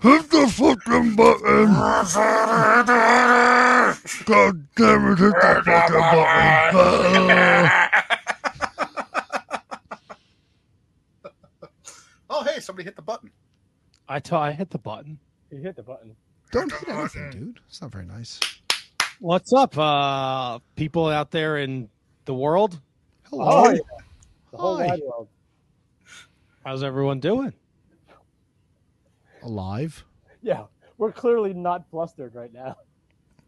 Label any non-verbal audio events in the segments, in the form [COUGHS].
Hit the fucking button. God damn it, hit the fucking button. oh, hey, somebody hit the button. I t- I hit the button. You hit the button. Don't hit anything, dude. It's not very nice. What's up, uh, people out there in the world? Hello. Oh, yeah. The whole Hi. wide world. How's everyone doing? Alive. Yeah, we're clearly not flustered right now.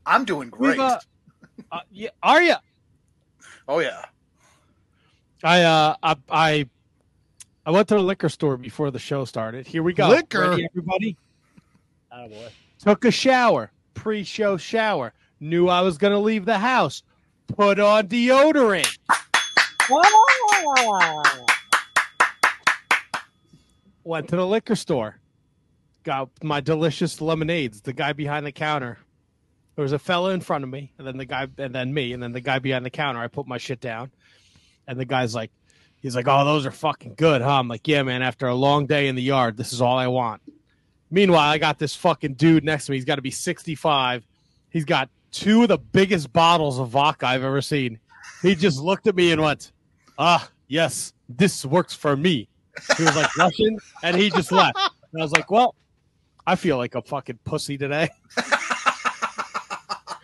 I'm doing We've, great. uh, uh, yeah, are you? oh, yeah. I uh I, I I went to the liquor store before the show started. Here we go. Liquor? Ready, everybody. Oh boy. Took a shower, pre-show shower. Knew I was gonna leave the house. Put on deodorant. Went to the liquor store. Got my delicious lemonades. The guy behind the counter. There was a fella in front of me, and then the guy, and then me, and then the guy behind the counter. I put my shit down, and the guy's like, he's like, "Oh, those are fucking good, huh?" I'm like, "Yeah, man. After a long day in the yard, this is all I want." Meanwhile, I got this fucking dude next to me. He's got to be 65. He's got two of the biggest bottles of vodka I've ever seen. He just looked at me and went, "Ah, yes, this works for me." He was like Russian, and he just left. And I was like, "Well, I feel like a fucking pussy today."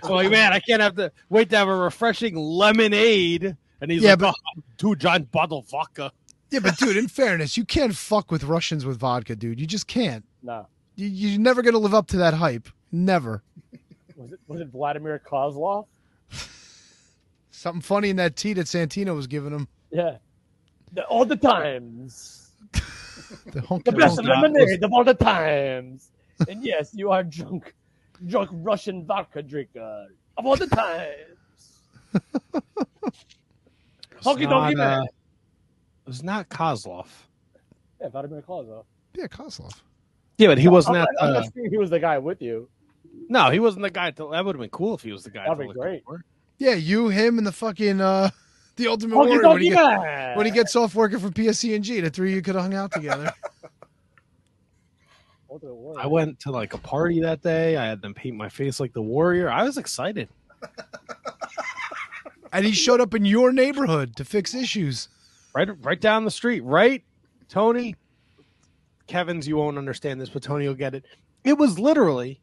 I'm [LAUGHS] like, man, I can't have to wait to have a refreshing lemonade. And he's Yeah, like, but- oh, two giant bottle of vodka. Yeah, but dude, in [LAUGHS] fairness, you can't fuck with Russians with vodka, dude. You just can't. No. You, you're never gonna live up to that hype. Never. Was it was it Vladimir Kozlov? [LAUGHS] Something funny in that tea that Santino was giving him. Yeah. The, all the times. [LAUGHS] The, honky The best tonk- lemonade of all the times. and yes, you are drunk, drunk Russian vodka drinker of all the times. [LAUGHS] Honky not, donkey man. uh, it was not Kozlov. Yeah, Vladimir Kozlov. Yeah, Kozlov. Yeah, but he wasn't I'm, at. I'm Uh, not saying he was the guy with you. no, he wasn't the guy. To, that would have been cool if he was the guy. That'd to be great. for. Yeah, you, him, and the fucking uh, the Ultimate Honky Warrior. When he, get- when he gets off working for PSE&G, the three of you could have hung out together. [LAUGHS] I went to like a party that day. I had them paint my face like the warrior. I was excited. [LAUGHS] and he showed up in your neighborhood to fix issues. Right, right down the street. Right, Tony. Kevin's, you won't understand this, but Tony will get it. It was literally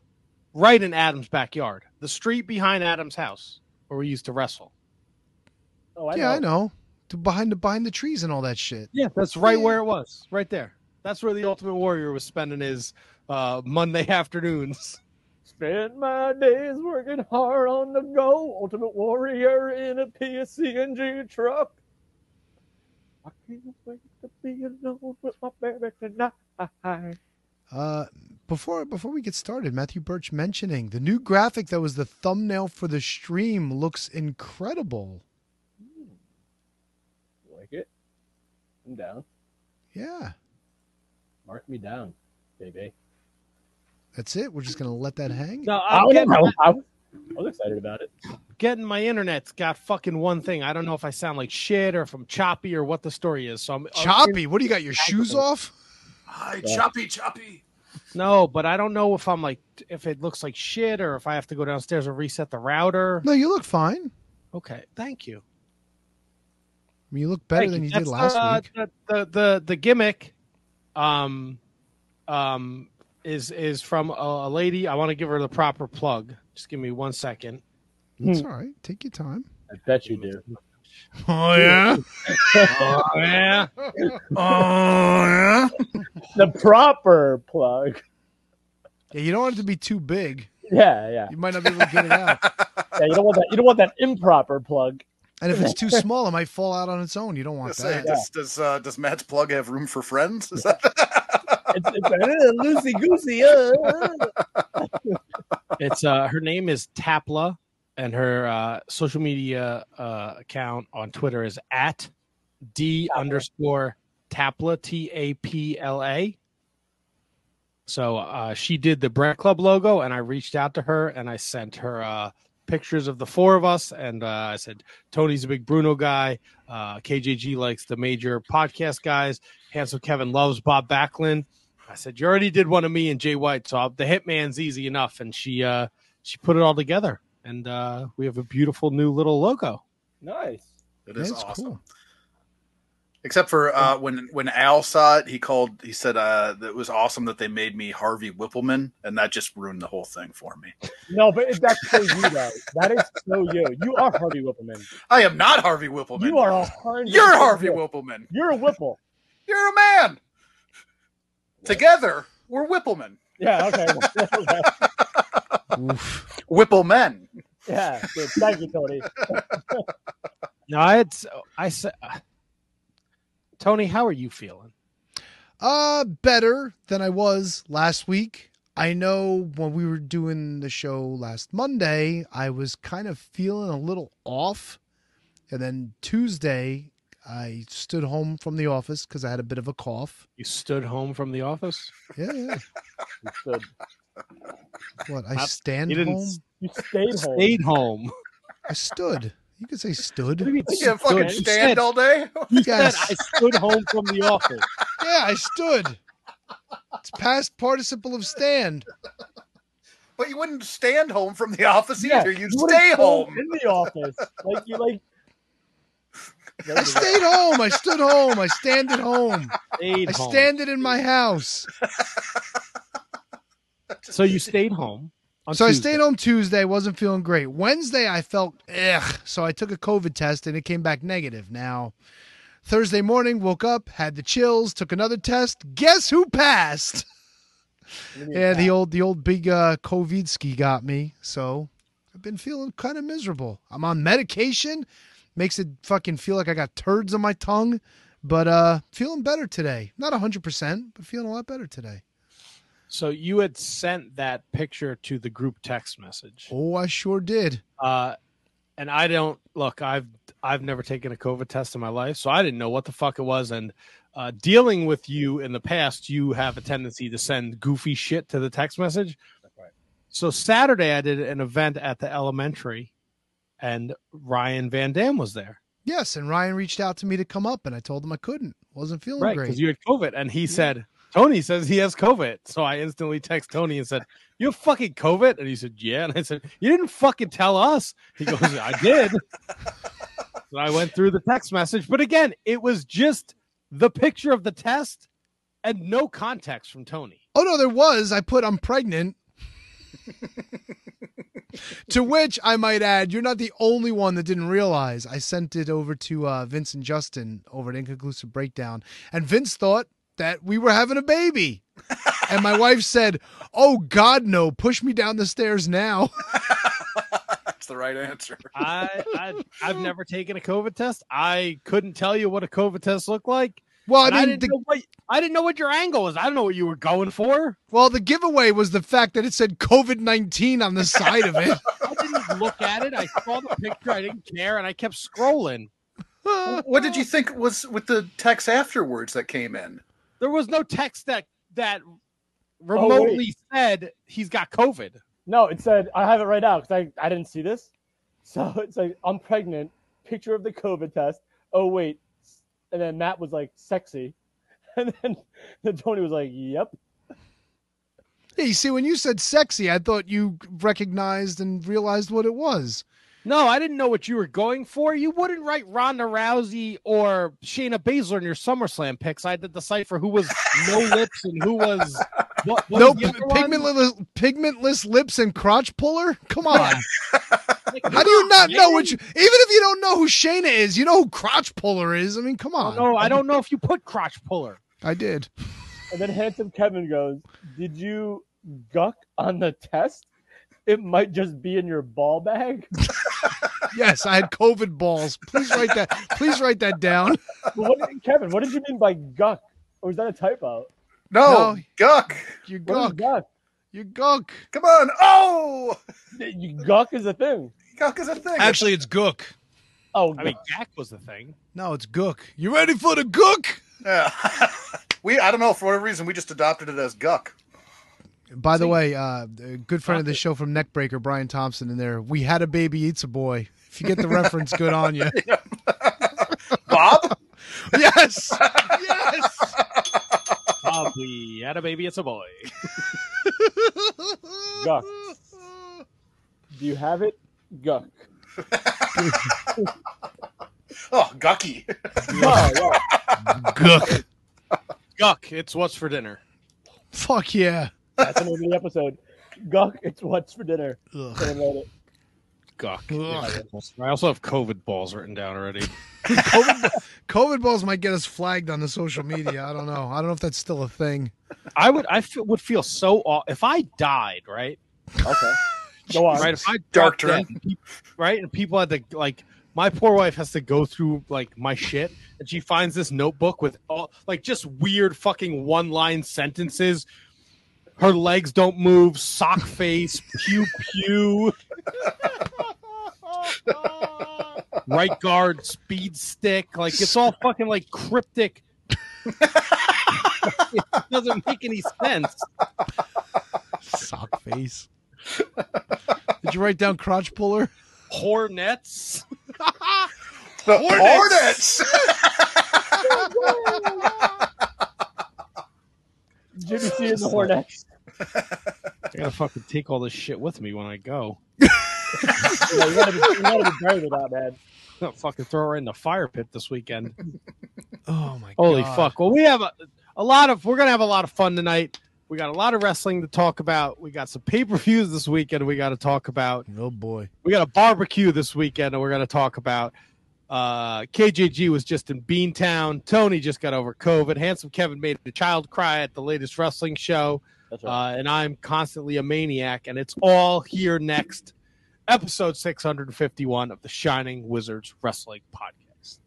right in Adam's backyard, the street behind Adam's house where we used to wrestle. Oh, I yeah, I know. To behind the behind the trees and all that shit. Yeah, that's right Yeah. where it was, right there. That's where the Ultimate Warrior was spending his uh, Monday [LAUGHS] afternoons. Spend my days working hard on the go. Ultimate Warrior in a PSE&G truck. I can't wait to be alone with my baby tonight. Uh, before before we get started, Matthew Birch mentioning the new graphic that was the thumbnail for the stream looks incredible. Like it? I'm down. Yeah, Mark me down, baby. that's it. We're just gonna let that hang. No, I, I'm don't getting, know. I was, I was excited about it. getting my internet's got fucking one thing. I don't know if I sound like shit or if I'm choppy or what the story is. So I'm I'm- Choppy, what do you got? Your shoes off? Hi, Yeah. choppy, choppy. No, but I don't know if I'm like if it looks like shit or if I have to go downstairs and reset the router. No, you look fine. Okay, thank you. I mean, you look better Thank than you That's did last the, week. The, the the the gimmick, um, um, is is from a, a lady. I want to give her the proper plug. Just give me one second. It's all right. Take your time. I bet you do. Oh yeah. oh yeah. [LAUGHS] Oh, yeah. The proper plug. Yeah, you don't want it to be too big. Yeah, yeah. You might not be able to get it out. [LAUGHS] Yeah, you don't want that. You don't want that improper plug. And if it's too [LAUGHS] small, it might fall out on its own. You don't want Say, that. does does, uh, does Matt's plug have room for friends? Is that It's, it's a loosey goosey. Uh. It's uh her name is Tapla, and her uh, social media uh, account on Twitter is at d underscore Tapla T A P L A. So uh, she did the Brand Club logo, and I reached out to her and I sent her uh, pictures of the four of us, and uh, I said Tony's a big Bruno guy. Uh, KJG likes the major podcast guys. Handsome Kevin loves Bob Backlund. I said, "You already did one of me and Jay White, so I'll, the Hitman's easy enough." And she uh, she put it all together, and uh, we have a beautiful new little logo. Nice. It is That's awesome. cool. Except for uh, when when Al saw it, he called. He said uh, that it was awesome that they made me Harvey Wippleman, and that just ruined the whole thing for me. No, but that's so you though. That is so you. You are Harvey Wippleman. I am not Harvey Wippleman. You are a hundred. You're Harvey Wippleman. You're a Whipple. You're a man. Together, we're Whippleman. Yeah. Okay. [LAUGHS] Oof. Whipplemen. yeah. Thank you, Tony. No, it's I said, Tony, how are you feeling? Uh, better than I was last week. I know when we were doing the show last Monday, I was kind of feeling a little off. And then Tuesday, I stood home from the office because I had a bit of a cough. You stood home from the office. Yeah, yeah. You stood. What? I I- stand you didn't home? You stayed home. Stayed home. I stood. You could say stood. What do you mean You can't fucking stand said- all day. You [LAUGHS] Yes. said I stood home from the office. Yeah, I stood. It's past participle of stand. But you wouldn't stand home from the office Yeah, either. You'd would've stay home. in the office. Like you like. [LAUGHS] I stayed home. I stood home. I stand at home. Stayed I home. standed in my house. So you stayed home. On So I stayed home Tuesday, wasn't feeling great. Wednesday I felt ugh, so I took a COVID test and it came back negative. Now, Thursday morning, woke up, had the chills, took another test. Guess who passed? Yeah, the old the old big uh COVID ski got me. So I've been feeling kind of miserable. I'm on medication, makes it fucking feel like I got turds on my tongue, but uh feeling better today. Not 100%, but feeling a lot better today. So you had sent that picture to the group text message. Oh, I sure did. Uh, and I don't look. I've I've never taken a COVID test in my life, so I didn't know what the fuck it was. And uh, dealing with you in the past, you have a tendency to send goofy shit to the text message. right. So Saturday, I did an event at the elementary, and Ryan Van Dam was there, Yes, and Ryan reached out to me to come up and I told him I couldn't. Wasn't feeling right? great. Because you had COVID, and he said. Tony says he has COVID. So I instantly text Tony and said, You have fucking COVID? And he said, Yeah. And I said, You didn't fucking tell us. He goes, I did. [LAUGHS] so I went through the text message. But again, it was just the picture of the test and no context from Tony. Oh no, there was. I put I'm pregnant. [LAUGHS] to which I might add, you're not the only one that didn't realize. I sent it over to uh, Vince and Justin over at Inconclusive Breakdown, and Vince thought that we were having a baby. and my wife said, "Oh God, no! Push me down the stairs now." That's the right answer. I, I I've never taken a COVID test. I couldn't tell you what a COVID test looked like. Well, I And I, didn't the, know what I didn't know what your angle was. I don't know what you were going for. well, the giveaway was the fact that it said COVID nineteen on the side of it. [LAUGHS] I didn't look at it. I saw the picture. I didn't care, and I kept scrolling. What did you think was with the text afterwards that came in? There was no text that that Oh, remotely said he's got COVID. No, it said I have it right now because I, I didn't see this. [LAUGHS] So it's like I'm pregnant. Picture of the COVID test. Oh wait, and then Matt was like sexy, [LAUGHS] and then, then Tony was like, "Yep." Yeah, you see, when you said sexy, I thought you recognized and realized what it was. No, I didn't know what you were going for. You wouldn't write Ronda Rousey or Shayna Baszler in your SummerSlam picks. I did the cipher who was no [LAUGHS] lips and who was what, what no was the p- other one? pigmentless, pigmentless lips and crotch puller. Come on, Like, how do you not know which? Even if you don't know who Shayna is, you know who crotch puller is. I mean, come oh, on. don't. I don't know if you put crotch puller. I did. And then handsome Kevin goes, "Did you guck on the test? It might just be in your ball bag." [LAUGHS] Yes, I had COVID balls. Please write that. Please write that down. what, Kevin, what did you mean by guck? Or is that a typo? No, No. Guck. You What is guck. guck? You guck. Come on. Oh, You, guck is a thing. Guck is a thing. Actually, it's gook. Oh, I mean, Gak was the thing. No, it's gook. You ready for the gook? yeah. [LAUGHS] we I don't know for whatever reason we just adopted it as Guck. By the way, uh, a good friend of the show from Neckbreaker, Brian Thompson, in there. We had a baby eats a boy. If you get the reference, good on you. [LAUGHS] Bob. [LAUGHS] Yes. Yes. Um, We had a baby. It's a boy. [LAUGHS] Guck. Do you have it? Guck. Oh, Gucky. No, yeah. Gook. Guck. It's what's for dinner. Fuck yeah. That's the name of the episode. Guck, it's what's for dinner. Ugh. Someone wrote it. Guck. Ugh. I also have COVID balls written down already. [LAUGHS] [LAUGHS] COVID, COVID balls might get us flagged on the social media. I don't know. I don't know if that's still a thing. I would. I feel, would feel so. Aw- if I died, right? Okay. [LAUGHS] Go on. Right. If I Dark dropped dead, right, and people had to like. My poor wife has to go through like my shit, and she finds this notebook with all like just weird fucking one line sentences. Her legs don't move. Sock face. Pew pew. right guard. Speed stick. Like it's all fucking like cryptic. it doesn't make any sense. Sock face. Did you write down crotch puller? Hornets. The Hornets! Jimmy C and the Hornets. I gotta fucking take all this shit with me when I go. [LAUGHS] Yeah, you, gotta be, you gotta be brave with that, man. I'll fucking throw her in the fire pit this weekend. [LAUGHS] Oh my Holy god. fuck! Well, we have a, a lot of. We're gonna have a lot of fun tonight. We got a lot of wrestling to talk about. We got some pay per views this weekend. We got to talk about. Oh boy. We got a barbecue this weekend, and we're gonna talk about. Uh, KJG was just in Beantown. Tony just got over COVID. Handsome Kevin made a child cry at the latest wrestling show. That's right. uh, and I'm constantly a maniac, and it's all here next, episode 651 of the Shining Wizards Wrestling Podcast.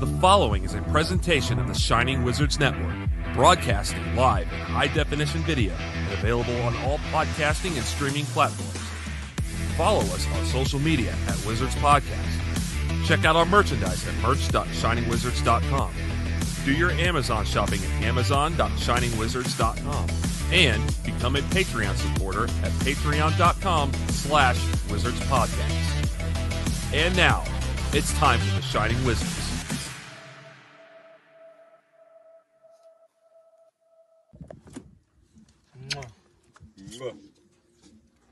The following is a presentation of the Shining Wizards Network, broadcasting live in high definition video and available on all podcasting and streaming platforms. Follow us on social media at Wizards Podcast. Check out our merchandise at merch.shiningwizards.com. Do your Amazon shopping at amazon.shiningwizards.com. And become a Patreon supporter at patreon.com slash wizards podcast. And now, it's time for the Shining Wizards.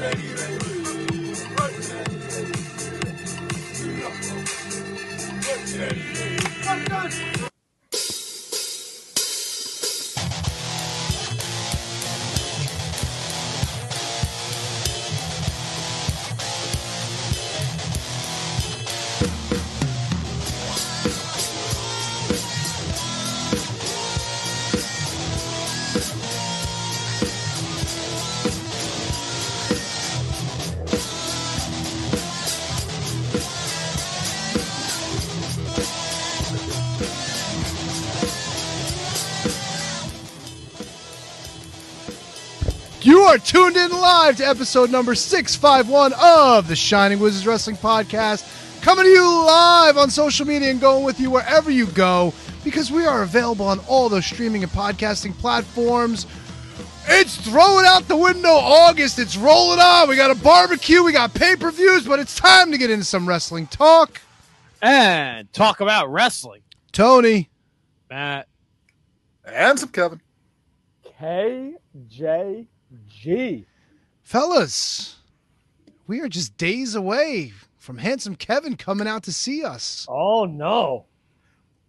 You are tuned in live to episode number 651 of the Shining Wizards Wrestling Podcast. Coming to you live on social media and going with you wherever you go because we are available on all those streaming and podcasting platforms. It's throwing out the window August. It's rolling on. We got a barbecue, we got pay per views, but it's time to get into some wrestling talk. And talk about wrestling. Tony, Matt, And some Kevin. KJG. fellas, we are just days away from handsome Kevin coming out to see us. Oh no.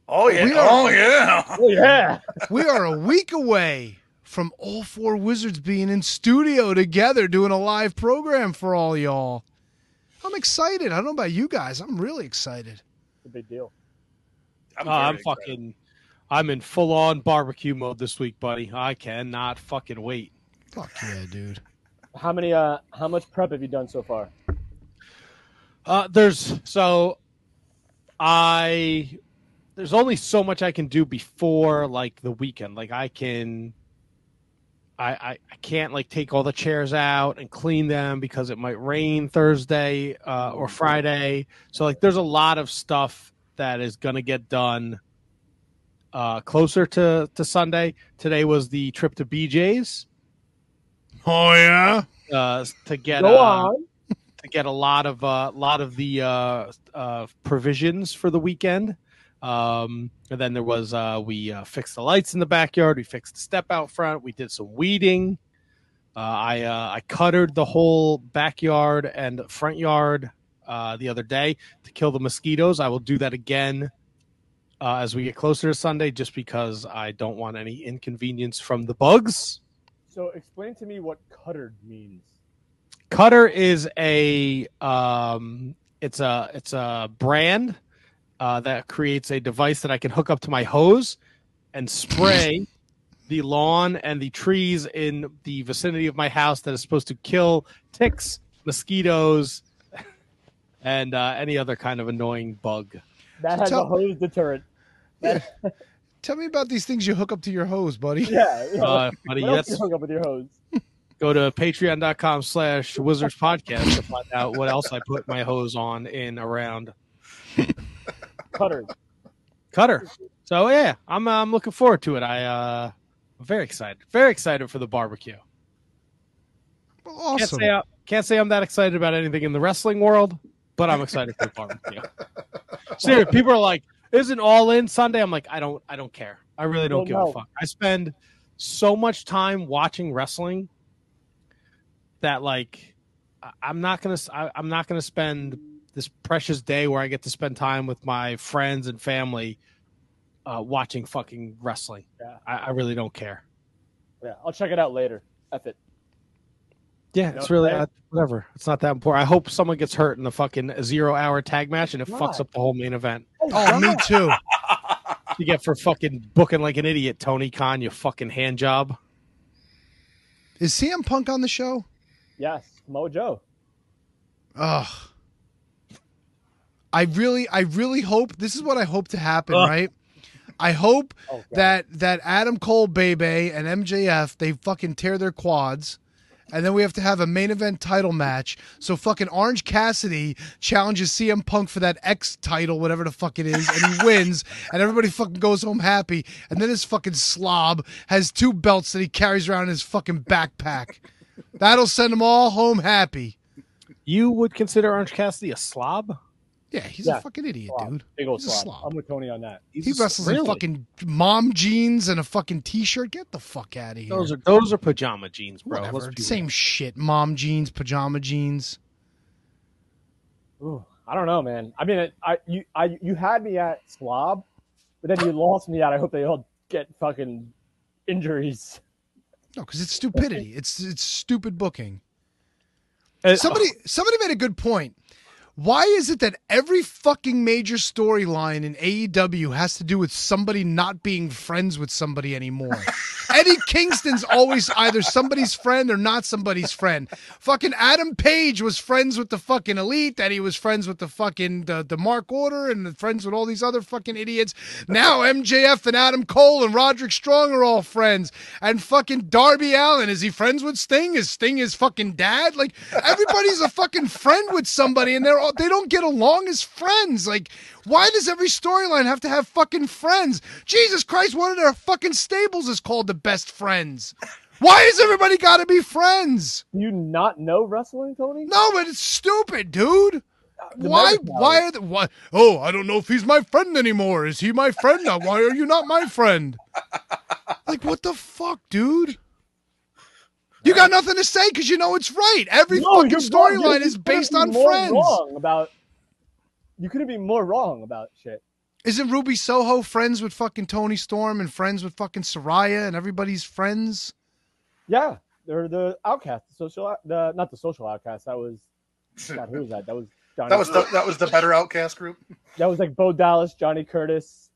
Oh yeah. We are- oh yeah. Oh yeah. [LAUGHS] we are a week away from all four wizards being in studio together doing a live program for all y'all. I'm excited. I don't know about you guys. I'm really excited. It's a big deal. I'm, ah, I'm, I'm fucking, I'm in full on barbecue mode this week, buddy. I cannot fucking wait. Fuck yeah, dude. How many uh how much prep have you done so far? Uh, there's so I there's only so much I can do before like the weekend. Like I can I, I, I can't like take all the chairs out and clean them because it might rain Thursday uh, or Friday. So like there's a lot of stuff that is gonna get done uh, closer to, to Sunday. Today was the trip to BJ's Oh yeah. uh, to get Go uh, on. to get a lot of a lot of the uh, uh, provisions for the weekend. Um, and then there was uh, we uh, fixed the lights in the backyard. We fixed the step out front. We did some weeding. Uh, I uh, I cuttered the whole backyard and front yard uh, the other day to kill the mosquitoes. I will do that again uh, as we get closer to Sunday, just because I don't want any inconvenience from the bugs. So explain to me what cuttered means. Cutter is a um, it's a it's a brand uh, that creates a device that I can hook up to my hose and spray [LAUGHS] the lawn and the trees in the vicinity of my house that is supposed to kill ticks, mosquitoes, [LAUGHS] and uh, any other kind of annoying bug. That has tell- a hose deterrent. That, [LAUGHS] Tell me about these things you hook up to your hose, buddy. yeah. yeah. Uh, buddy, what else that's you hook up with your hose? go to patreon.com slash wizards podcast to find out what else I put my hose on in around Cutter. Cutter. So yeah, I'm I'm looking forward to it. I uh I'm very excited. Very excited for the barbecue. Can't Awesome. say I, can't say I'm that excited about anything in the wrestling world, but I'm excited for the barbecue. [LAUGHS] Seriously, people are like, "Isn't all in Sunday?" I'm like, I don't I don't care. I really don't Well, give no. a fuck. I spend so much time watching wrestling that like I'm not gonna I, I'm not gonna spend this precious day where I get to spend time with my friends and family uh, watching fucking wrestling. Yeah. I, I really don't care. Yeah, I'll check it out later. F it. Yeah, No, it's really uh, whatever. It's not that important. I hope someone gets hurt in the fucking zero hour tag match and it Why? fucks up the whole main event. Oh, me too. [LAUGHS] You get for fucking booking like an idiot, Tony Khan. You fucking hand job. Is CM Punk on the show? Yes, Mojo. Ugh. I really, I really hope this is what I hope to happen, Ugh. right? I hope Oh, that that Adam Cole, Bebe, and MJF they fucking tear their quads, and then we have to have a main event title match. So fucking Orange Cassidy challenges CM Punk for that X title, whatever the fuck it is, and he [LAUGHS] wins, and everybody fucking goes home happy. And then this fucking slob has two belts that he carries around in his fucking backpack. That'll send them all home happy. You would consider Orange Cassidy a slob? Yeah, he's Yeah, a fucking idiot, Slob. dude. Big old He's a slob. slob. I'm with Tony on that. He's He a- wrestles in fucking mom jeans and a fucking t-shirt. Get the fuck out of here. Those are those are pajama jeans, bro. Whatever. Let's Same real. shit. Mom jeans, pajama jeans. Ooh, I don't know, man. I mean, it, I you I you had me at slob, but then you lost me at. I hope they all get fucking injuries. No, because it's stupidity. It's it's stupid booking. Uh, Somebody [SIGHS] somebody made a good point. Why is it that every fucking major storyline in AEW has to do with somebody not being friends with somebody anymore? [LAUGHS] Eddie Kingston's always either somebody's friend or not somebody's friend. Fucking Adam Page was friends with the fucking elite, and he was friends with the fucking the, the Dark Order and the friends with all these other fucking idiots. Now MJF and Adam Cole and Roderick Strong are all friends. And fucking Darby Allin, is he friends with Sting? Is Sting his fucking dad? Like everybody's a fucking friend with somebody and they're all they don't get along as friends. Like, why does every storyline have to have fucking friends? Jesus Christ, one of their fucking stables is called the best friends. Why has everybody gotta be friends? Do you not know wrestling, Tony? No, but it's stupid, dude. Uh, the why? Why are the, why? Oh, I don't know if he's my friend anymore. Is he my friend now? Why are you not my friend? Like, what the fuck, dude? You got nothing to say because you know it's right. Every No, fucking you're wrong. storyline You is couldn't based be on more friends. Wrong about you couldn't be more wrong about shit. Isn't Ruby Soho friends with fucking Toni Storm and friends with fucking Saraya and everybody's friends? Yeah, they're the outcast, the social, out- the not the social outcast. That was God, who was that? That was Johnny. That was the that was the better outcast group. that was like Bo Dallas, Johnny Curtis,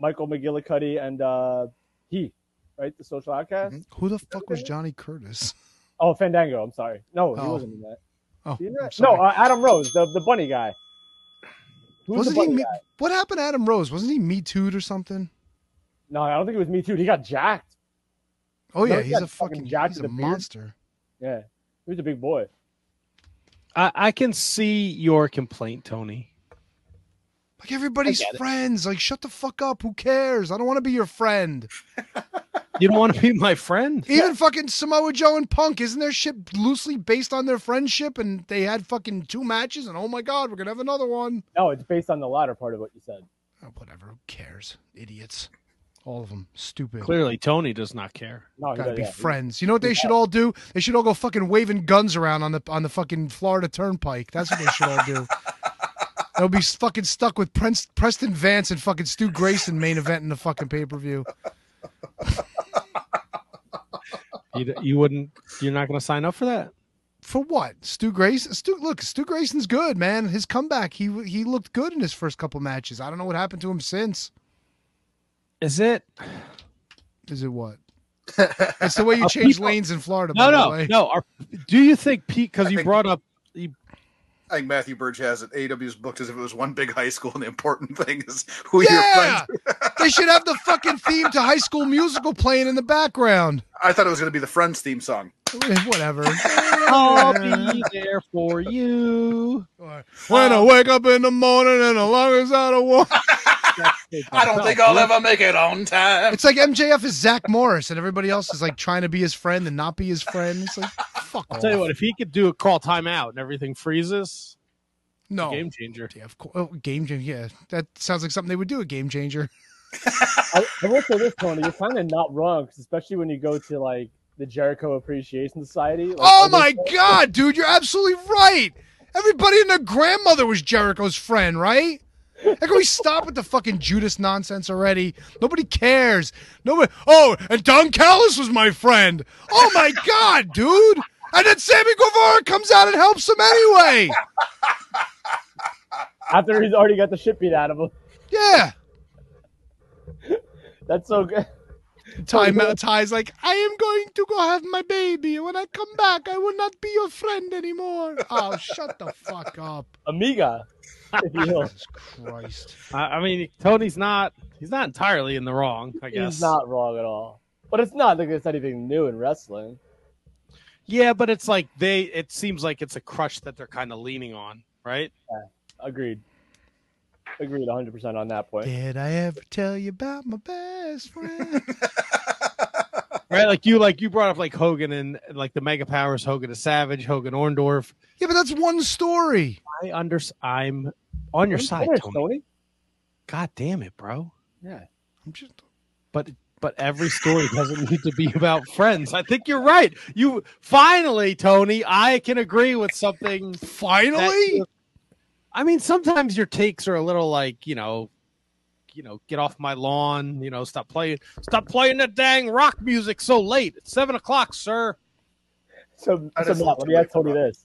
Michael McGillicutty, and uh he, right? The social outcast. Mhm. Who the fuck was Johnny Curtis? Oh, Fandango. I'm sorry. No, he Oh. wasn't in that. Oh, He in I'm that? No, uh, Adam Rose, the the bunny guy. Who's Wasn't the he? bunny Me- guy? what happened to Adam Rose? Wasn't he Me Too'd or something? No, I don't think it was me too. He got jacked. Oh No, yeah, he he's got a fucking fucking jacked he's a the beard. monster. Yeah, he was a big boy. I, I can see your complaint, Tony. Like everybody's get it. friends. Like shut the fuck up. Who cares? I don't want to be your friend. [LAUGHS] You don't want to be my friend. Even fucking Samoa Joe and Punk, isn't their shit loosely based on their friendship? And they had fucking two matches, and oh my god, we're gonna have another one. No, it's based on the latter part of what you said. Oh, whatever. Who cares? Idiots. All of them. Stupid. Clearly, Tony does not care. No, Gotta does- be yeah, friends. You know what they should all do? They should all go fucking waving guns around on the on the fucking Florida Turnpike. That's what they should all do. [LAUGHS] They'll be fucking stuck with Prince, Preston Vance and fucking Stu Grayson main event in the fucking pay per view. [LAUGHS] You, you wouldn't. You're not going to sign up for that. For what? Stu Grayson? Stu, look, Stu Grayson's good, man. His comeback, he he looked good in his first couple matches. I don't know what happened to him since. Is it? Is it what? it's the way you change people- lanes in Florida. No, no, no. Are, do you think Pete? Because you [LAUGHS] brought up. I think Matthew Burge has it. AEW is booked as if it was one big high school, and the important [LAUGHS] thing is who your Yeah, friends. they should have the fucking theme to High School Musical playing in the background. I thought it was going to be the Friends theme song. Eh, whatever. I'll be there for you. When I wake up in the morning and the long as I don't walk. I don't think I'll ever make it on time. It's like MJF is Zach Morris and everybody else is like trying to be his friend and not be his friend. It's like, fuck I'll off. tell you what. If he could do a call timeout and everything freezes, No. game changer. Yeah, of course. Oh, game changer. Yeah, that sounds like something they would do. A game changer. [LAUGHS] I, I will say this, Tony. You're kind of not wrong, especially when you go to like the Jericho Appreciation Society. Like, Oh other- my god, dude, you're absolutely right. Everybody and their grandmother was Jericho's friend, right? How can we stop with the fucking Judas nonsense already? Nobody cares. Nobody. Oh, and Don Callis was my friend. Oh my god, dude. And then Sammy Guevara comes out and helps him anyway. After he's already got the shit beat out of him. Yeah. [LAUGHS] That's so good. Ty, Ty's like, I am going to go have my baby. When I come back, I will not be your friend anymore. Oh, shut the fuck up. Amiga, if you will. [LAUGHS] Jesus Christ. I, I mean, Tony's not. He's not entirely in the wrong. I guess. He's not wrong at all. But it's not like it's anything new in wrestling. Yeah, but it's like they. It seems like it's a crutch that they're kind of leaning on, right? Agreed. Agreed 100% on that point. Did I ever tell you about my best friend? [LAUGHS] Right, like you, like you brought up like Hogan and like the Mega Powers, Hogan the Savage, Hogan Orndorff. yeah, but that's one story. I under. I'm on your I'm side, finished, Tony. God damn it, bro. Yeah. I'm just But but every story doesn't need to be about friends. I think you're right. You finally, Tony, I can agree with something. finally. I mean, sometimes your takes are a little like, you know, you know, get off my lawn, you know, stop playing stop playing that dang rock music so late. It's seven o'clock, sir. So, I so just Matt, love let to me ask. Tony this.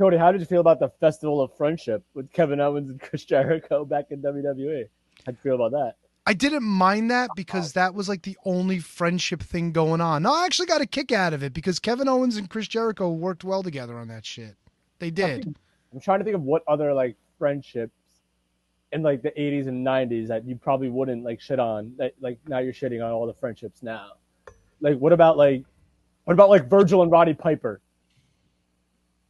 Tony, how did you feel about the Festival of Friendship with Kevin Owens and Chris Jericho back in WWE? How'd you feel about that? I didn't mind that because that was like the only friendship thing going on. No, I actually got a kick out of it because Kevin Owens and Chris Jericho worked well together on that shit. They did. I'm trying to think of what other like friendships in like the 80s and 90s that you probably wouldn't like shit on. That like now you're shitting on all the friendships now. Like what about like what about like Virgil and Roddy Piper?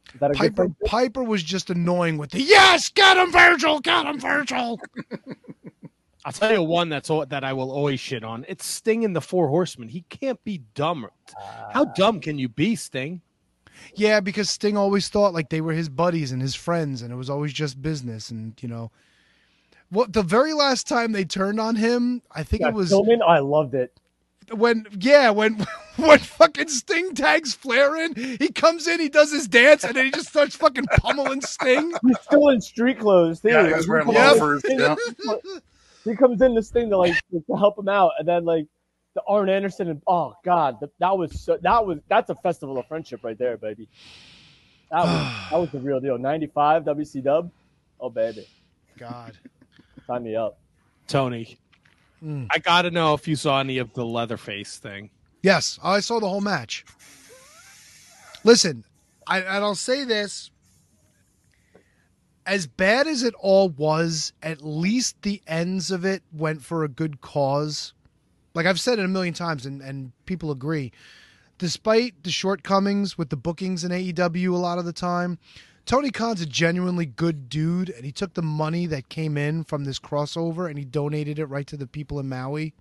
Is that a good Piper? Piper was just annoying with the yes, get him, Virgil, get him, Virgil. [LAUGHS] I'll tell you one that's all, that I will always shit on. It's Sting in the Four Horsemen. He can't be dumb. Ah. How dumb can you be, Sting? Yeah, because Sting always thought like they were his buddies and his friends, and it was always just business. And you know, what the very last time they turned on him, I think Yeah, it was Pillman, I loved it. When yeah when [LAUGHS] when fucking Sting tags Flair in, he comes in, he does his dance, and then he just starts fucking pummeling Sting. [LAUGHS] He's still in street clothes too. Yeah, he wearing loafers. Yeah. he comes in this thing [LAUGHS] to like to help him out, and then like the Arn Anderson and oh god, that, that was so that was that's a festival of friendship right there, baby. That was [SIGHS] that was the real deal. Ninety five WC Dub, oh baby, God, sign me up. Tony, Mm. I got to know if you saw any of the Leatherface thing. yes, I saw the whole match. Listen, I, and I'll say this. as bad as it all was, at least the ends of it went for a good cause. Like I've said it a million times, and, and people agree. Despite the shortcomings with the bookings in AEW a lot of the time, Tony Khan's a genuinely good dude, and he took the money that came in from this crossover and he donated it right to the people in Maui.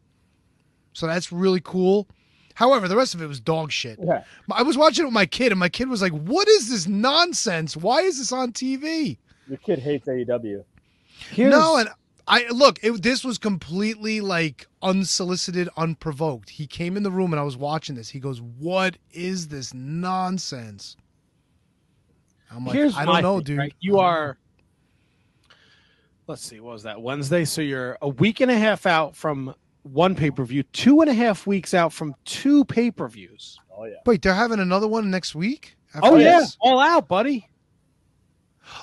So that's really cool. However, the rest of it was dog shit. Yeah. I was watching it with my kid, and my kid was like, "What is this nonsense? Why is this on TV?" Your kid hates AEW. Here's, No, and I look. It, this was completely like unsolicited, unprovoked. He came in the room, and I was watching this. He goes, "What is this nonsense?" I'm like, here's "I my don't know, thing, dude." right? You are. Let's see. What was that Wednesday? So you're a week and a half out from one pay per view, two and a half weeks out from two pay per views. Oh yeah. Wait, they're having another one next week. after Oh yeah, this? all out, buddy.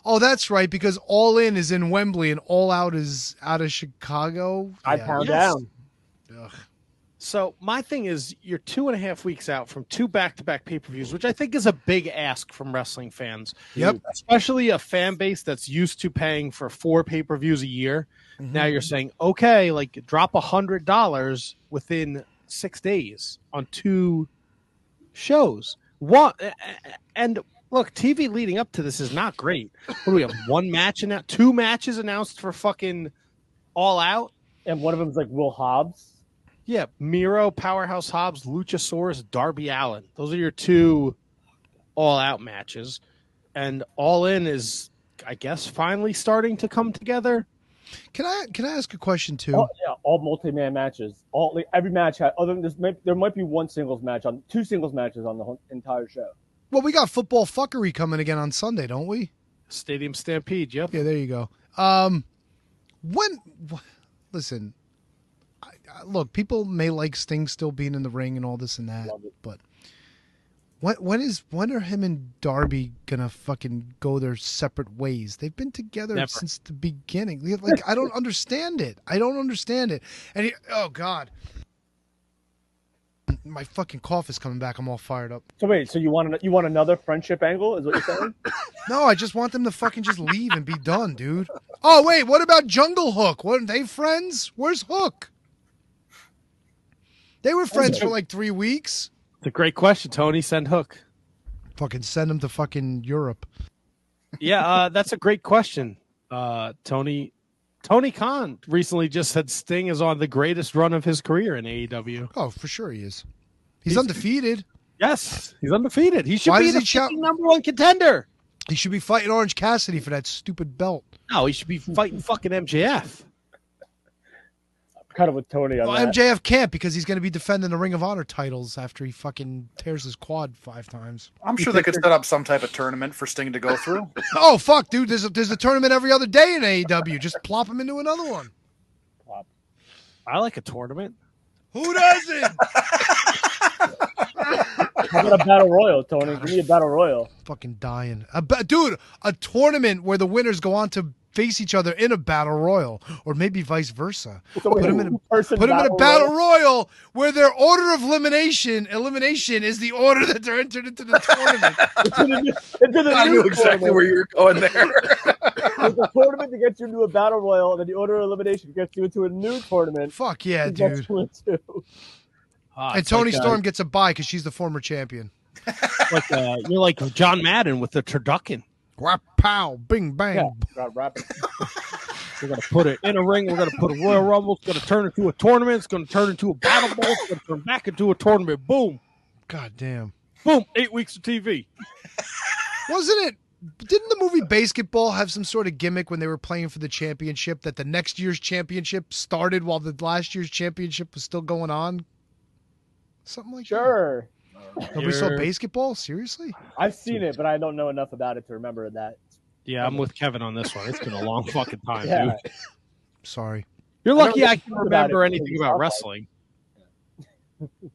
Oh, that's right. Because All In is in Wembley, and All Out is out of Chicago. I Yeah. pound Yes. down. Ugh. So my thing is, you're two and a half weeks out from two back-to-back pay-per-views, which I think is a big ask from wrestling fans. Yep. especially a fan base that's used to paying for four pay-per-views a year. Mm-hmm. Now you're saying, okay, like drop a hundred dollars within six days on two shows. One and look, TV leading up to this is not great. What do we have? [LAUGHS] One match and two matches announced for fucking all out. And one of them is like Will Hobbs. Yeah, Miro, Powerhouse Hobbs, Luchasaurus, Darby Allin. Those are your two all out matches. And all in is, I guess, finally starting to come together. Can I can I ask a question too? All, yeah, all multi-man matches. All like, every match had other than this. Might, there might be one singles match on two singles matches on the whole, entire show. Well, we got football fuckery coming again on Sunday, don't we? Stadium Stampede, yep. Yeah, there you go. Um, when wh- listen, I, I, Uh, look, people may like Sting still being in the ring and all this and that, but when when is when are him and Darby gonna fucking go their separate ways? They've been together Never. since the beginning. Like I don't [LAUGHS] understand it. I don't understand it. And he, oh god, my fucking cough is coming back. I'm all fired up. So wait, so you want an- you want another friendship angle? Is what you're saying? [LAUGHS] No, I just want them to fucking just leave and be done, dude. Oh wait, what about Jungle Hook? Weren't they friends? Where's Hook? They were friends for like three weeks. It's a great question, Tony. Send Hook. Fucking send him to fucking Europe. Yeah, uh, that's a great question, uh, Tony. Tony Khan recently just said Sting is on the greatest run of his career in AEW. Oh, for sure he is. He's, He's- undefeated. Yes, he's undefeated. He should Why be the shout- number one contender. He should be fighting Orange Cassidy for that stupid belt. No, he should be fighting fucking MJF. Kind of with Tony on Well, that. MJF can't because he's going to be defending the Ring of Honor titles after he fucking tears his quad five times. I'm sure they could set up some type of tournament for Sting to go through. [LAUGHS] Oh fuck, dude! There's a, there's a tournament every other day in AEW. Just plop him into another one. Plop. I like a tournament. Who doesn't? [LAUGHS] How about a battle royal, Tony? Give me a battle royal. fucking dying. A ba- dude, a tournament where the winners go on to face each other in a battle royal, or maybe vice versa. So put them in a put him in a battle battle royal? royal where their order of elimination elimination is the order that they're entered into the tournament. [LAUGHS] into the, into the I knew exactly tournament. where you're going there. [LAUGHS] There's a tournament to get you into a battle royal, and then the order of elimination gets you into a new tournament. Fuck yeah, to dude. Ah, And Tony like, uh, Storm gets a bye because she's the former champion. [LAUGHS] like uh, you're like John Madden with the turducken. Pow, bing, bang. Yeah. [LAUGHS] We're gonna put it in a ring. We're gonna put a Royal Rumble. It's gonna turn into a tournament. It's gonna turn into a battle bowl. It's gonna turn back into a tournament. Boom, God damn. boom. Eight weeks of TV. Wasn't it? Didn't the movie Basketball have some sort of gimmick when they were playing for the championship that the next year's championship started while the last year's championship was still going on? Something like that. Sure. that. Nobody saw Sure. basketball? Seriously? I've seen it, but I don't know enough about it to remember that. Yeah, I'm with Kevin on this one. It's been a long [LAUGHS] fucking time, Yeah. dude. Sorry. You're lucky never I can thought about remember anything about it's wrestling. [LAUGHS]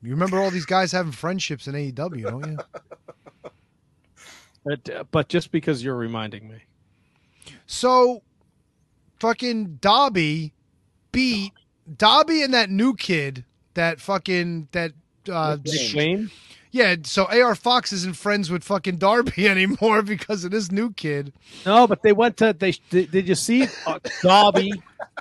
You remember all these guys having friendships in AEW, don't you? But, uh, but just because you're reminding me, So, fucking Dobby beat Dobby and that new kid, that fucking that uh, Shane. Yeah, so AR Fox isn't friends with fucking Darby [LAUGHS] anymore because of this new kid. No, but they went to they. Did, did you see uh, Darby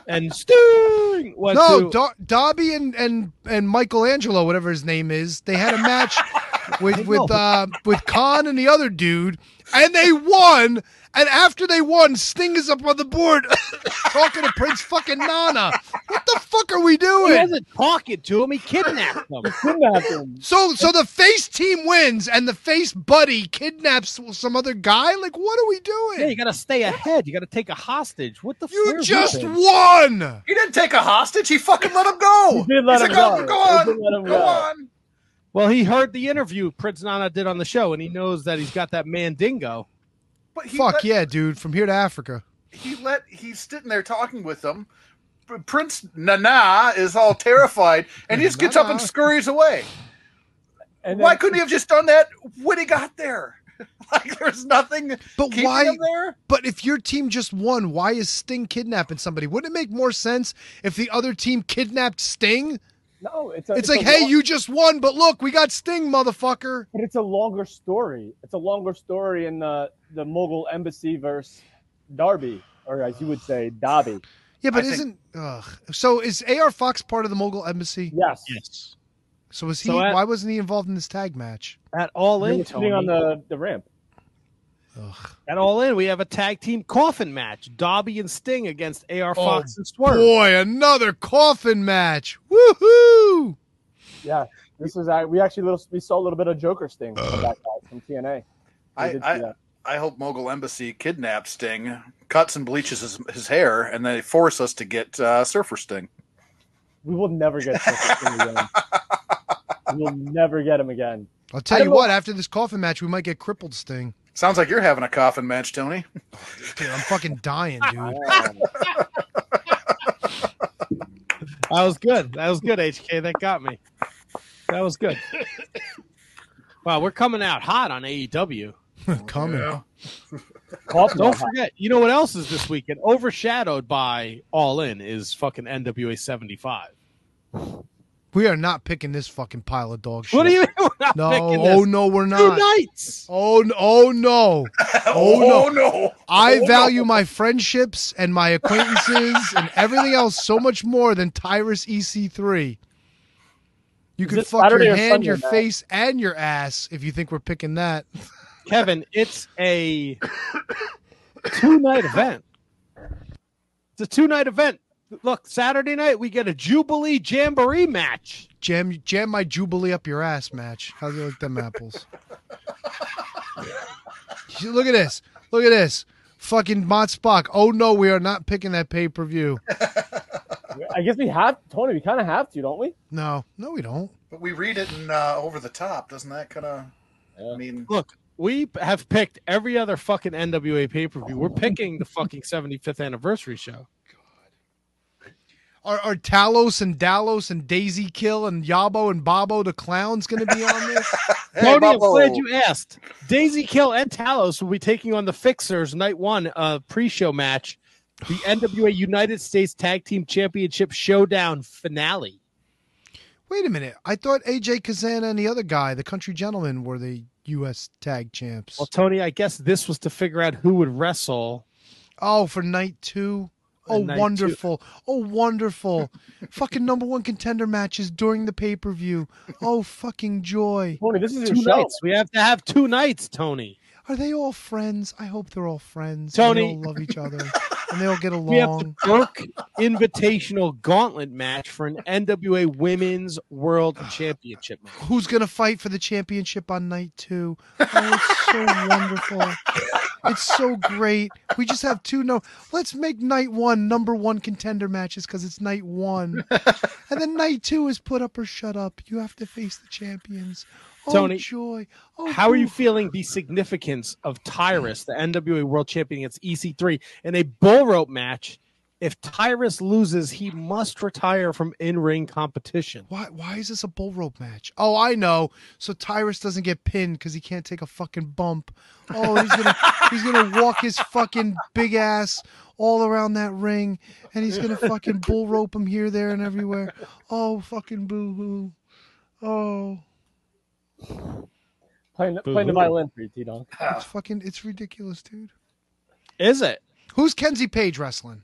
and Sting No, to Dar- Darby and and and Michelangelo, whatever his name is, they had a match [LAUGHS] with with uh, with Khan and the other dude, and they won. And after they won, Sting is up on the board [COUGHS] talking to Prince fucking Nana. What the fuck are we he doing? wasn't talking to him. He kidnapped him. Kidnapped him. So so the face team wins, and the face buddy kidnaps some other guy. Like, what are we doing? Yeah, you got to stay ahead. You got to take a hostage. What the? Fuck? You just this? won. He didn't take a hostage. He fucking let him go. He did let He's him like, "Oh, go. go on, did let him go go." on. Well, he heard the interview Prince Nana did on the show, and he knows that he's got that mandingo. But he Fuck let, yeah, dude! From here to Africa. he let he's sitting there talking with them. Prince Nana is all terrified, and he just gets up and scurries away. And Why then- couldn't he have just done that when he got there? [LAUGHS] like, there's nothing But why? him there. But if your team just won, why is Sting kidnapping somebody? Wouldn't it make more sense if the other team kidnapped Sting? No, it's a, It's, a like, hey, long- you just won, but look, we got Sting, motherfucker. But it's a longer story. It's a longer story in the the Mogul Embassy versus Darby, or as you would say, Dobby. Yeah, but I isn't ugh. so? Is AR Fox part of the Mogul Embassy? Yes. Yes. So was he? So at- why wasn't he involved in this tag match? At all He in, was sitting on the, the ramp. Ugh. at all in, we have a tag team coffin match: Dobby and Sting against AR Oh, Fox and Swerve. Boy, another coffin match! Woohoo! Yeah. This was we actually little we saw a little bit of Joker Sting from guy from TNA. We I- I- I hope Mogul Embassy kidnaps Sting, cuts and bleaches his, his hair, and they force us to get uh, Surfer Sting. we will never get Joker [LAUGHS] Sting again. We'll never get him again. I'll tell you don't know- what. After this coffin match, we might get crippled Sting. Sounds like you're having a coffin match, Tony. Dude, I'm fucking dying, dude. [LAUGHS] [LAUGHS] That was good. That was good, HK. That got me. That was good. [LAUGHS] Wow, we're coming out hot on AEW. Coming. coffin Don't forget, you know what else is this weekend? Overshadowed by All In is fucking NWA 75. [SIGHS] We are not picking this fucking pile of dog shit. What do you mean we're not No, picking oh this? no, we're not. Two not. nights. Oh, n- oh no. [LAUGHS] Oh, no. Oh, no! I Oh, value no. my friendships and my acquaintances [LAUGHS] and everything else so much more than Tyrus EC3. You Is could fuck Saturday your hand, Sunday, your Matt? face, and your ass if you think we're picking that. [LAUGHS] Kevin, it's a [COUGHS] two night event. It's a two night event. Look, Saturday night we get a Jubilee Jamboree match. Jam, jam my Jubilee up your ass match. How do you like them apples? [LAUGHS] Look at this. Look at this. Fucking Mott Spock. Oh no, we are not picking that pay per view. I guess we have Tony. We kind of have to, don't we? No, no, we don't. But we read it in uh, over the top, doesn't that kind of? Yeah. I mean, Look, we have picked every other fucking NWA pay per view. We're picking the fucking 75th anniversary show. Are, are Talos and Dalos and Daisy Kill and Yabo and Bobo the clowns going to be on this? [LAUGHS] hey, Tony, I'm glad you asked. Daisy Kill and Talos will be taking on the Fixers night one uh, pre-show match, the [SIGHS] NWA United States Tag Team Championship Showdown finale. Wait a minute. I thought AJ Cazana and the other guy, the country gentleman, were the U.S. tag champs. Well, Tony, I guess this was to figure out who would wrestle. Oh, for night two. Oh, night two. wonderful. Oh, wonderful. [LAUGHS] fucking number one contender matches during the pay per view. Oh, fucking joy. Tony, this is your Two show. nights. We have to have two nights, Tony. Are they all friends? I hope they're all friends. Tony. And they all love each other. and they all get along. [LAUGHS] We have the along. Invitational Gauntlet match for an NWA Women's World Championship match. Who's going to fight for the championship on night two? Oh, it's so [LAUGHS] wonderful. It's so great. We just have two. No, let's make night one number one contender matches because it's night one, and then night two is put up or shut up. You have to face the champions. Oh, Tony, joy! Oh, How are you feeling the significance of Tyrus, the NWA World Champion against EC3, in a bull rope match? If Tyrus loses, he must retire from in ring competition. Why? Why is this a bull rope match? Oh, I know. So Tyrus doesn't get pinned because he can't take a fucking bump. Oh, he's gonna [LAUGHS] he's gonna walk his fucking big ass all around that ring, and he's gonna fucking bull rope him here, there, and everywhere. Oh, fucking boo hoo. Oh, Playing, the- Boo-hoo. playing the violin for you, T Donk. It's fucking. It's ridiculous, dude. Is it? Who's Kenzie Paige wrestling?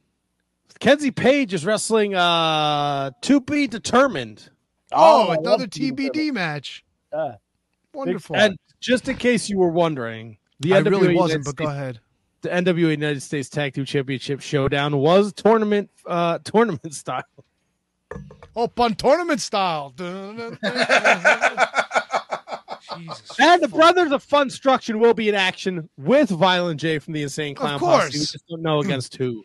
Kenzie Paige is wrestling uh to be determined. Oh, I another. TBD match. Yeah. Wonderful. And just in case you were wondering, the I NWA really wasn't, United but go States- ahead. the NWA United States Tag Team Championship Showdown was tournament uh [LAUGHS] tournament style. Oh, on tournament style. [LAUGHS] Jesus. And the Brothers of Fun Struction will be in action with Violent J from the Insane Clown course. Posse. We just don't know [CLEARS THROAT] against who.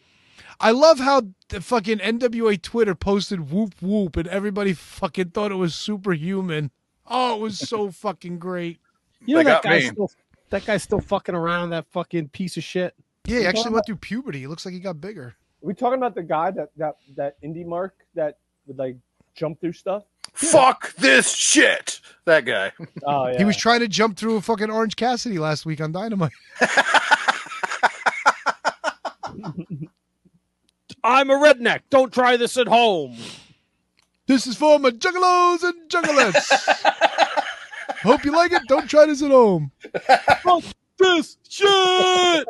I love how the fucking NWA Twitter posted whoop whoop and everybody fucking thought it was superhuman. Oh, it was so [LAUGHS] fucking great. You know They that got guy's me. still that guy's still fucking around. That fucking piece of shit. Yeah, he actually went through puberty. He looks like he got bigger. Are we talking about the guy that that that indie mark that would like jump through stuff? Fuck this shit. That guy. [LAUGHS] Oh yeah. He was trying to jump through a fucking Orange Cassidy last week on Dynamite. [LAUGHS] I'm a redneck. Don't try this at home. This is for my juggalos and juggalettes. [LAUGHS] Hope you like it. Don't try this at home. Fuck This shit.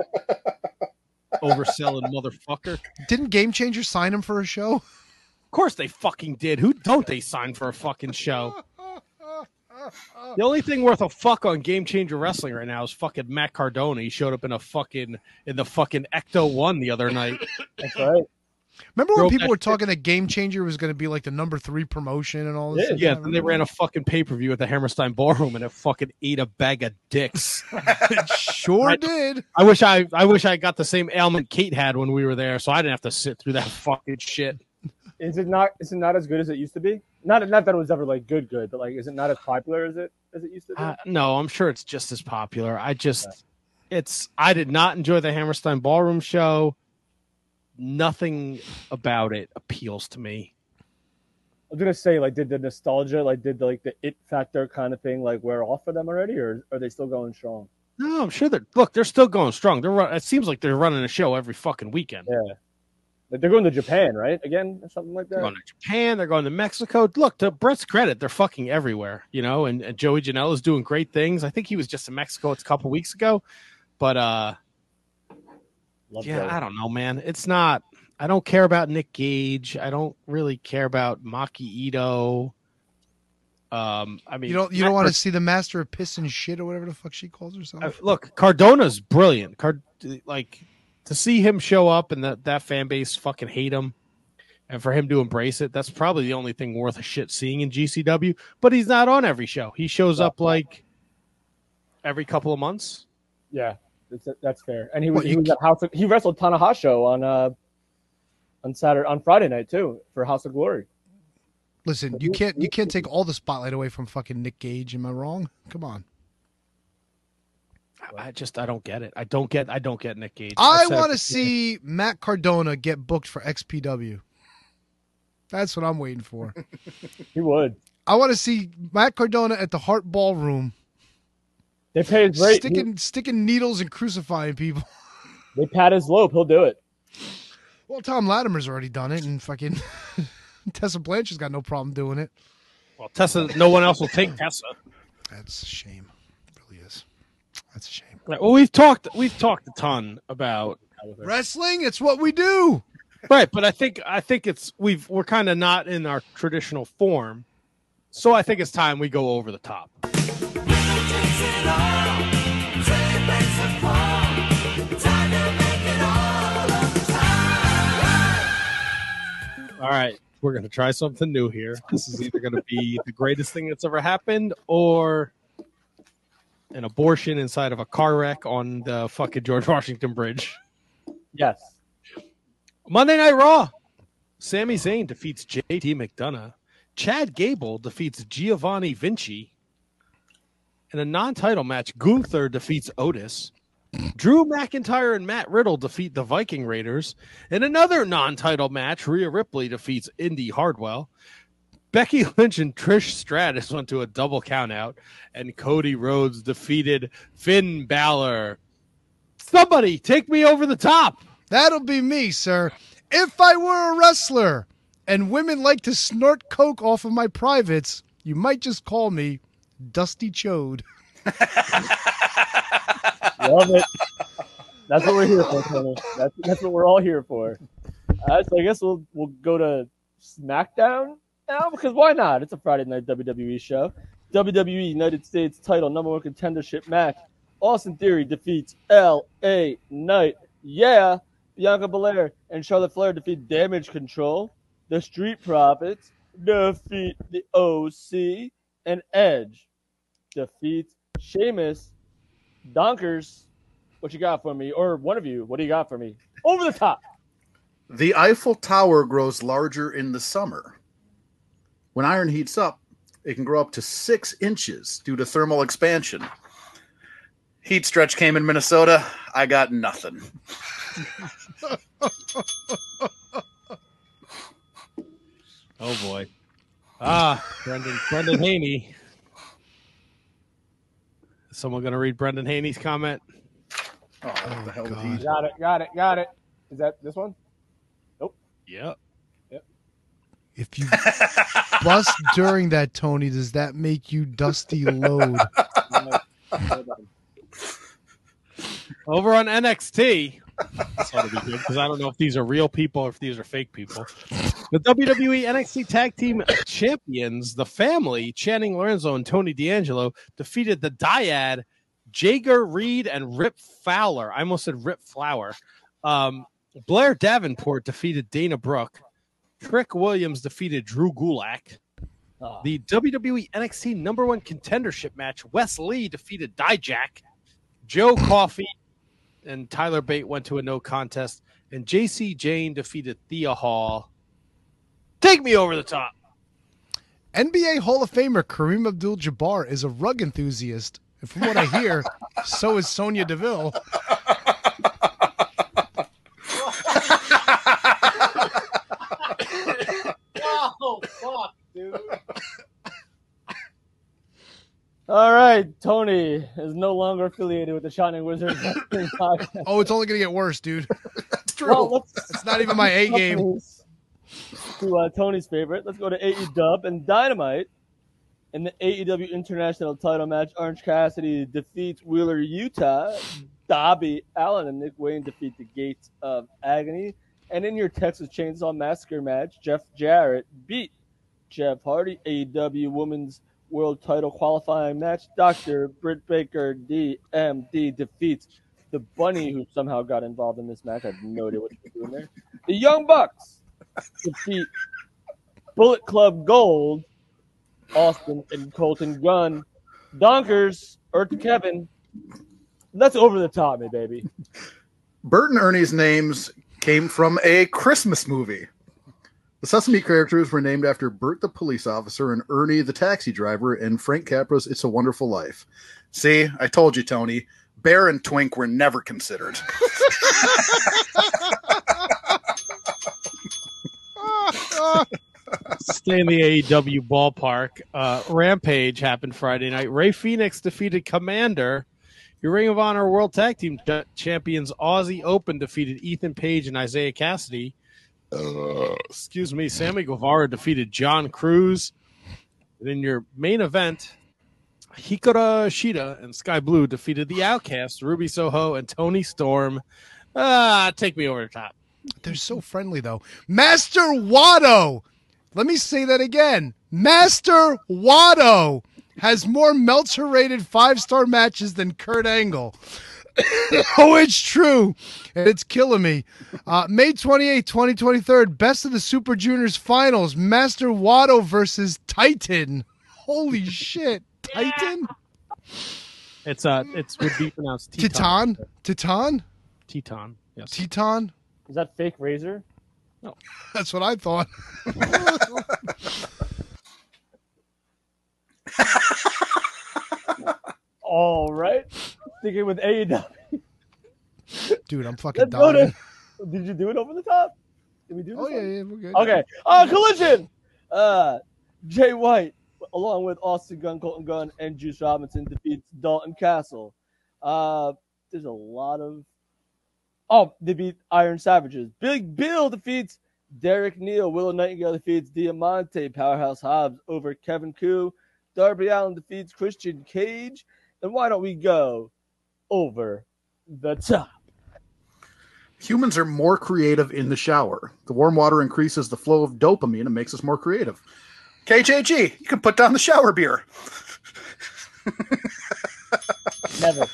Overselling motherfucker. Didn't Game Changer sign him for a show? Of course they fucking did. Who don't they sign for a fucking show? The only thing worth a fuck on Game Changer Wrestling right now is fucking Matt Cardona. He showed up in a fucking in the fucking Ecto One the other night. That's right. Remember when Broke people that were shit. talking that Game Changer was going to be like the number three promotion and all this? Yeah. Yeah, then they ran a fucking pay per view at the Hammerstein Ballroom and it fucking ate a bag of dicks. [LAUGHS] [LAUGHS] It sure Right. did. I wish I I wish I got the same ailment Kate had when we were there, so I didn't have to sit through that fucking shit. [LAUGHS] Is it not? Is it not as good as it used to be? Not not that it was ever like good, good, but like, is it not as popular as it as it used to be? Uh, no, I'm sure it's just as popular. I just it's I did not enjoy the Hammerstein Ballroom show. Nothing about it appeals to me. I was gonna say, like, did the nostalgia, like, did the, like the it factor kind of thing, like, wear off for them already, or are they still going strong? No, I'm sure they're look. They're still going strong. They're run, it seems like they're running a show every fucking weekend. Yeah, like they're going to Japan, right? Again, or something like They're that. going to Japan. They're going to Mexico. Look, to Brett's credit, they're fucking everywhere. You know, and, and Joey Janela is doing great things. I think he was just in Mexico a couple weeks ago, but uh, Love yeah, Joey. I don't know, man. It's not. I don't care about Nick Gage. I don't really care about Maki Itoh. Um, I mean, You don't you Matt don't want to see the master of piss and shit or whatever the fuck she calls herself. uh, look. Cardona's brilliant. Card like to see him show up and that that fan base fucking hate him, and for him to embrace it. That's probably the only thing worth a shit seeing in GCW. But he's not on every show. He shows up like every couple of months. Yeah, that's, that's fair. And he was What, he was at House. Of, he wrestled Tanahashi on uh on Saturday on Friday night too for House of Glory. Listen, you can't you can't take all the spotlight away from fucking Nick Gage. Am I wrong? Come on. I- I just I don't get it. I don't get I don't get Nick Gage. I said it want to see Matt Cardona get booked for XPW. That's what I'm waiting for. [LAUGHS] He would. I want to see Matt Cardona at the Heart Ballroom, They pay his rate. He- sticking sticking needles and crucifying people. [LAUGHS] they pat his lope. He'll do it. Well, Tom Latimer's already done it, and fucking [LAUGHS] Tessa Blanchard's got no problem doing it. Well, Tessa, no one else will take Tessa. That's a shame. It really is. That's a shame. Right, Well, we've talked we've talked a ton about Wrestling, it's what we do. right, but I think I think it's we've we're kind of not in our traditional form, so I think it's time we go over the top. All right, we're gonna try something new here. This is either gonna be the greatest thing that's ever happened, or an abortion inside of a car wreck on the fucking George Washington Bridge. Yes. Monday Night Raw. Sami Zayn defeats JD McDonagh. Chad Gable defeats Giovanni Vinci. In a non-title match, Gunther defeats Otis. Drew McIntyre and Matt Riddle defeat the Viking Raiders. In another non-title match, Rhea Ripley defeats Indi Hartwell. Becky Lynch and Trish Stratus [LAUGHS] went to a double countout, and Cody Rhodes defeated Finn Balor. Somebody take me over the top. That'll be me, sir. If I were a wrestler and women like to snort coke off of my privates, you might just call me Dusty Chode. [LAUGHS] Love it. That's what we're here for, Tony. That's that's what we're all here for. Right, so I guess we'll we'll go to SmackDown now because why not? It's a Friday night WWE show. WWE United States title number one contendership match. Austin Theory defeats L.A. Knight. Yeah, Bianca Belair and Charlotte Flair defeat Damage Control. The Street Profits defeat the OC, and Edge defeats Sheamus. Donkers, what you got for me? Or one of you, what do you got for me? Over the top. The Eiffel Tower grows larger in the summer. When iron heats up, it can grow up to six inches due to thermal expansion. Heat stretch came in Minnesota. I got nothing. [LAUGHS] Oh boy. Ah, Brendan Brendan Haney. Is someone gonna read Brendan Haney's comment? Oh, what the hell did God. he? Got it, got it, got it. Is that this one? Nope. Yep. Yep. If you bust [LAUGHS] during that, Tony, does that make you Dusty Load? [LAUGHS] Over on NXT. Ought to be good because I don't know if these are real people or if these are fake people. The WWE NXT Tag Team Champions, the family, Channing Lorenzo and Tony D'Angelo, defeated the Dyad, Jagger Reid and Rip Fowler. I almost said Rip Flower. Um, Blair Davenport defeated Dana Brooke. Trick Williams defeated Drew Gulak. Oh, The WWE NXT number one contendership match, Wes Lee defeated Dijak. Joe Coffey and Tyler Bate went to a no contest, and Jacy Jayne defeated Thea Hail. Take me over the top. NBA Hall of Famer Kareem Abdul Jabbar is a rug enthusiast. And from what I hear, [LAUGHS] so is Sonya Deville. [LAUGHS] [LAUGHS] oh fuck, dude. All right, Tony is no longer affiliated with the Shining Wizards. podcast. [LAUGHS] Oh, it's only going to get worse, dude. [LAUGHS] It's true. well, It's not even my A game. To uh, Tony's favorite, let's go to AE Dub and Dynamite. In the AEW International title match, Orange Cassidy defeats Wheeler Yuta. Dobby Allen and Nick Wayne defeat the Gates of Agony. And in your Texas Chainsaw Massacre match, Jeff Jarrett beat Jeff Hardy. AEW Women's World Title qualifying match, Dr. Britt Baker DMD defeats the Bunny, who somehow got involved in this match. I have no idea what was doing there. The Young Bucks defeat Bullet Club Gold, Austin and Colton Gunn. Donkers, Earth Kevin. That's over the top, me baby. Bert and Ernie's names came from a Christmas movie. The Sesame characters were named after Bert the police officer and Ernie the taxi driver in Frank Capra's It's a Wonderful Life. See, I told you, Tony. Bear and Twink were never considered. [LAUGHS] Stay in the AEW ballpark. Uh, Rampage happened Friday night. Rey Fenix defeated Commander. Your Ring of Honor World Tag Team Ch- Champions Aussie Open defeated Ethan Page and Isiah Kassidy. Excuse me. Sammy Guevara defeated John Cruz. And in your main event, Hikaru Shida and Skye Blue defeated the Outcasts, Ruby Soho and Toni Storm. Ah, take me over the top. They're so friendly, though. Master Wato. Let me say that again. Master Wato has more Meltzer rated five star matches than Kurt Angle. [LAUGHS] oh, it's true. And it's killing me. Uh, May 28, 2023, best of the Super Juniors finals. Master Wato versus Titan. Holy [LAUGHS] shit. Titan? It's uh, it's would be pronounced Teton. Titan? Titan? Teton. Yes. Teton? Is that fake razor? No. [LAUGHS] That's what I thought. All right. Sticking with AEW. Dude, I'm fucking dying. Did you do it over the top? Did we do this Oh, yeah, one? yeah, we're good. Okay. Uh, collision. Uh, Jay White, along with Austin Gunn, Colton Gunn, and Juice Robinson, defeats Dalton Castle. Uh, there's a lot of. Oh, they beat Iron Savages. Big Bill defeats Derek Neal. Willow Nightingale defeats Diamante. Powerhouse Hobbs over Kevin Ku. Darby Allin defeats Christian Cage. And why don't we go over the top? Humans are more creative in the shower. The warm water increases the flow of dopamine and makes us more creative. KJG, you can put down the shower beer. Never.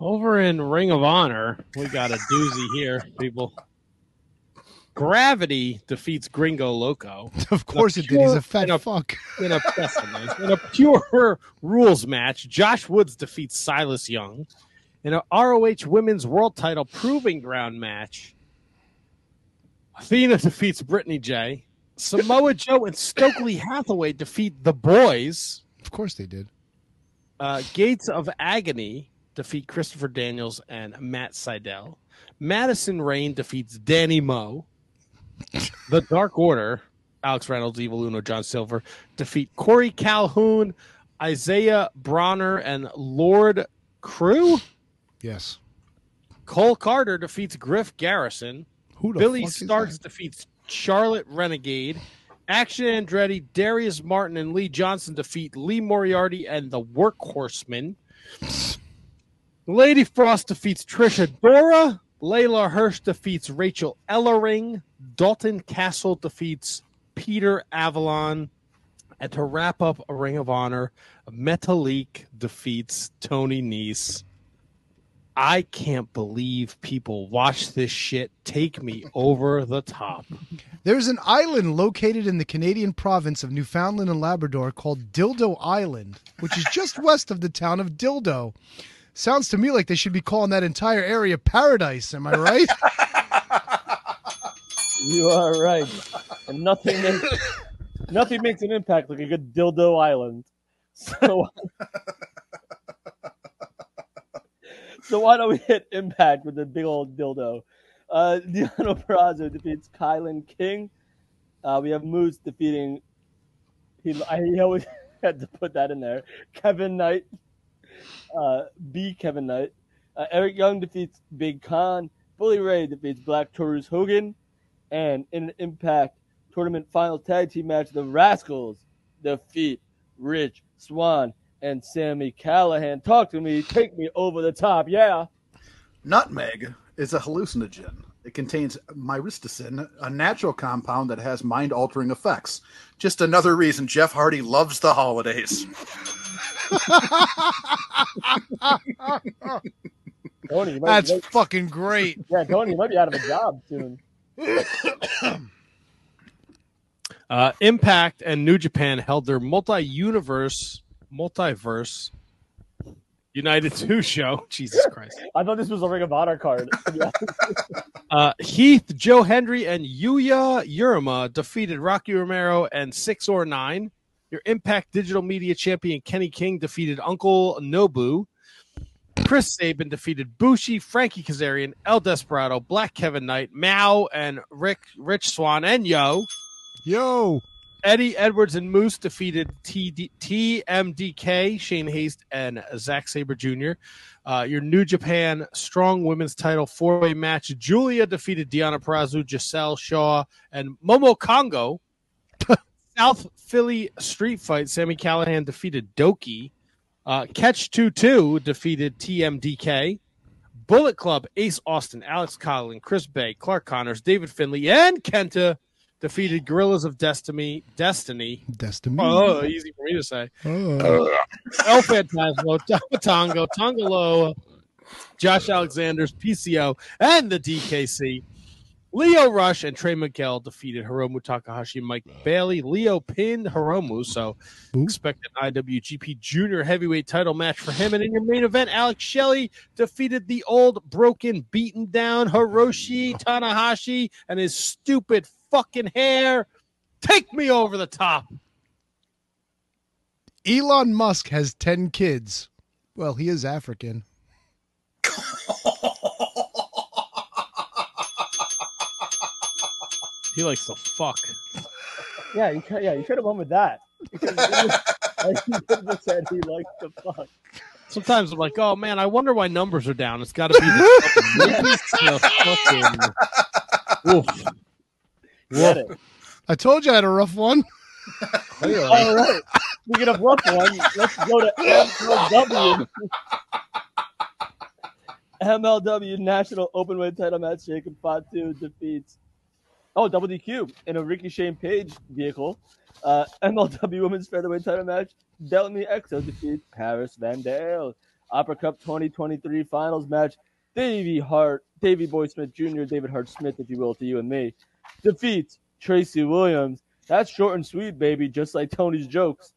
Over in Ring of Honor, we got a doozy here, people. Gravity defeats Gringo Loco [LAUGHS] of course it did. He's a pure- fat in a- fuck. in a in a pure [LAUGHS] rules match. Josh Woods defeats Silas Young in a ROH Women's World Title Proving Ground match. Athena [LAUGHS] defeats Brittany J. Samoa Joe and Stokely Hathaway defeat the Boys. Of course they did. Uh, Gates of Agony defeat Christopher Daniels and Matt Sydal. Madison Rayne defeats Danny Moe. The Dark Order, Alex Reynolds, Evil Uno, John Silver, defeat Corey Calhoun, Isaiah Bronner, and Lord Crew. Yes. Cole Carter defeats Griff Garrison. Who Billie Starkz defeats Charlotte Renegade. Action Andretti, Darius Martin, and Lee Johnson defeat Lee Moriarty and the Workhorsemen. Lady Frost defeats Trish Adora. Leyla Hirsch defeats Rachel Ellering. Dalton Castle defeats Peter Avalon. And to wrap up a Ring of Honor, Metalik defeats Tony Nese. I can't believe people watch this shit take me over the top. There's an island located in the Canadian province of Newfoundland and Labrador called Dildo Island, which is just west of the town of Dildo. Sounds to me like they should be calling that entire area paradise. Am I right? [LAUGHS] You are right. And nothing makes nothing makes an impact like a good dildo island. So [LAUGHS] So why don't we hit impact with the big old dildo? Uh [LAUGHS] Deonna Purrazzo defeats KiLynn King. Uh, we have Moose defeating he I he always had to put that in there. Kevin Knight. Uh B Kevin Knight. Uh, Eric Young defeats Big Khan. Bully Ray defeats Black Taurus Hogan. And in an Impact Tournament Final Tag Team match, the Rascals defeat Rich Swann and Sami Callihan. Talk to me, take me over the top, yeah. Nutmeg is a hallucinogen. It contains myristicin, a natural compound that has mind altering effects. Just another reason Jeff Hardy loves the holidays. [LAUGHS] Tony, you might, That's you might- fucking great. yeah, Tony, you might be out of a job soon. [COUGHS] Uh, Impact and New Japan held their multi-universe, multiverse United [LAUGHS] 2 show. Jesus Christ. I thought this was a Ring of Honor card. to be honest. Uh, Heath, Joe Hendry, and Yuya Uemura defeated Rocky Romero and Six or Nine. Your Impact Digital Media Champion Kenny King defeated Uncle Nobu. Chris Sabin defeated Bushi, Frankie Kazarian, El Desperado, Black Kevin Knight, Mao, and Rick Rich Swann and Yo. Yo. Eddie Edwards and Moose defeated TD, TMDK, Shane Haste, and Zack Sabre Jr. Uh, your New Japan Strong Women's Title four way match. Julia defeated Deonna Purrazzo, Giselle Shaw, and Momo Kohgo. South Philly Street Fight. Sami Callihan defeated Doki. Uh, Catch 2 2 defeated TMDK. Bullet Club, Ace Austin, Alex Coughlin, Chris Bey, Clark Connors, David Finlay, and Kenta defeated Gorillas of Destiny. Destiny. Destiny. Oh, easy for me to say. Oh. El Fantasmo, Tongo, Tongolo, Josh Alexander's PCO, and the DKC. Lio Rush and Trey Miguel defeated Hiromu Takahashi and Mike Bailey. Leo pinned Hiromu, so expect an IWGP Junior Heavyweight title match for him. And in your main event, Alex Shelley defeated the old, broken, beaten down Hiroshi Tanahashi and his stupid fucking hair. Take me over the top. Elon Musk has 10 kids. Well, he is African. He likes to fuck. yeah, you could, yeah, you could have won with that. Because [LAUGHS] like, you said he likes to fuck. Sometimes I'm like, oh man, I wonder why numbers are down. It's got to be the fucking, [LAUGHS] the fucking oof. Get it. I told you I had a rough one. All right. Speaking of rough one, let's go to MLW. MLW National Openweight Title match. Jacob Fatu defeats oh Double DQ in a Ricky Shane Page vehicle. Uh, [LAUGHS] MLW Women's Featherweight Title match. Delmi Exo defeats Paris Vandale. Opera Cup 2023 Finals match. Davey Hart, Davey Boy Smith Jr., David Hart Smith, if you will, to you and me, defeats Tracy Williams. That's short and sweet, baby, just like Tony's jokes.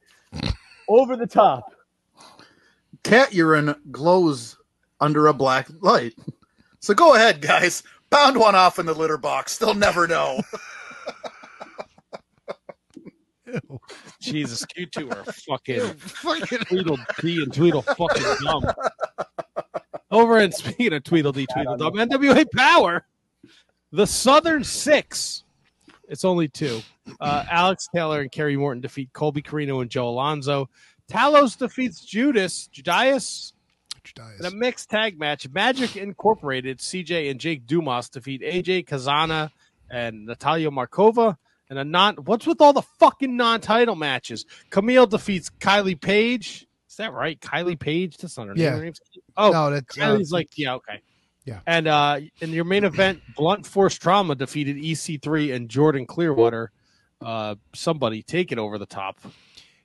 Over the top. Cat urine glows under a black light. So go ahead, guys. Pound one off in the litter box. They'll never know. [LAUGHS] Jesus, you two are fucking [LAUGHS] Fucking Tweedledee and Tweedle fucking dumb. Over and speaking of Tweedledee Tweedledum, NWA Power, the Southern Six. It's only two. Uh, Alex Taylor and Kerry Morton defeat Colby Corino and Joe Alonzo. Talos defeats Judas, Judas, in a mixed tag match. Magic Incorporated, CJ and Jake Dumas defeat AJ Cazana and Natalia Markova. And a non what's with all the fucking non-title matches? Camille defeats Kylie Page. Is that right? Kylie Page? That's not her name. Yeah. Her name's- Oh, no, that's uh, Kylie's like, yeah, okay. Yeah. And uh in your main event, Blunt Force Trauma defeated EC3 and Jordan Clearwater. Uh somebody take it over the top.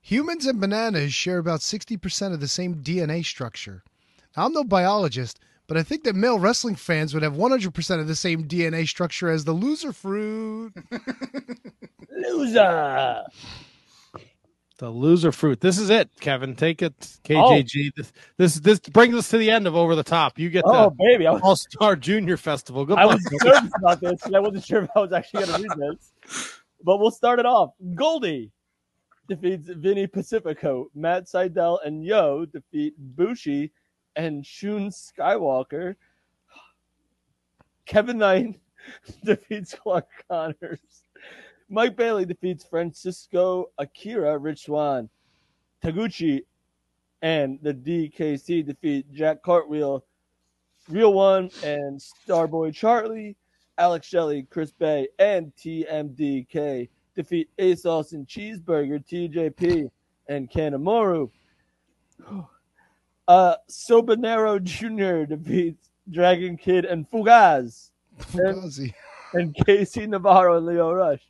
Humans and bananas share about 60% of the same DNA structure. Now, I'm no biologist, but I think that male wrestling fans would have 100% of the same DNA structure as the loser fruit. [LAUGHS] Loser. The loser fruit. This is it, Kevin. Take it, KJG. Oh. This, this this brings us to the end of Over the Top. You get Oh, the baby. I was, All Star Junior Festival. Good I luck. was nervous about this because I wasn't sure if I was actually going to read this. But we'll start it off. Goldie defeats Vinny Pacifico. Matt Sydal and Yo defeat Bushi and Shun Skywalker. Kevin Knight [LAUGHS] defeats Clark Connors. Mike Bailey defeats Francisco Akira Rich Swann. Taguchi and the DKC defeat Jack Cartwheel, Real One, and Starboy Charlie. Alex Shelley, Chris Bey, and TMDK defeat Ace Austin Cheeseburger, TJP, and Kanemaru. [GASPS] [SIGHS] [SIGHS] [SIGHS] Uh, Soberano Jr. defeats Dragon Kid and Fugaz, Fugazi. and Casey Navarro and Lio Rush.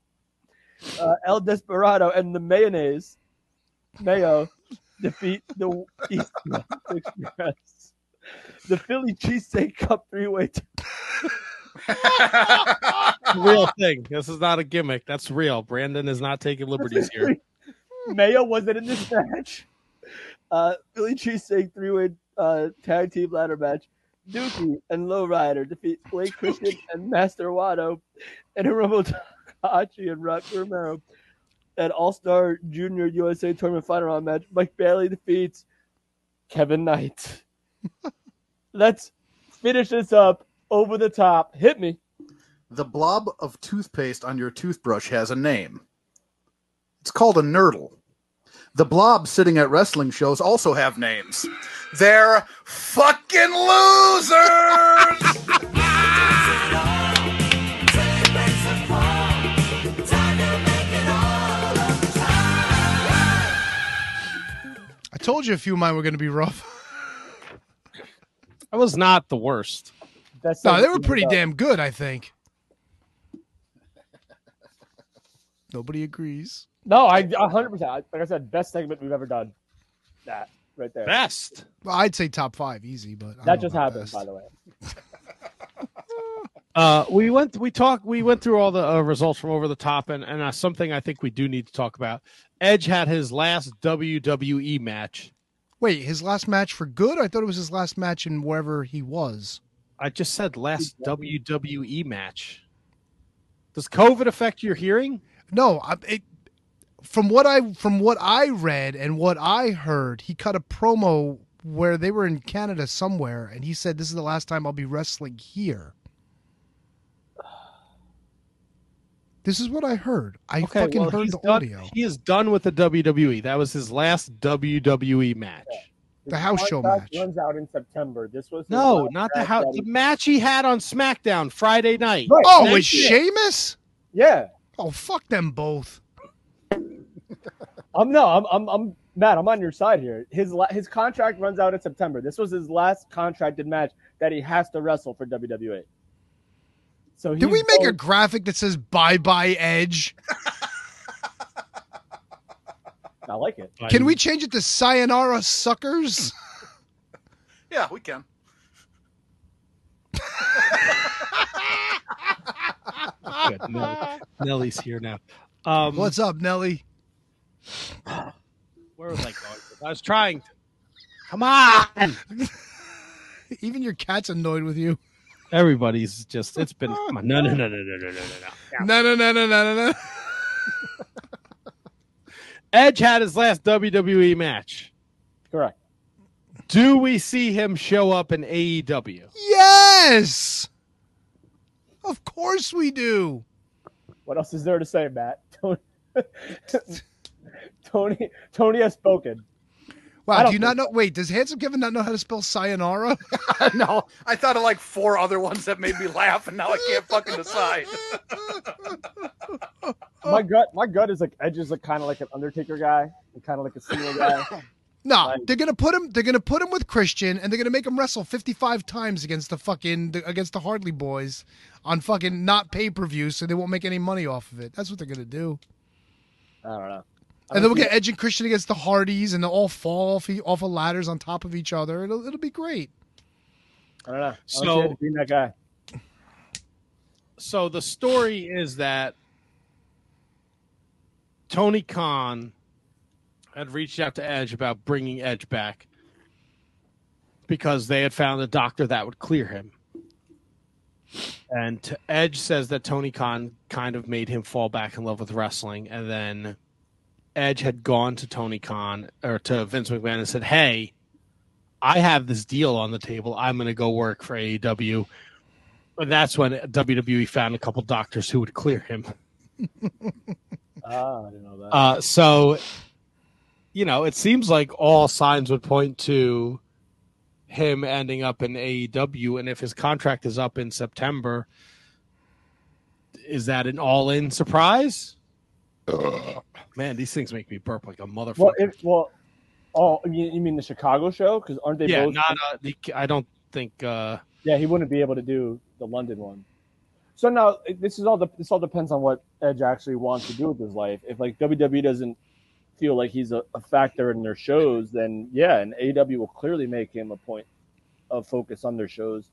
Uh, El Desperado and the Mayonnaise, Mayo, defeat the East West Express. The Philly Cheesesteak Cup three-way real thing. This is not a gimmick. That's real. Brandon is not taking liberties here. Mayo wasn't in this match. Uh, Philly cheesesteak three-way uh, tag team ladder match. Dookie and Lowrider defeat Blake Christian and Master Wato, and Hiromu Takahashi and Rock Romero. At All Star Junior USA Tournament Final Round match, Mike Bailey defeats Kevin Knight. [LAUGHS] Let's finish this up over the top. Hit me. the blob of toothpaste on your toothbrush has a name. It's called a nurdle. The blobs sitting at wrestling shows also have names. They're fucking losers! [LAUGHS] I told you a few of mine were going to be rough. That was not the worst. That's No, they were pretty damn good, I think. Nobody agrees. No, I 100. percent Like I said, best segment we've ever done. That right there. Best. Well, I'd say top five, easy, but that just happened, best. by the way. [LAUGHS] Uh, we went, we talked, we went through all the uh, results from over the top, and and uh, something I think we do need to talk about. Edge had his last WWE match. Wait, his last match for good? I thought it was his last match in wherever he was. I just said last WWE match. Does COVID affect your hearing? No, I, it, from what I from what I read and what I heard, he cut a promo where they were in Canada somewhere, and he said, "This is the last time I'll be wrestling here." [SIGHS] This is what I heard. I fucking well, heard the done, audio. He is done with the WWE. That was his last WWE match. The house show contract match. runs out in September. This was No, not the house. The match he had on SmackDown Friday night. Right. Oh, That with shit. Sheamus? Yeah, Oh, fuck them both. I'm no, I'm, I'm, I'm Matt. I'm on your side here. His la- his contract runs out in September. This was his last contracted match that he has to wrestle for WWE. So Did we make a graphic that says "Bye Bye Edge"? I like it. Can we change it to "Sayonara Suckers"? [LAUGHS] Yeah, we can. Good. Nelly, Nelly's here now. Um, What's up, Nelly? Where was I going? I was trying to. Come on. Even your cat's annoyed with you. Everybody's just. It's been. Come on. No, no, no, no, no, no, no, no. No, no, no, no, no, no, no. Edge had his last WWE match. Correct. Do we see him show up in AEW? Yes. Of course we do. What else is there to say, Matt? Tony, Tony, Tony has spoken. Wow, don't you not know? Wait, does Handsome Kevin not know how to spell sayonara? [LAUGHS] no, I thought of like four other ones that made me laugh, and now I can't fucking decide. [LAUGHS] My gut, my gut is like Edge is like kind of like an Undertaker guy, and kind of like a similar guy. [LAUGHS] No, Right. they're gonna put him. They're gonna put him with Christian, and they're gonna make him wrestle fifty-five times against the fucking against the Hardley Boys on fucking not pay per view, so they won't make any money off of it. That's what they're gonna do. I don't know. I And then we'll get Edge and Christian against the Hardys, and they'll all fall off, off of ladders on top of each other. It'll it'll be great. I don't know. I don't So- being that guy. So the story is that Tony Khan had reached out to Edge about bringing Edge back because they had found a doctor that would clear him. And Edge says that Tony Khan kind of made him fall back in love with wrestling. And then Edge had gone to Tony Khan or to Vince McMahon and said, Hey, I have this deal on the table. I'm going to go work for AEW. And that's when WWE found a couple doctors who would clear him. [LAUGHS] Ah, I didn't know that. Uh, so, you know, it seems like all signs would point to him ending up in AEW. And if his contract is up in September, is that an all in surprise? Man, these things make me burp like a motherfucker. well, if, well, oh, you, you mean the Chicago show? Because aren't they yeah, both? not. Uh, the- I don't think. Uh, Yeah, he wouldn't be able to do the London one. So now this is all the this all depends on what Edge actually wants to do with his life. If like WWE doesn't feel like he's a, a factor in their shows, then yeah, and AEW will clearly make him a point of focus on their shows.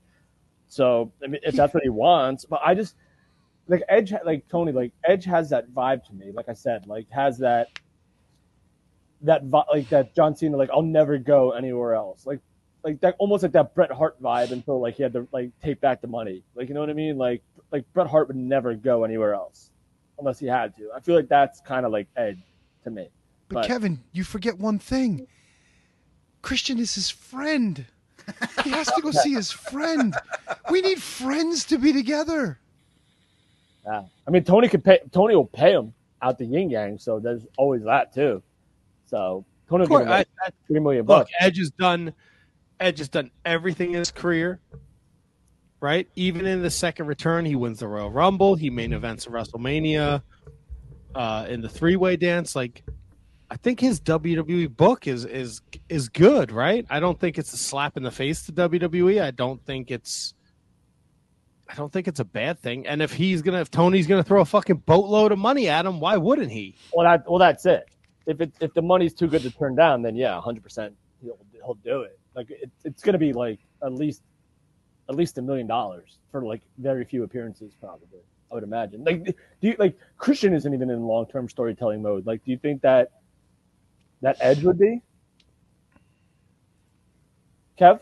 So I mean, if that's what he wants, but I just like Edge, like Tony, like Edge has that vibe to me. Like I said, like has that that vi- like that John Cena, like I'll never go anywhere else. Like like that almost like that Bret Hart vibe until like he had to like take back the money. Like you know what I mean? Like like Bret Hart would never go anywhere else unless he had to. I feel like that's kind of like Edge to me. But, But- Kevin, you forget one thing. Christian is his friend. He has to go [LAUGHS] see his friend. We need friends to be together. Yeah. I mean Tony could pay Tony will pay him out the yin yang, so there's always that too. So Tony will of give him like I- three million look, bucks. Edge has done Edge has done everything in his career. Right? Even in the second return, he wins the Royal Rumble, he main events at WrestleMania, uh, in the three way dance. Like I think his WWE book is is is good, right? I don't think it's a slap in the face to WWE. I don't think it's I don't think it's a bad thing. And if he's gonna if Tony's gonna throw a fucking boatload of money at him, why wouldn't he? Well, that well that's it. If it if the money's too good to turn down, then yeah, hundred percent he'll he'll do it. Like it, it's gonna be like at least at least a million dollars for like very few appearances, probably. I would imagine. Like, do you like Christian isn't even in long term storytelling mode? Like, do you think that that Edge would be? Kev,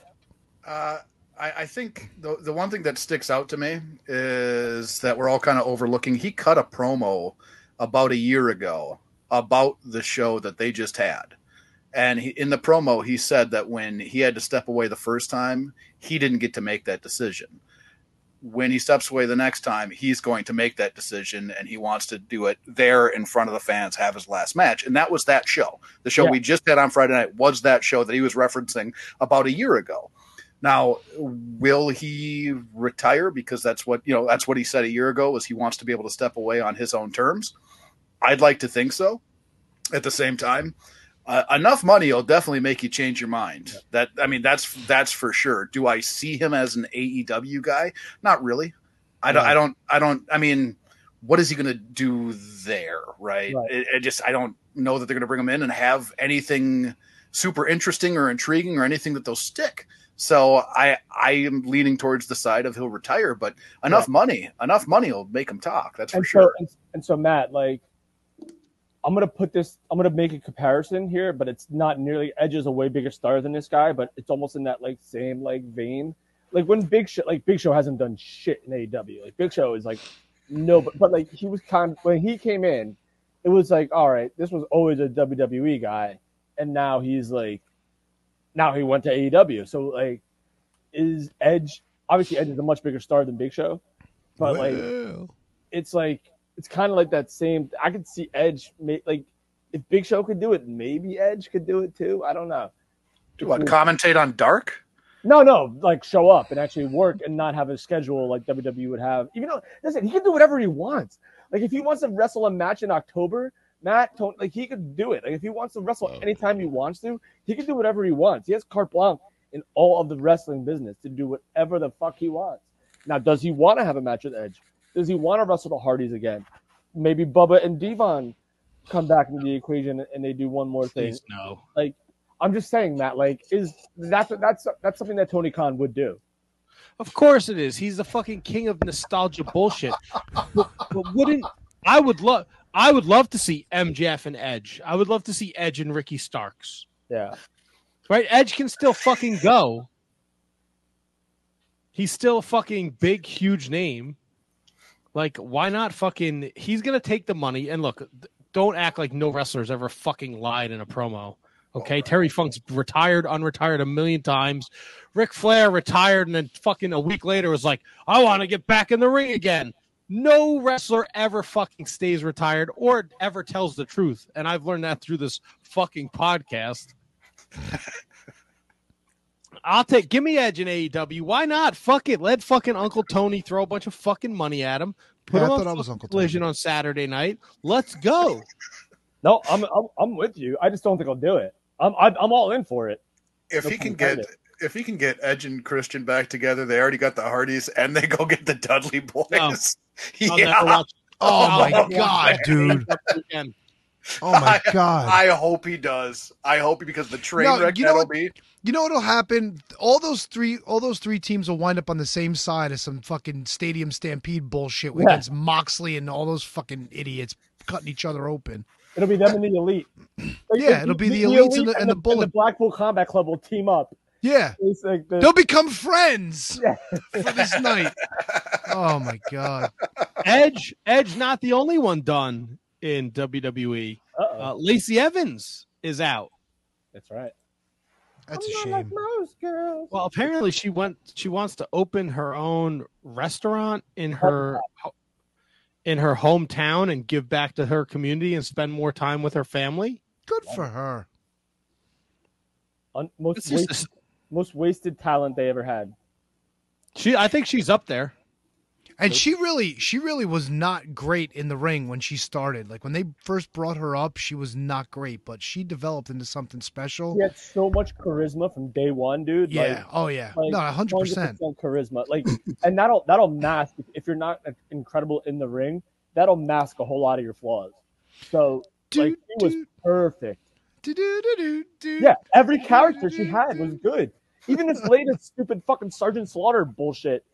Uh, I, I think the the one thing that sticks out to me is that we're all kind of overlooking. He cut a promo about a year ago about the show that they just had, and he, in the promo he said that when he had to step away the first time, he didn't get to make that decision. When he steps away the next time, he's going to make that decision, and he wants to do it there in front of the fans, have his last match, and that was that show. The show Yeah. we just had on Friday night was that show that he was referencing about a year ago. Now, will he retire because that's what you know? That's what he said a year ago. Was he wants to be able to step away on his own terms? I'd like to think so. At the same time, uh, enough money will definitely make you change your mind. That I mean, that's that's for sure. Do I see him as an AEW guy? Not really. I don't. I don't. I don't. I mean, what is he going to do there? Right. Right. It, it just I don't know that they're going to bring him in and have anything super interesting or intriguing or anything that they'll stick. So I I am leaning towards the side of he'll retire, but enough money, enough money will make him talk. That's for and sure. so and, and so Matt, like I'm gonna put this I'm gonna make a comparison here, but it's not nearly Edge is a way bigger star than this guy, but it's almost in that like same like vein. Like when Big Show like Big Show hasn't done shit in AEW. Like Big Show is like no but, but like he was kind of when he came in, it was like, all right, this was always a WWE guy, and now he's like now he went to AEW. So like is Edge obviously Edge is a much bigger star than Big Show. But like it's like it's kind of like that same. I could see Edge ma- like if Big Show could do it, maybe Edge could do it too. I don't know. Do what? Commentate on Dark? No, no, like show up and actually work and not have a schedule like WWE would have. Even though listen, he can do whatever he wants. Like if he wants to wrestle a match in October, Matt, don't, like he could do it. Like if he wants to wrestle oh. anytime he wants to, he can do whatever he wants. He has carte blanche in all of the wrestling business to do whatever the fuck he wants. Now, does he want to have a match with Edge? Does he want to wrestle the Hardys again? Maybe Bubba and Devon come back into the equation and they do one more thing. Please no. Like, I'm just saying, Matt. Like, is that's that's that's something that Tony Khan would do? Of course it is. He's the fucking king of nostalgia bullshit. [LAUGHS] but, but wouldn't I would love I would love to see MJF and Edge. I would love to see Edge and Ricky Starks. Yeah. Right? Edge can still fucking go. He's still a fucking big, huge name. Like, why not fucking he's gonna take the money and look, don't act like no wrestler's ever fucking lied in a promo. Okay, Terry Funk's retired, unretired a million times. Ric Flair retired, and then fucking a week later was like, I want to get back in the ring again. No wrestler ever fucking stays retired or ever tells the truth. And I've learned that through this fucking podcast. [LAUGHS] I'll take give me Edge in AEW. Why not? Fuck it. Let fucking Uncle Tony throw a bunch of fucking money at him. Put Yeah, I him on thought I was Uncle collision Tony. on Saturday night. Let's go. No, I'm I'm, I'm with you. I just don't think I'll do it. I'm I'm, I'm all in for it. If No he can pun get if he can get Edge and Christian back together, they already got the Hardys, and they go get the Dudley boys. No. [LAUGHS] I'll yeah, never watch. [LAUGHS] Oh I'll my god, dude! [LAUGHS] Oh my god! I hope he does. I hope he because the train No, wreck you know that'll what- be. You know what'll happen? All those three, all those three teams will wind up on the same side as some fucking stadium stampede bullshit Yeah. against Moxley and all those fucking idiots cutting each other open. It'll be them and the elite. Like, [CLEARS THROAT] Yeah, it'll be the elites and the- and the the Bullet- Blackpool Combat Club will team up. Yeah, It's like the, they'll become friends [LAUGHS] Yeah. for this night. Oh my god! Edge, Edge, not the only one done in WWE. uh-oh. Uh, Lacey Evans is out. That's right. That's a I'm not like shame. most girls. Well, apparently she went. She wants to open her own restaurant in her in her hometown and give back to her community and spend more time with her family. Good for her. Un- most It's just- wasted, most wasted talent they ever had. she, I think she's up there. And she really, she really was not great in the ring when she started. Like when they first brought her up, she was not great, but she developed into something special. She had so much charisma from day one, dude. Yeah. Like, oh yeah. like no, hundred percent. 100% charisma. Like, and that'll that'll mask if, if you're not incredible in the ring. That'll mask a whole lot of your flaws. So, like, he was perfect. Yeah, every character she had was good. Even this latest stupid fucking Sergeant Slaughter bullshit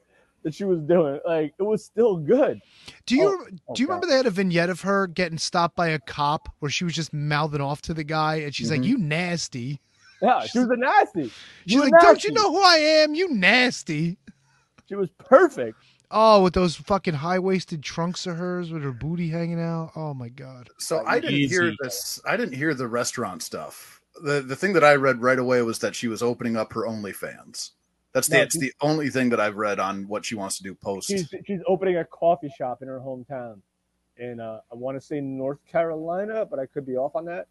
that she was doing, like, it was still good. Do you Oh, do you God. remember they had a vignette of her getting stopped by a cop where she was just mouthing off to the guy and she's like, Mhm. "You nasty." Yeah, she was a nasty. She's was like, "Don't you know who I am? You nasty." She was perfect. Oh, with those fucking high waisted trunks of hers with her booty hanging out. Oh my god. So I didn't hear this. I didn't hear the restaurant stuff. The The thing that I read right away was that she was opening up her OnlyFans. That's the No, it's the only thing that I've read on what she wants to do post. She's she's opening a coffee shop in her hometown, in uh, I want to say North Carolina, but I could be off on that.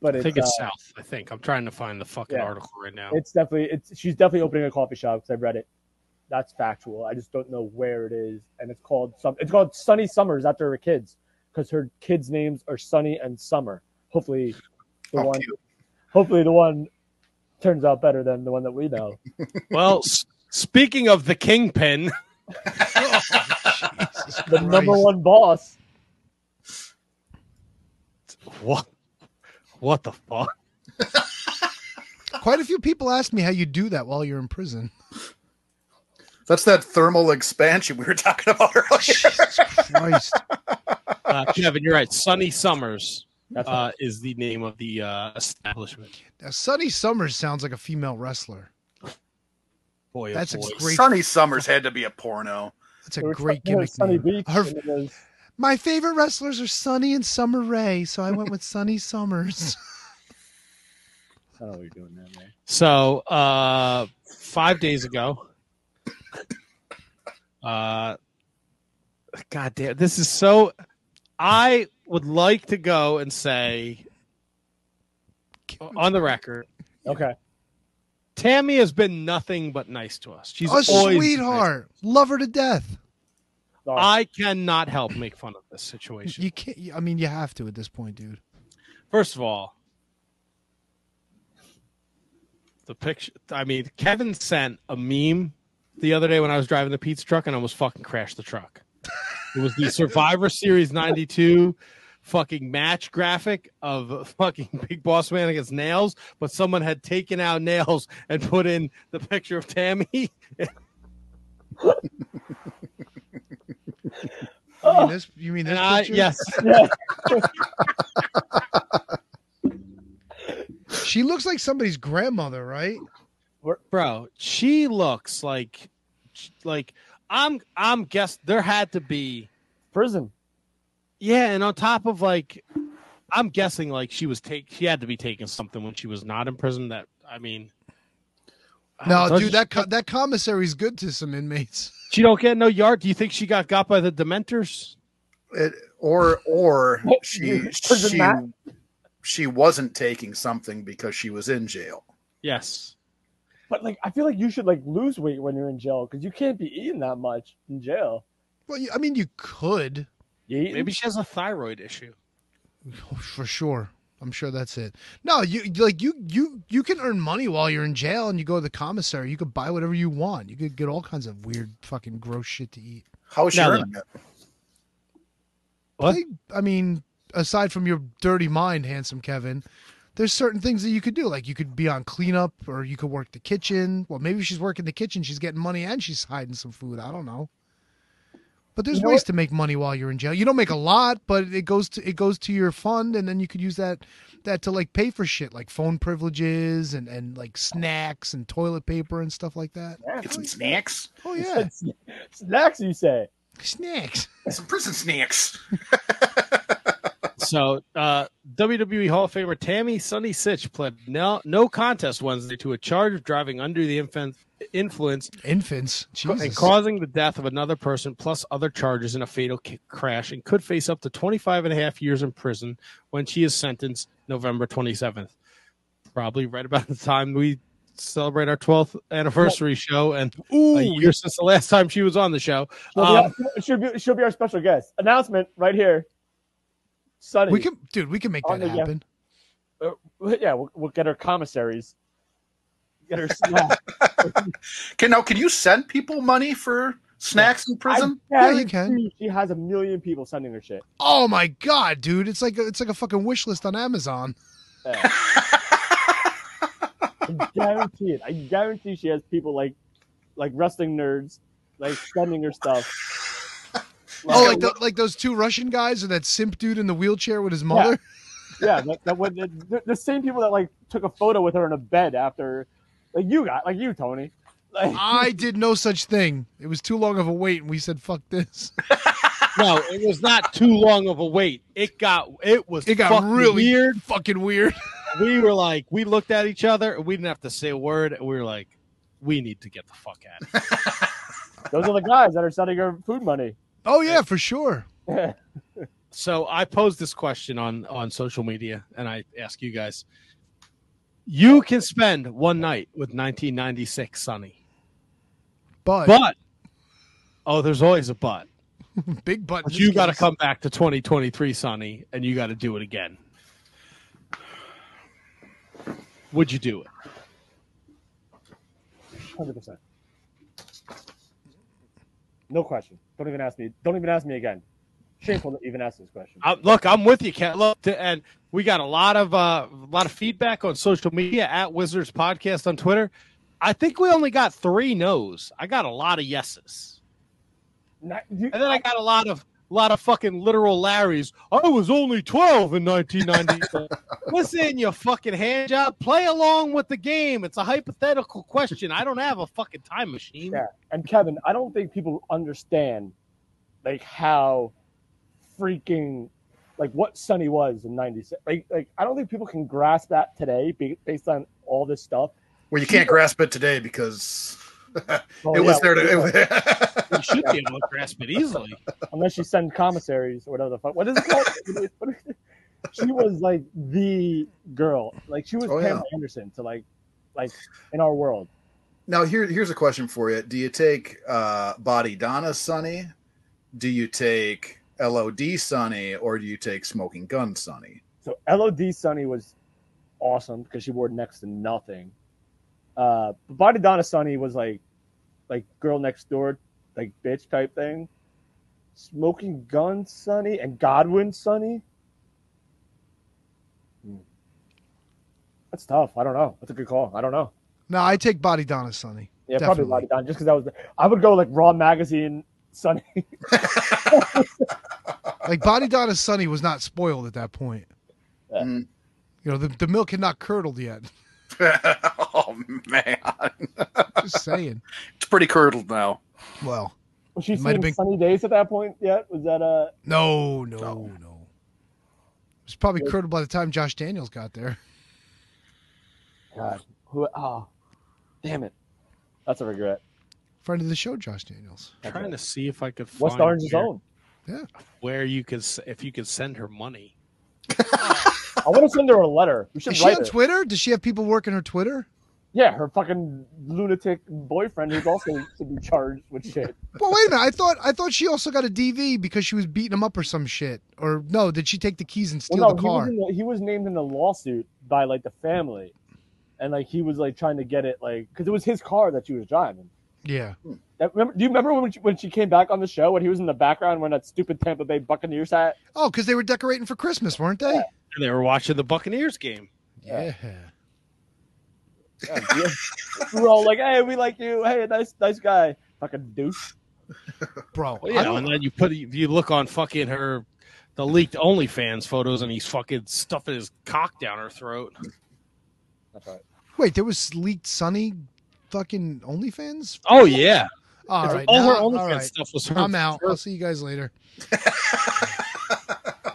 but I it's, think it's uh, South. I think I'm trying to find the fucking yeah. article right now. it's definitely it's she's definitely opening a coffee shop because I've read it. That's factual. I just don't know where it is, and it's called some. It's called Sunny Summers after her kids because her kids' names are Sunny and Summer. Hopefully, the Oh, one. cute. Hopefully, the one turns out better than the one that we know. [LAUGHS] well, s- speaking of the kingpin, [LAUGHS] [LAUGHS] Jesus The number one boss. what? What the fuck? Quite a few people asked me how you do that while you're in prison. That's that thermal expansion we were talking about earlier. Jesus Christ. Uh, Kevin, you're right. Sunny Summers That's uh, is the name of the uh, establishment. Now, Sunny Summers sounds like a female wrestler. Boy, oh That's a great. Sunny Summers had to be a porno. That's a There great gimmick. Sunny name. Beach. Her- was- my favorite wrestlers are Sunny and Summer Rae, so I went with Sunny Summers. [LAUGHS] I don't know you're doing there, man. So, uh, five days ago, uh, God damn, this is so. I would like to go and say, on the record, Okay. Tammy has been nothing but nice to us. She's a always been nice. sweetheart, love her to death. No, I cannot help make fun of this situation. You can't. I mean, you have to at this point, dude. First of all, the picture. I mean, Kevin sent a meme the other day when I was driving the pizza truck and I almost fucking crashed the truck. It was the Survivor Series '92 fucking match graphic of fucking [LAUGHS] Big Boss Man against Nails, but someone had taken out Nails and put in the picture of Tammy. [LAUGHS] You Oh, mean this? You mean this And I, yes. [LAUGHS] She looks like somebody's grandmother, right? bro, she looks like, like I'm. I'm guess there had to be. Prison. Yeah, and on top of like, I'm guessing like she was take she had to be taking something when she was not in prison. That I mean, No, does dude, she- that co- that commissary's good to some inmates. [LAUGHS] she don't get no yard. Do you think she got got by the Dementors? It, or or she [LAUGHS] she she wasn't taking something because she was in jail. Yes. But like, I feel like you should like lose weight when you're in jail because you can't be eating that much in jail. Well, I mean, you could You? Maybe she has a thyroid issue. Oh, for sure. I'm sure that's it. No, you like you you you can earn money while you're in jail, and you go to the commissary. You could buy whatever you want. You could get all kinds of weird, fucking gross shit to eat. How is she Now earning it? What? I, I mean, aside from your dirty mind, handsome Kevin, there's certain things that you could do. Like you could be on cleanup, or you could work the kitchen. Well, maybe she's working the kitchen. She's getting money and she's hiding some food. I don't know. But there's You know ways what? to make money while you're in jail. You don't make a lot, but it goes to it goes to your fund, and then you could use that that to like pay for shit like phone privileges and and like snacks and toilet paper and stuff like that. Yeah, Get some snacks. Oh yeah, snacks. You say? snacks. Some prison snacks. [LAUGHS] [LAUGHS] So, uh, WWE Hall of Famer Tammy Sunny Sytch pled no, no contest Wednesday to a charge of driving under the infant, influence Infants, Jesus. and causing the death of another person, plus other charges in a fatal ki- crash, and could face up to 25 and a half years in prison when she is sentenced November 27th. Probably right about the time we celebrate our 12th anniversary show and Ooh, a year since the last time she was on the show. She'll, Um, be, she'll, be, she'll be our special guest. Announcement right here. Sunny. we can, dude. We can make that the- yeah. happen. Uh, yeah, we'll, we'll get her commissaries. Get her snacks. [LAUGHS] Can now can you send people money for snacks in prison? Yeah, you can. She has a million people sending her shit. Oh my god, dude! It's like a, it's like a fucking wish list on Amazon. Yeah. [LAUGHS] I guarantee it. I guarantee she has people like like wrestling nerds like sending her stuff. Oh, like the, like those two Russian guys or that simp dude in the wheelchair with his mother. yeah, that, that would, the, the same people that like took a photo with her in a bed after, like you got, like you, Tony. Like, [LAUGHS] I did no such thing. It was too long of a wait, and we said, "Fuck this." [LAUGHS] no, it was not too long of a wait. It got it was It got fucking really weird. fucking weird. [LAUGHS] We were like, we looked at each other. And we didn't have to say a word. We were like, we need to get the fuck out. of here. those are the guys that are sending her food money. Oh yeah, for sure. [LAUGHS] So I posed this question on on social media, and I ask you guys: You can spend one night with 1996 Sunny, But, but oh, there's always a but. [LAUGHS] big but. But you got to come back to 2023 Sunny, and you got to do it again. Would you do it? Hundred percent. No question. Don't even ask me. Don't even ask me again. Shameful to even ask this question. Uh, look, I'm with you, Ken. Look, t- and we got a lot of uh, a lot of feedback on social media at Wizards Podcast on Twitter. I think we only got three no's. I got a lot of yeses, Not- you- and then I got a lot of a lot of fucking literal Larrys. I was only 12 in 1990. Listen, [LAUGHS] you fucking hand job. Play along with the game. It's a hypothetical question. I don't have a fucking time machine. Yeah. And Kevin, I don't think people understand like how freaking like what Sunny was in '96. Like, like I don't think people can grasp that today based on all this stuff. Well, you can't grasp it today because [LAUGHS] Oh, it was yeah, there. To, [LAUGHS] You should be able to grasp it easily. unless you send commissaries or whatever the fuck. What is it called? [LAUGHS] What is it- she was like the girl. Like she was Oh, Pam yeah. Anderson to like, like in our world. now, here, here's a question for you: Do you take uh, Body Donna Sunny? Do you take LOD Sunny, or do you take Smoking Gun Sunny? So LOD Sunny was awesome because she wore next to nothing. Uh, but Body Donna Sunny was like, like girl next door, like bitch type thing. Smoking Gun Sunny and Godwinn Sunny. Hmm. That's tough. I don't know. That's a good call. I don't know. No, I take Body Donna Sunny. Yeah, probably Definitely. Body Donna just because that was. The, I would go like Raw Magazine Sunny. [LAUGHS] Like Body Donna Sunny was not spoiled at that point. Mm. You know, the, the milk had not curdled yet. [LAUGHS] oh man, Just saying. it's pretty curdled now. Well, Was she It seeing been- Sunny Days at that point yet? Was that uh? no, no, No. no. It was probably curdled by the time Josh Daniels got there. God, who? Oh, damn it! That's a regret. Friend of the show, Josh Daniels. trying to see if I could West find Orange's where, own. where you could if you could send her money. [LAUGHS] I want to send her a letter. We should Is she on her. Twitter? Does she have people working her Twitter? Yeah, her fucking lunatic boyfriend who's also to be charged with shit. Well, wait a minute. I thought I thought she also got a DV because she was beating him up or some shit. Or no, did she take the keys and steal Well, no, the he was, car? the, he was named in the lawsuit by like the family, and like he was like trying to get it like because it was his car that she was driving. Yeah. That, remember, do you remember when she, when she came back on the show when he was in the background when that stupid Tampa Bay Buccaneers hat? Oh, because they were decorating for Christmas, weren't they? And they were watching the Buccaneers game. Yeah. Yeah, yeah. we were all like, "Hey, we like you. Hey, nice nice guy." Fucking douche. Bro. Well, I you know, and then you put you look on fucking her the leaked OnlyFans photos, and he's fucking stuffing his cock down her throat. That's right. wait, there was leaked Sunny fucking OnlyFans? Oh yeah, All right. all her OnlyFans all right. stuff was her. I'm out. her- I'll see you guys later. [LAUGHS]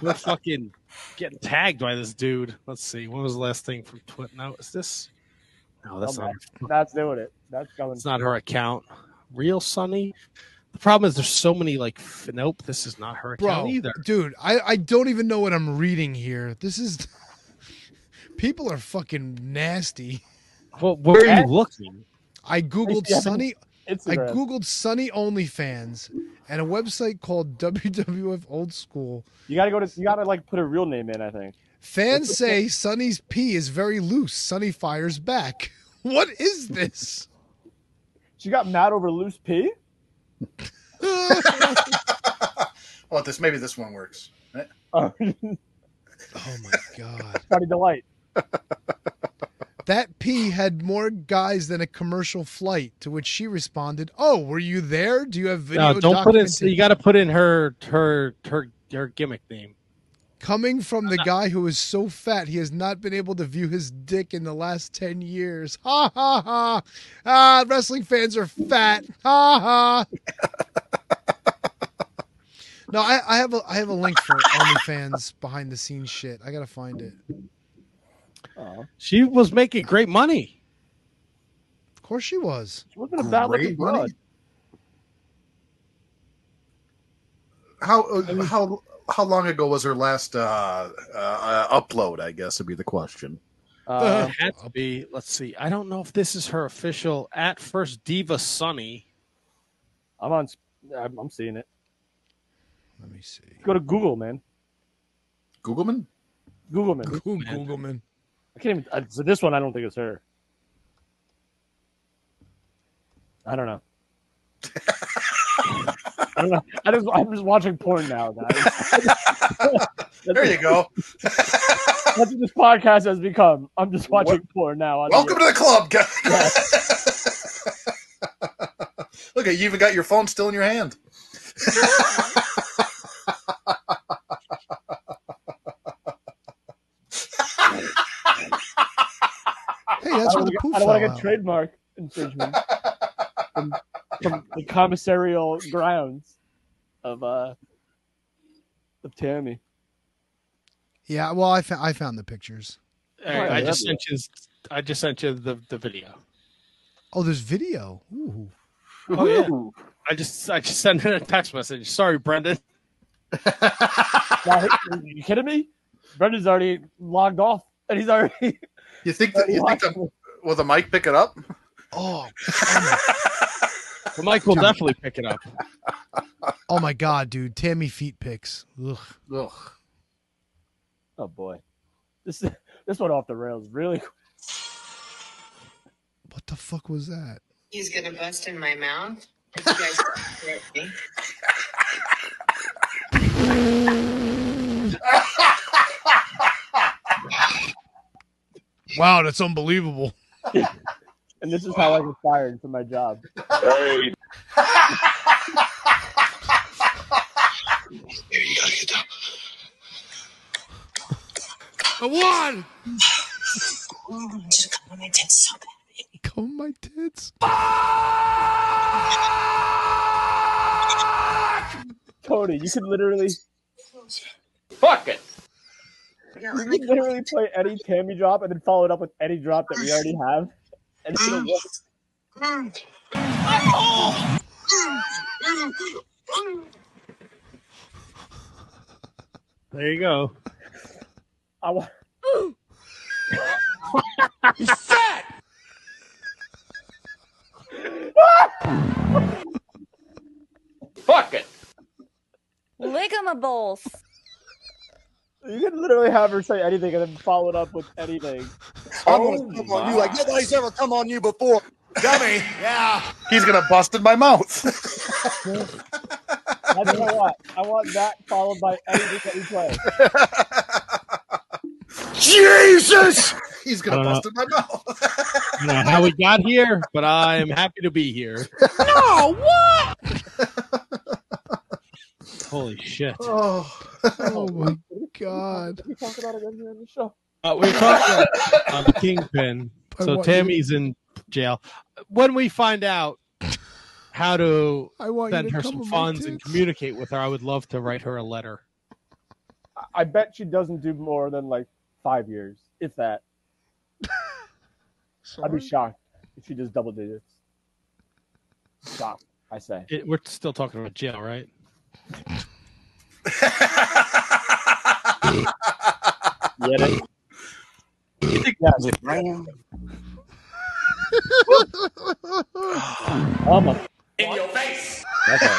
We're fucking getting tagged by this dude. Let's see. When was the last thing from Twitter? No, is this? No, that's Oh, not. That's doing it. That's going. It's not her account. Real Sunny. The problem is there's so many like. F- nope, this is not her account Bro, either. dude, I, I don't even know what I'm reading here. This is. [LAUGHS] People are fucking nasty. Well, where are you looking? I Googled [LAUGHS] Yeah. Sunny. I Instagram. Googled Sunny OnlyFans and a website called [LAUGHS] WWF Old School. you gotta go to. You gotta like put a real name in. I think. Fans say Sunny's pee is very loose. Sunny fires back. [LAUGHS] What is this? She got mad over loose pee. Well, this maybe this one works. Oh, Oh my god. Party delight. That pee had more guys than a commercial flight, to which she responded, Oh, were you there? Do you have video No, don't put in. You got to put in her her her her gimmick name. Coming from the guy who is so fat he has not been able to view his dick in the last 10 years. Ha ha ha. Ah, wrestling fans are fat. Ha ha. no, I, I have a I have a link for [LAUGHS] OnlyFans behind the scenes shit. I gotta find it. Oh, She was making great money. Of course she was. she wasn't a bad looking money. broad. How uh, how how long ago was her last uh, uh, upload? I guess would be the question. Uh, It had to be. Let's see. I don't know if this is her official at first diva Sunny. I'm on. I'm, I'm seeing it. Let me see. Go to Google, man. Googleman? Google, man. Google, Googleman. I can't even. Uh, so this one, I don't think it's her. I don't know. [LAUGHS] I don't know. I just, I'm just watching porn now, guys. [LAUGHS] There you go. That's what this podcast has become. I'm just watching porn now. On Welcome to the club, guys. [LAUGHS] Look at you even got your phone still in your hand. Hey, that's I don't want to get trademark infringement from, from the commissarial grounds of uh of Tammy. Yeah, well, I, fa- I found the pictures. I, yeah, I just sent you. I just sent you the, the video. Oh, there's video. Ooh. Oh yeah. I just I just sent in a text message. Sorry, Brendan. [LAUGHS] Now, are you kidding me? Brendan's already logged off, and he's already. You think that you think that will the mic pick it up? Oh, [LAUGHS] The mic will definitely pick it up. [LAUGHS] oh my God, dude. Tammy feet picks. Ugh. Ugh. Oh boy, this this went off the rails really. What the fuck was that? He's gonna bust in my mouth. If you guys don't [LAUGHS] me. Wow, that's unbelievable. [LAUGHS] And this is how I get fired from my job. I won. Just come on my tits so bad. Comb my tits. Tony, you could literally Fuck it. Yeah, you let could literally play any Tammy drop and then follow it up with any drop that we already have, and it'll work. There you go. I want. Fuck it. Ligamables. You can literally have her say anything and then follow it up with anything. I'm gonna oh come on you like nobody's ever come on you before. Dummy. yeah. He's gonna bust in my mouth. [LAUGHS] That's what I want. I want that followed by anything that we play. Jesus. He's gonna bust in my mouth. [LAUGHS] I don't know how we got here, but I am happy to be here. [LAUGHS] no, what? Holy shit. Oh. [LAUGHS] Oh my [LAUGHS] God. We talk about it again here on the show. Uh, we we're talking about uh, kingpin. [LAUGHS] I So want you Tammy's in jail. When we find out how to I want send to her some funds and communicate with her, I would love to write her a letter. I- I bet she doesn't do more than like five years, if that. I'd be shocked if she does double digits. Shocked, I say. It, we're still talking about jail, right? Get it? Yes. Almost. In your face. That's it.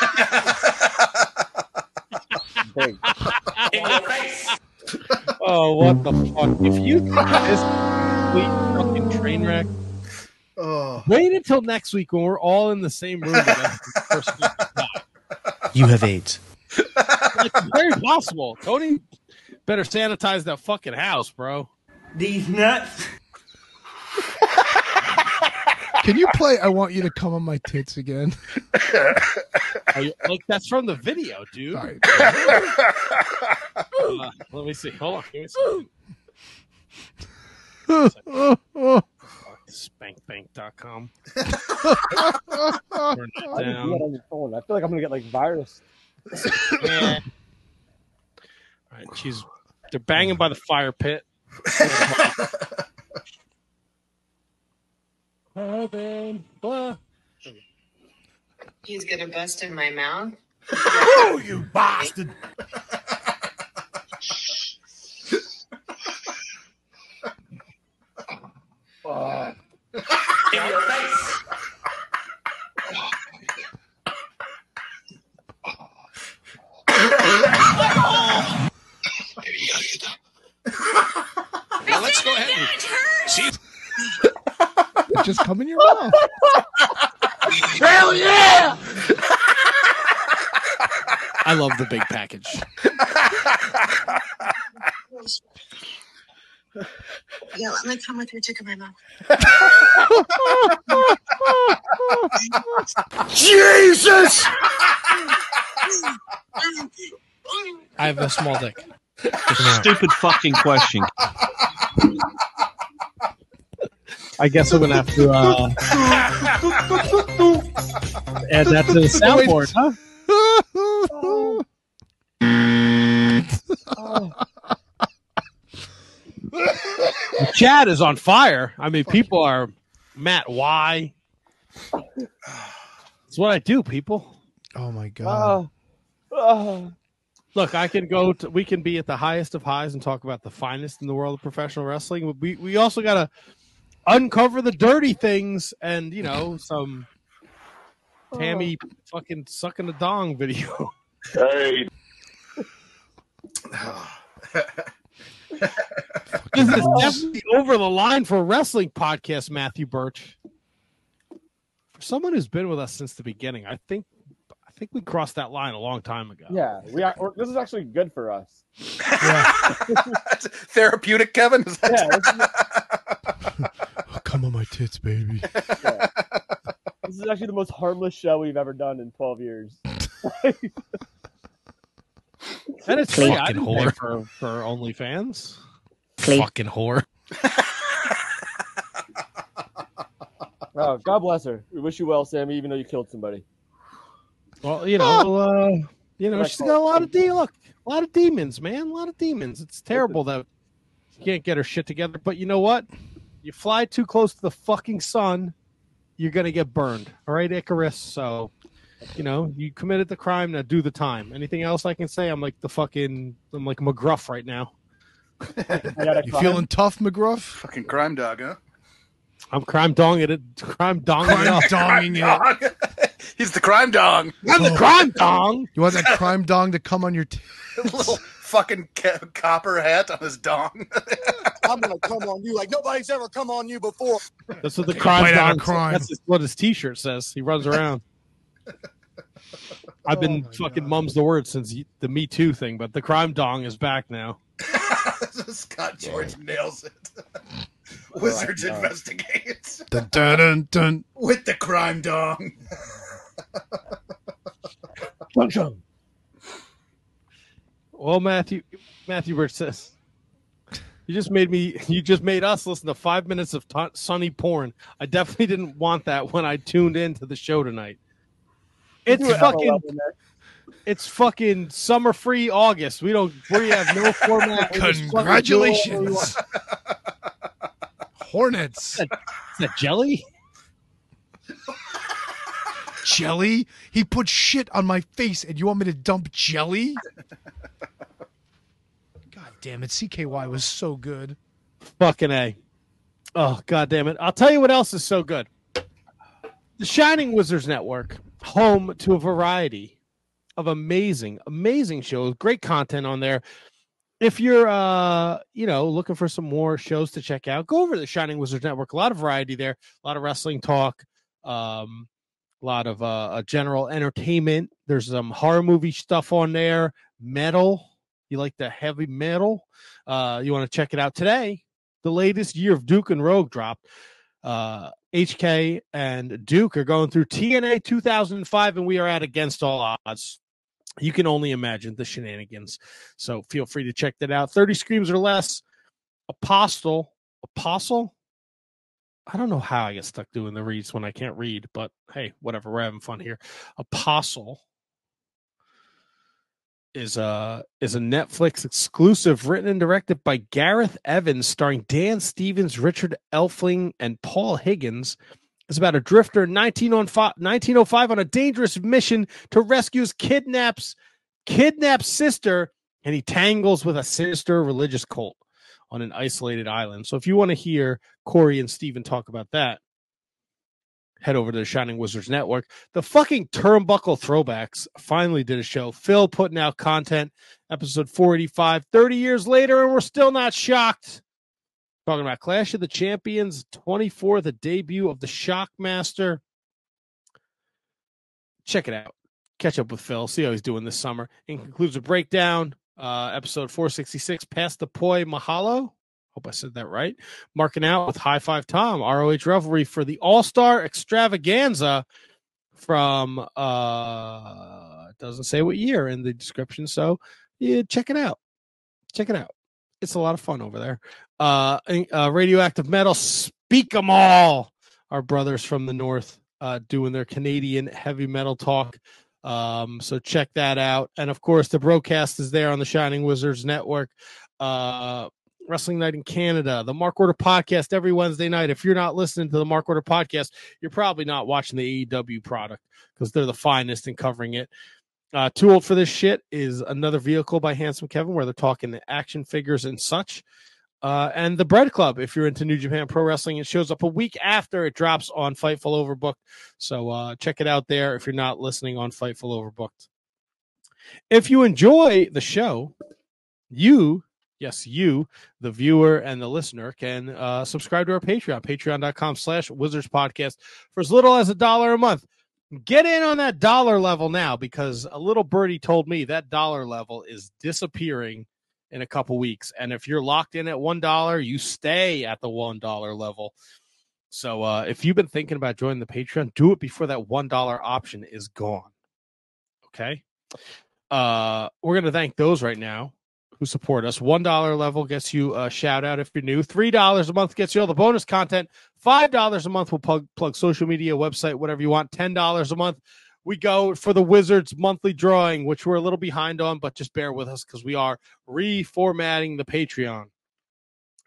Big. In your face. Oh, what the fuck? If you think this complete fucking train wreck, oh. wait until next week when we're all in the same room together. for the first time. You have AIDS. It's very possible. Tony better sanitize that fucking house, bro. These nuts. Can you play I want you to come on my tits again? You, like that's from the video, dude. All right. Uh, let me see. Hold on. Give me a second. [LAUGHS] oh, oh. Spankbank.com. Why [LAUGHS] Turn do that you do down. on phone? I feel like I'm gonna get like virus. Yeah. All right, she's they're banging by the fire pit. Heaven, blah. He's gonna bust in my mouth. [LAUGHS] Oh, you bastard. [LAUGHS] Uh, in your face. now let's go ahead and see. It just come in your mouth. Hell yeah! I love the big package. [LAUGHS] Yeah, let me come with your chicken in my mouth. Jesus! I have a small dick. Stupid fucking question. I guess I'm gonna have to uh, add that to the soundboard, huh? [LAUGHS] The chat is on fire. I mean, people are Matt. Why? It's what I do, people. Oh my god. Uh, uh, Look, I can go. To, we can be at the highest of highs and talk about the finest in the world of professional wrestling. But we we also got to uncover the dirty things and you know some Tammy fucking sucking a dong video. Hey. [LAUGHS] this is definitely over the line for a wrestling podcast, Matthew Birch. For someone who's been with us since the beginning, I think I think we crossed that line a long time ago. yeah, we are. Or, this is actually good for us. [LAUGHS] Therapeutic, Kevin. Is that- Yeah, [LAUGHS] Oh, come on my tits, baby. yeah. this is actually the most harmless show we've ever done in 12 years. [LAUGHS] And it's free. Fucking didn't whore. for for OnlyFans. Fucking whore. [LAUGHS] Oh, God bless her. We wish you well, Sammy, even though you killed somebody. Well, you know, uh, you know, she's got a lot of de- look, a lot of demons, man, a lot of demons. It's terrible that she can't get her shit together. But you know what? You fly too close to the fucking sun, you're gonna get burned. All right, Icarus. So, you know, you committed the crime. Now do the time. Anything else I can say? I'm like the fucking, I'm like McGruff right now. I got a You feeling tough, McGruff? Fucking crime dog, huh? I'm crime donging it. Crime donging it up. Crime donging it. Dog. [LAUGHS] He's the crime dog. I'm the crime dong. You want that crime dong to come on your t- [LAUGHS] Little fucking ca- copper hat on his dong. [LAUGHS] I'm gonna come on you like nobody's ever come on you before. That's what the crime bite dong. crime. That's what his T-shirt says. He runs around. I've been Oh fucking God. mum's the word since the Me Too thing, but the crime dong is back now. [LAUGHS] Scott George nails it. Oh, Wizards God. investigates dun, dun, dun, dun. with the crime dong. chung, chung. Well, Matthew, Matthew Birch says, "You just made me. You just made us listen to five minutes of t- sunny porn. I definitely didn't want that when I tuned into the show tonight. It's fucking." LOL in there. It's fucking summer free August. We don't. We have no [LAUGHS] format. We just fucking do it whenever we want. Congratulations. Hornets. Is that jelly? Jelly? He put shit on my face and you want me to dump jelly? God damn it. CKY was so good. Fucking A. Oh, god damn it. I'll tell you what else is so good. The Shining Wizards Network, home to a variety of amazing, amazing shows, great content on there. If you're uh, you know, looking for some more shows to check out, go over to the Shining Wizards Network. A lot of variety there, a lot of wrestling talk, um, a lot of uh, general entertainment. There's some horror movie stuff on there, metal. You like the heavy metal? Uh, you want to check it out today? The latest Year of Duke and Rogue dropped. Uh, HK and Duke are going through TNA 2005, and we are at against all odds. You can only imagine the shenanigans. So feel free to check that out. 30 screams or less. Apostle. Apostle? I don't know how I get stuck doing the reads when I can't read, but hey, whatever. We're having fun here. Apostle is a is a Netflix exclusive written and directed by Gareth Evans, starring Dan Stevens, Richard Elfyn, and Paul Higgins. It's about a drifter in 1905, 1905 on a dangerous mission to rescue his kidnaps kidnapped sister, and he tangles with a sinister religious cult on an isolated island. So if you want to hear Corey and Steven talk about that, head over to the Shining Wizards Network. The fucking turnbuckle throwbacks finally did a show. Phil putting out content, episode 485, 30 years later, and we're still not shocked. Talking about Clash of the Champions 24, the debut of the Shockmaster. Check it out. Catch up with Phil. See how he's doing this summer. And concludes a breakdown. Uh, episode 466, Past the Poi Mahalo. Hope I said that right. Marking out with High Five Tom, ROH Revelry for the All Star Extravaganza from uh doesn't say what year in the description so yeah check it out. Check it out. It's a lot of fun over there. Uh, uh radioactive metal speak 'em all! Our brothers from the north uh doing their canadian heavy metal talk. Um so check that out. And of course the broadcast is there on the shining wizards network. Uh Wrestling Night in Canada, the Mark Order podcast every Wednesday night. If you're not listening to the Mark Order podcast, you're probably not watching the AEW product because they're the finest in covering it. Uh, Too Old for This Shit is another vehicle by Handsome Kevin where they're talking the action figures and such. Uh, and the Bread Club, if you're into New Japan Pro Wrestling, it shows up a week after it drops on Fightful Overbooked. So uh, check it out there if you're not listening on Fightful Overbooked. If you enjoy the show, you yes you the viewer and the listener can uh, subscribe to our patreon patreon.com slash wizards podcast for as little as a dollar a month. Get in on that dollar level now because a little birdie told me that dollar level is disappearing in a couple weeks. And if you're locked in at one dollar you stay at the one dollar level. So uh, if you've been thinking about joining the patreon do it before that one dollar option is gone. Okay? Uh, we're to thank those right now who support us. One dollar level gets you a shout out if you're new. Three dollars a month gets you all the bonus content. Five dollars a month will plug plug social media, website, whatever you want. Ten dollars a month. We go for the Wizards monthly drawing, which we're a little behind on, but just bear with us because we are reformatting the Patreon.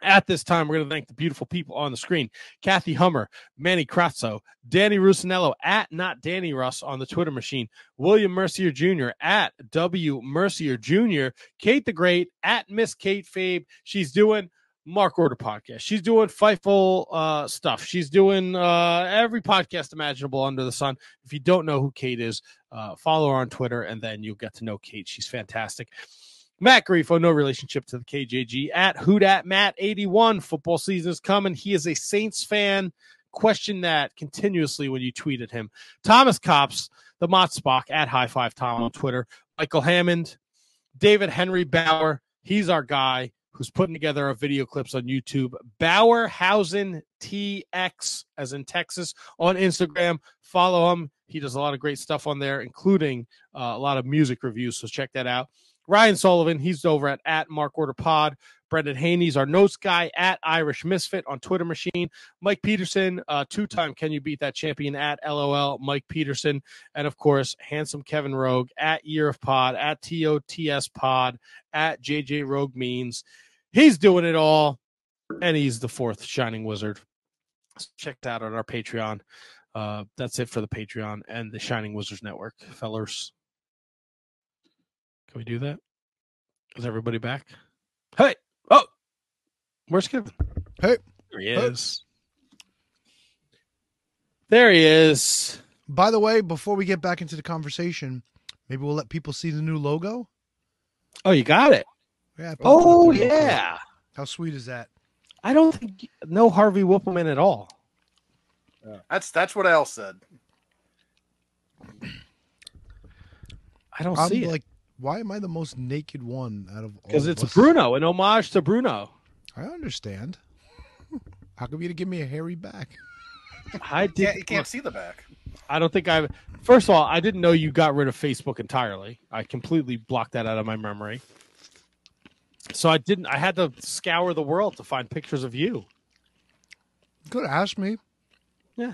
At this time, we're going to thank the beautiful people on the screen Kathy Hummer, Manny Crazzo, Danny Rusinello at not Danny Russ on the Twitter machine, William Mercier Jr. at W Mercier Jr., Kate the Great at Miss Kate Fabe. She's doing Mark Order podcast. She's doing Fightful uh, stuff. She's doing uh, every podcast imaginable under the sun. If you don't know who Kate is, uh, follow her on Twitter, and then you'll get to know Kate. She's fantastic. Matt Grifo, no relationship to the KJG at Hoodat Matt 81. Football season is coming. He is a Saints fan. Question that continuously when you tweet at him. Thomas Cops, the Mott Spock at High Five Tom on Twitter. Michael Hammond, David Henry Bauer. He's our guy who's putting together our video clips on YouTube. Bauerhausen TX, as in Texas, on Instagram. Follow him. He does a lot of great stuff on there, including uh, a lot of music reviews. So check that out. Ryan Sullivan, he's over at, at Mark Order Pod. Brendan Haney's our notes guy at Irish Misfit on Twitter machine. Mike Peterson, uh, two time Can You Beat That Champion at LOL Mike Peterson. And of course, handsome Kevin Rogue at Year of Pod, at TOTS Pod, at JJ Rogue Means. He's doing it all, and he's the fourth Shining Wizard. Check that out on our Patreon. Uh, that's it for the Patreon and the Shining Wizards Network, fellers. Can we do that? Is everybody back? Hey, oh, where's Kevin? Hey, there he is. There he is. By the way, before we get back into the conversation, maybe we'll let people see the new logo. Oh, you got it. Yeah. Oh, yeah. How sweet is that? I don't think no Harvey Wippleman at all. That's that's what Al said. I don't I'm see like, why am I the most naked one out of all? because it's us? Bruno, an homage to Bruno. I understand. [LAUGHS] How come you didn't give me a hairy back? I did. can't, you can't see the back. I don't think I've. First of all, I didn't know you got rid of Facebook entirely. I completely blocked that out of my memory. So I didn't. I had to scour the world to find pictures of you. Could have asked me. Yeah.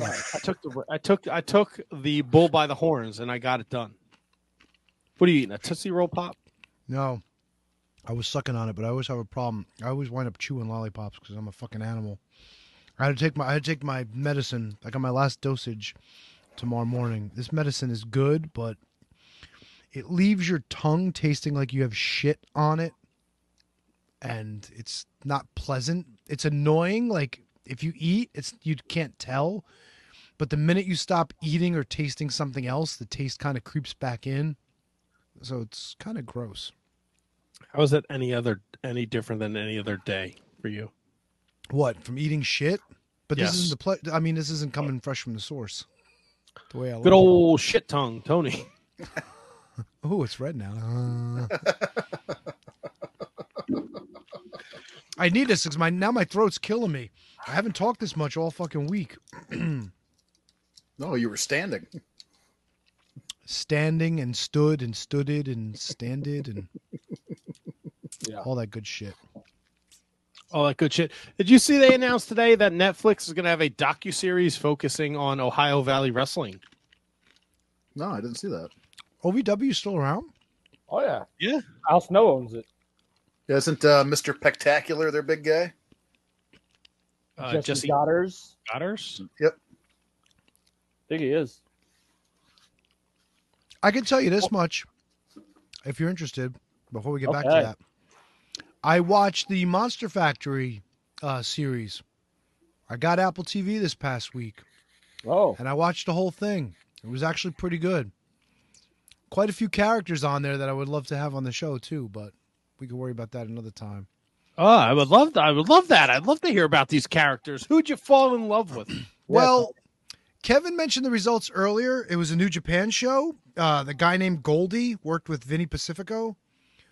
I took the. I took. I took the bull by the horns, and I got it done. What are you eating? A tootsie roll pop? No, I was sucking on it, but I always have a problem. I always wind up chewing lollipops because I'm a fucking animal. I had to take my I had to take my medicine. I got my last dosage tomorrow morning. This medicine is good, but it leaves your tongue tasting like you have shit on it, and it's not pleasant. It's annoying. Like if you eat, it's you can't tell, but the minute you stop eating or tasting something else, the taste kind of creeps back in. So it's kind of gross. How is that any other any different than any other day for you? What from eating shit? But this isn't the ple- I mean, this isn't coming fresh from the source. The way I Good old shit tongue, Tony. [LAUGHS] Oh, it's red now. Uh. [LAUGHS] I need this because my now my throat's killing me. I haven't talked this much all fucking week. [CLEARS THROAT] No, you were standing. Standing and stood and stooded and standed and Yeah. all that good shit. All that good shit. Did you see they announced today that Netflix is going to have a docu series focusing on Ohio Valley Wrestling? No, I didn't see that. OVW still around? Oh yeah. Yeah. Al Snow owns it. Yeah, isn't uh, Mr. Spectacular their big guy? Uh, Jesse, Jessie Godderz. Godderz? Yep. think he is. I can tell you this much, if you're interested. Before we get back to that, I watched the Monster Factory uh, series. I got Apple TV this past week, Oh, and I watched the whole thing. It was actually pretty good. Quite a few characters on there that I would love to have on the show too, but we can worry about that another time. Oh, I would love that. I would love that. I'd love to hear about these characters. Who'd you fall in love with? [CLEARS THROAT] Well, Kevin mentioned the results earlier. It was a New Japan show. Uh, the guy named Goldie worked with Vinny Pacifico.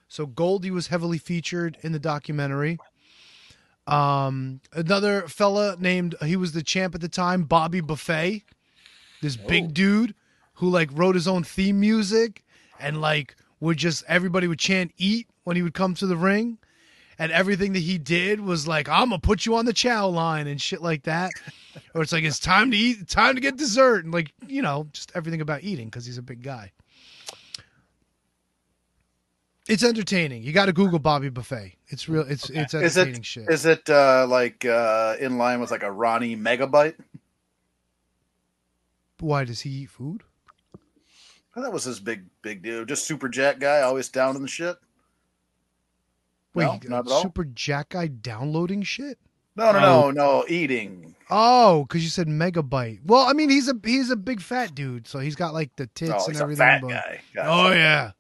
So Goldie was heavily featured in the documentary. Um, another fella named, he was the champ at the time, Bobby Buffet. This big dude who like wrote his own theme music and like would just, everybody would chant eat when he would come to the ring. And everything that he did was like, I'm gonna put you on the chow line and shit like that. or it's like it's time to eat, time to get dessert, and like you know, just everything about eating because he's a big guy. It's entertaining. You got to Google Bobby Buffet. It's real. It's it's Is entertaining it shit. is it uh, like uh, in line with like a Ronnie Megabyte? Why does he eat food? Oh, that was his big big deal. just super jack guy, always down in the shit. Wait, No, not at all? super jack guy downloading shit. No, no, no, no, eating. Oh, because you said megabyte. Well, I mean, he's a he's a big fat dude, so he's got like the tits Oh, and he's a everything. fat but- guy. Gotcha. Oh yeah,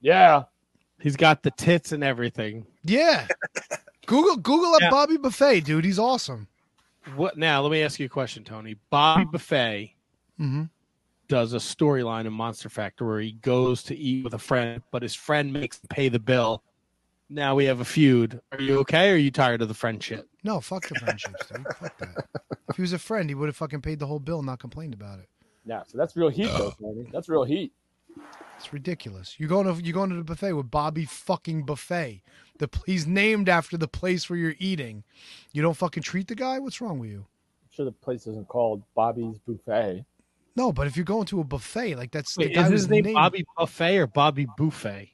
yeah. He's got the tits and everything. yeah. [LAUGHS] Google Google up Yeah. Bobby Buffet, dude. He's awesome. What now? Let me ask you a question, Tony. Bobby Buffet hmm does a storyline in Monster Factory where he goes to eat with a friend, but his friend makes him pay the bill. Now we have a feud. Are you okay? Or are you tired of the friendship? No, fuck the friendships, dude. Fuck that. If he was a friend, he would have fucking paid the whole bill and not complained about it. Yeah. So that's real heat, though, Tony. That's real heat. It's ridiculous. You're going to you're going to the buffet with Bobby fucking Buffet. The he's named after the place where you're eating. You don't fucking treat the guy. What's wrong with you? I'm sure the place isn't called Bobby's Buffet. No, but if you're going to a buffet, like that's Wait, the guy is his name named- Bobby Buffet or Bobby Buffet?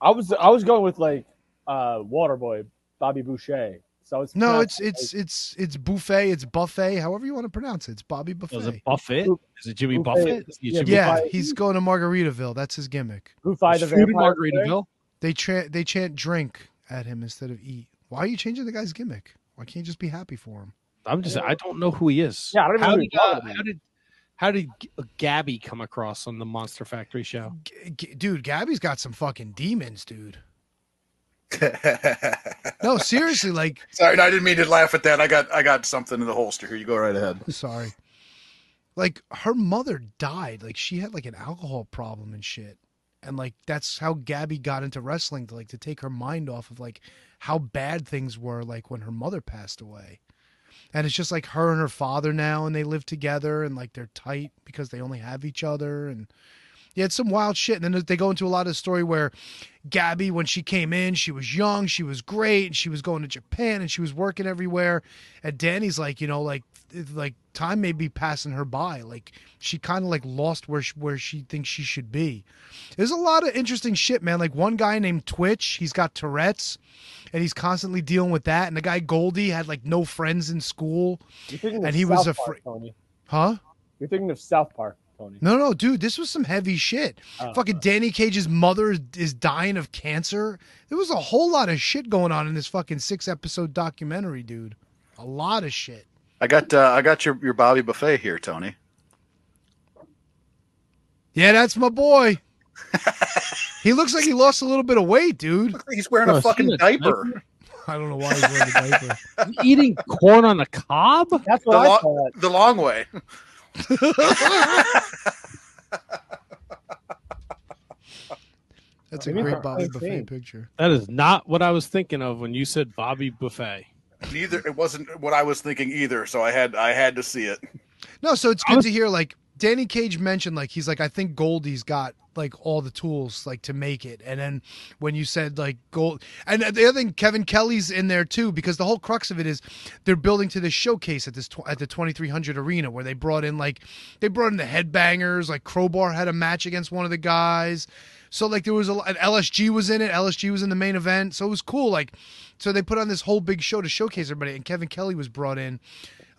I was I was going with like uh Waterboy, Bobby Boucher. So it's No, pronounced it's it's it's it's buffet. It's buffet. However you want to pronounce it. It's Bobby Buffet. Was it Buffett? Bu- Is it Jimmy Buffet. Buffett? Is he Yeah, Jimmy yeah, Buffet. he's going to Margaritaville. That's his gimmick. Buffet the There's food in Vampire Margaritaville? They chant they chant drink at him instead of eat. Why are you changing the guy's gimmick? Why can't you just be happy for him? I'm just I don't know who he is. Yeah, I don't even know how who did, you're uh, how did how did G- uh, Gabby come across on the Monster Factory show? G- G- dude, Gabby's got some fucking demons, dude. [LAUGHS] No, seriously, like Sorry, no, I didn't mean to laugh at that. I got I got something in the holster here. You go right ahead. [LAUGHS] sorry. Like her mother died. Like she had like an alcohol problem and shit. And like that's how Gabby got into wrestling to like to take her mind off of like how bad things were like when her mother passed away. And it's just like her and her father now and they live together and like they're tight because they only have each other and yeah, it's some wild shit. And then they go into a lot of the story where Gabby, when she came in, she was young, she was great, and she was going to Japan and she was working everywhere. And Danny's like, you know, like, like time may be passing her by. Like she kind of like lost where she, where she thinks she should be. There's a lot of interesting shit, man. Like one guy named Twitch, he's got Tourette's, and he's constantly dealing with that. And the guy Goldie had like no friends in school, You're thinking of and he South was afraid, huh? You're thinking of South Park, Tony. No, no, dude, this was some heavy shit. Oh. fucking Danny Cage's mother is, is dying of cancer. There was a whole lot of shit going on in this fucking six episode documentary, dude. A lot of shit. I got uh, I got your your Bobby Buffet here, Tony. Yeah, that's my boy. [LAUGHS] He looks like he lost a little bit of weight, dude. He's wearing Oh, a is fucking a diaper. I don't know why he's wearing a diaper. [LAUGHS] Eating corn on the cob? That's The, what I lo- thought. the long way. [LAUGHS] That's a great Bobby insane. Buffet picture. That is not what I was thinking of when you said Bobby Buffet. Neither it wasn't what I was thinking either, so I had I had to see it. No, so it's good was- to hear. Like Danny Cage mentioned, like he's like, I think Goldie's got like all the tools like to make it. And then when you said like Gold, and the other thing, Kevin Kelly's in there too, because the whole crux of it is they're building to this showcase at this tw- at the 2300 arena where they brought in like they brought in the headbangers, like Crowbar had a match against one of the guys. So like there was a an LSG was in it. LSG was in the main event, so it was cool. Like, so they put on this whole big show to showcase everybody, and Kevin Kelly was brought in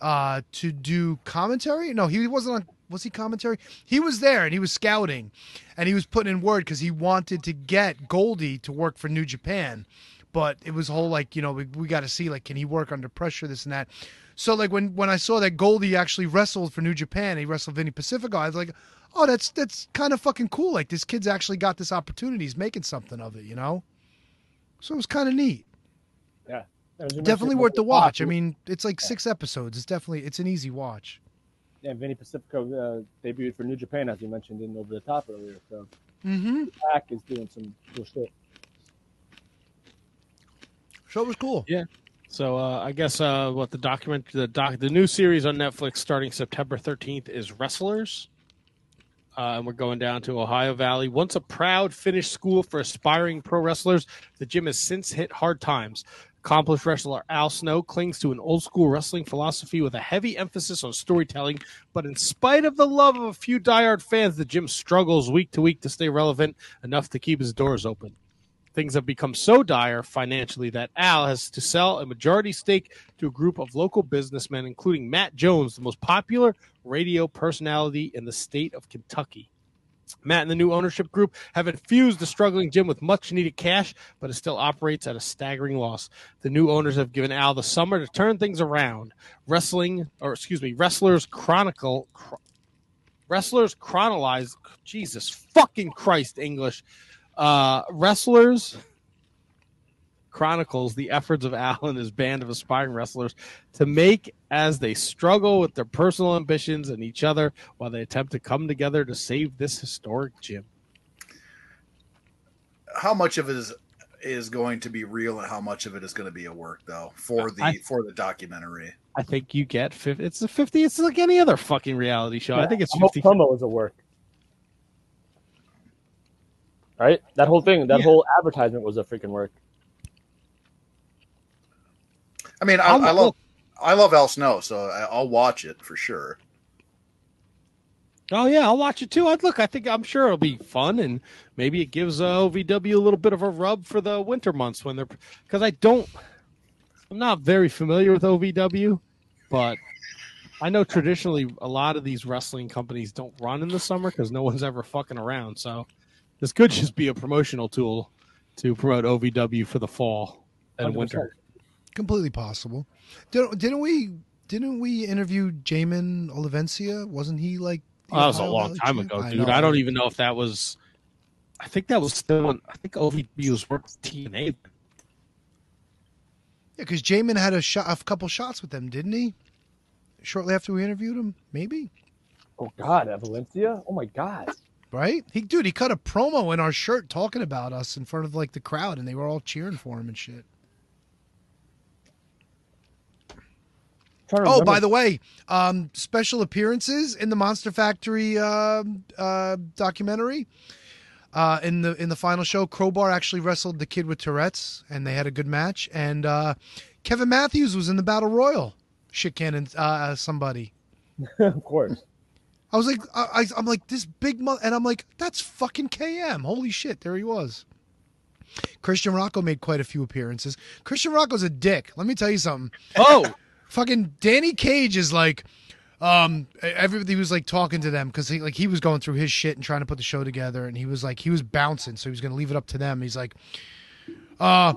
uh, to do commentary. No, he wasn't on. Was he commentary? He was there and he was scouting, and he was putting in word because he wanted to get Goldie to work for New Japan, but it was whole like you know we, we got to see like can he work under pressure this and that. So like when when I saw that Goldie actually wrestled for New Japan, he wrestled Vinny Pacifico. I was like, oh, that's that's kind of fucking cool. Like this kid's actually got this opportunity. He's making something of it, you know. So it was kind of neat. Yeah. Definitely worth the watch. I mean, it's like six episodes. It's definitely it's an easy watch. Yeah, Vinny Pacifico uh, debuted for New Japan, as you mentioned in Over the Top earlier. So Mm-hmm. Pac is doing some cool shit. Show was cool. Yeah. So uh, I guess uh, what the document the doc the new series on Netflix starting September 13th is Wrestlers. Uh, and we're going down to Ohio Valley. Once a proud Finnish school for aspiring pro wrestlers, the gym has since hit hard times. Accomplished wrestler Al Snow clings to an old school wrestling philosophy with a heavy emphasis on storytelling. But in spite of the love of a few diehard fans, the gym struggles week to week to stay relevant enough to keep his doors open things have become so dire financially that Al has to sell a majority stake to a group of local businessmen, including Matt Jones, the most popular radio personality in the state of Kentucky. Matt and the new ownership group have infused the struggling gym with much needed cash, but it still operates at a staggering loss. The new owners have given Al the summer to turn things around. Wrestling, or excuse me, Wrestlers Chronicle, Chro- Wrestlers Chronolize, Jesus fucking Christ, English uh, wrestlers chronicles the efforts of Al and his band of aspiring wrestlers to make as they struggle with their personal ambitions and each other while they attempt to come together to save this historic gym. How much of it is is going to be real and how much of it is going to be a work though for the I- for the documentary? I think you get 50. It's a 50. It's like any other fucking reality show. I think it's 50. promo was a work. Right? That whole thing, that Yeah. whole advertisement was a freaking work. I mean, I, I'll- I love I love Al Snow, so I, I'll watch it for sure. Oh yeah, I'll watch it too. I'd look. I think I'm sure it'll be fun, and maybe it gives uh, OVW a little bit of a rub for the winter months when they're because I don't. I'm not very familiar with OVW, but I know traditionally a lot of these wrestling companies don't run in the summer because no one's ever fucking around. So this could just be a promotional tool to promote OVW for the fall and 100%. winter. Completely possible. Didn't, didn't we? Didn't we interview Jamin Olivencia? Wasn't he like? the Oh, that was a long Valley time champ? ago, I dude. know. I don't even know if that was. I think that was still. in- I think OVW was working with TNA. Yeah, because Jamin had a shot, a couple shots with them, didn't he? Shortly after we interviewed him, maybe. Oh God, at Valencia? Oh my God. Right? He, dude, he cut a promo in our shirt talking about us in front of like the crowd, and they were all cheering for him and shit. Trying to Oh, remember- by the way, um, special appearances in the Monster Factory um uh, documentary. Uh, in the in the final show, Crowbar actually wrestled the kid with Tourette's, and they had a good match. And uh, Kevin Matthews was in the Battle Royal. Shit cannon, uh, somebody. [LAUGHS] of course. I was like, I, I, I'm like this big, mo-, and I'm like, that's fucking KM. Holy shit, there he was. Christian Rocco made quite a few appearances. Christian Rocco's a dick. Let me tell you something. Oh, [LAUGHS] fucking Danny Cage is like, um, everybody was like talking to them because he like he was going through his shit and trying to put the show together, and he was like he was bouncing, so he was gonna leave it up to them. He's like, uh.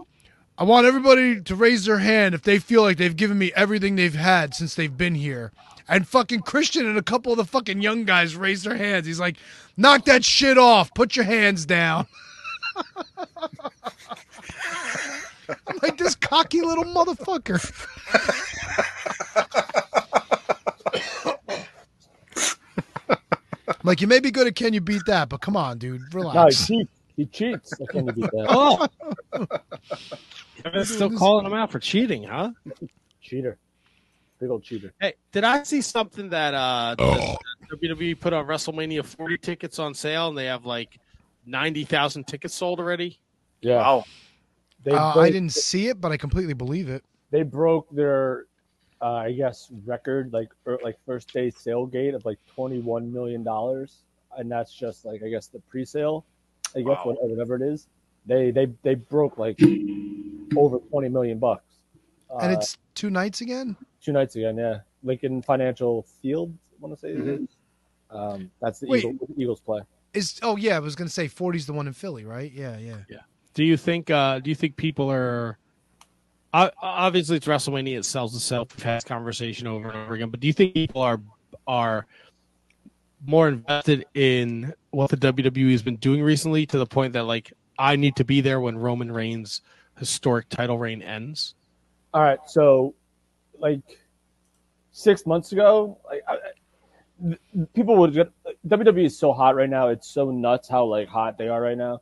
I want everybody to raise their hand if they feel like they've given me everything they've had since they've been here. And fucking Christian and a couple of the fucking young guys raised their hands. He's like, knock that shit off. Put your hands down. [LAUGHS] I'm like this cocky little motherfucker. I'm like you may be good at can you beat that, but come on, dude, relax. No, he relax. cheats. He cheats. I can't beat that. Oh, [LAUGHS] Kevin's still calling him out for cheating, huh? Cheater. Big old cheater. Hey, did I see something that uh that WWE put on WrestleMania 40 tickets on sale and they have like 90,000 tickets sold already? Yeah. Wow. They Uh, I didn't see it, but I completely believe it. They broke their, uh, I guess, record like er, like first day sale gate of like twenty one million dollars, and that's just like I guess the pre sale, I guess Wow. what- whatever it is. They they they broke like over twenty million bucks. And Uh, it's two nights again. two nights again, yeah. Lincoln Financial Field, I want to say it is. Um, that's the Wait. Eagle, Eagles play. Is oh yeah, I was gonna say 40's the one in Philly, right? Yeah, yeah, yeah. Do you think uh do you think people are obviously it's WrestleMania it sells itself we've conversation over and over again but do you think people are are more invested in what the WWE has been doing recently to the point that like I need to be there when Roman Reigns historic title reign ends All right, so like six months ago, like I- people would get WWE is so hot right now. It's so nuts how like hot they are right now.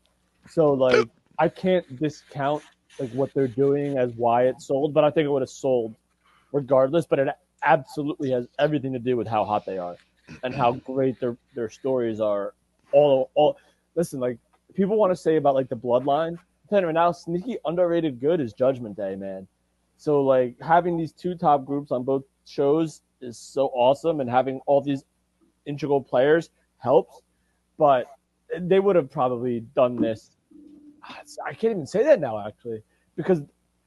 So like I can't discount like what they're doing as why it sold, but I think it would have sold regardless. But it absolutely has everything to do with how hot they are and how mm-hmm. great their their stories are. All all listen, like people want to say about like the bloodline. You right now, sneaky underrated good is Judgment Day, man. So like having these two top groups on both shows is so awesome, and having all these integral players helps. But they would have probably done this. I can't even say that now, actually, because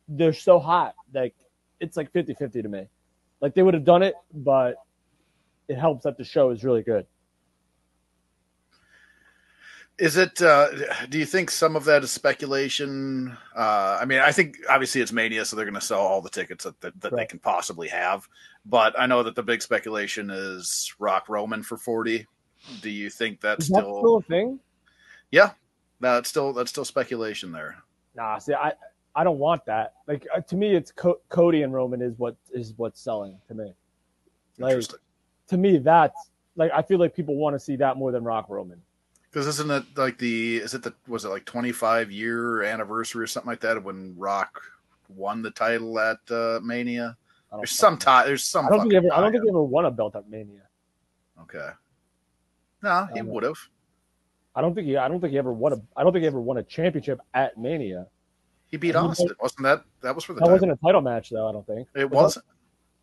they're so hot. Like it's like 50-50 to me. Like they would have done it, but it helps that the show is really good. Is it? Uh, do you think some of that is speculation? Uh, I mean, I think obviously it's Mania, so they're going to sell all the tickets that, that, that they can possibly have. But I know that the big speculation is Rock Roman for forty. Do you think that's that still? still a thing? Yeah, that's still that's still speculation there. Nah, see, I I don't want that. Like uh, to me, it's Co- Cody and Roman is what is what's selling to me. Like Interesting. to me, that's like I feel like people want to see that more than Rock Roman. Because isn't it like the is it the was it like twenty five year anniversary or something like that when Rock won the title at uh, Mania? There's some tie. There's some. I don't think he ever. I don't think he ever won a belt at Mania. Okay. No, he would have. I don't think he. I don't think he ever won a. I don't think he ever won a championship at Mania. He beat he was- Austin. Wasn't that that was for the That title? wasn't a title match, though. I don't think It Was wasn't.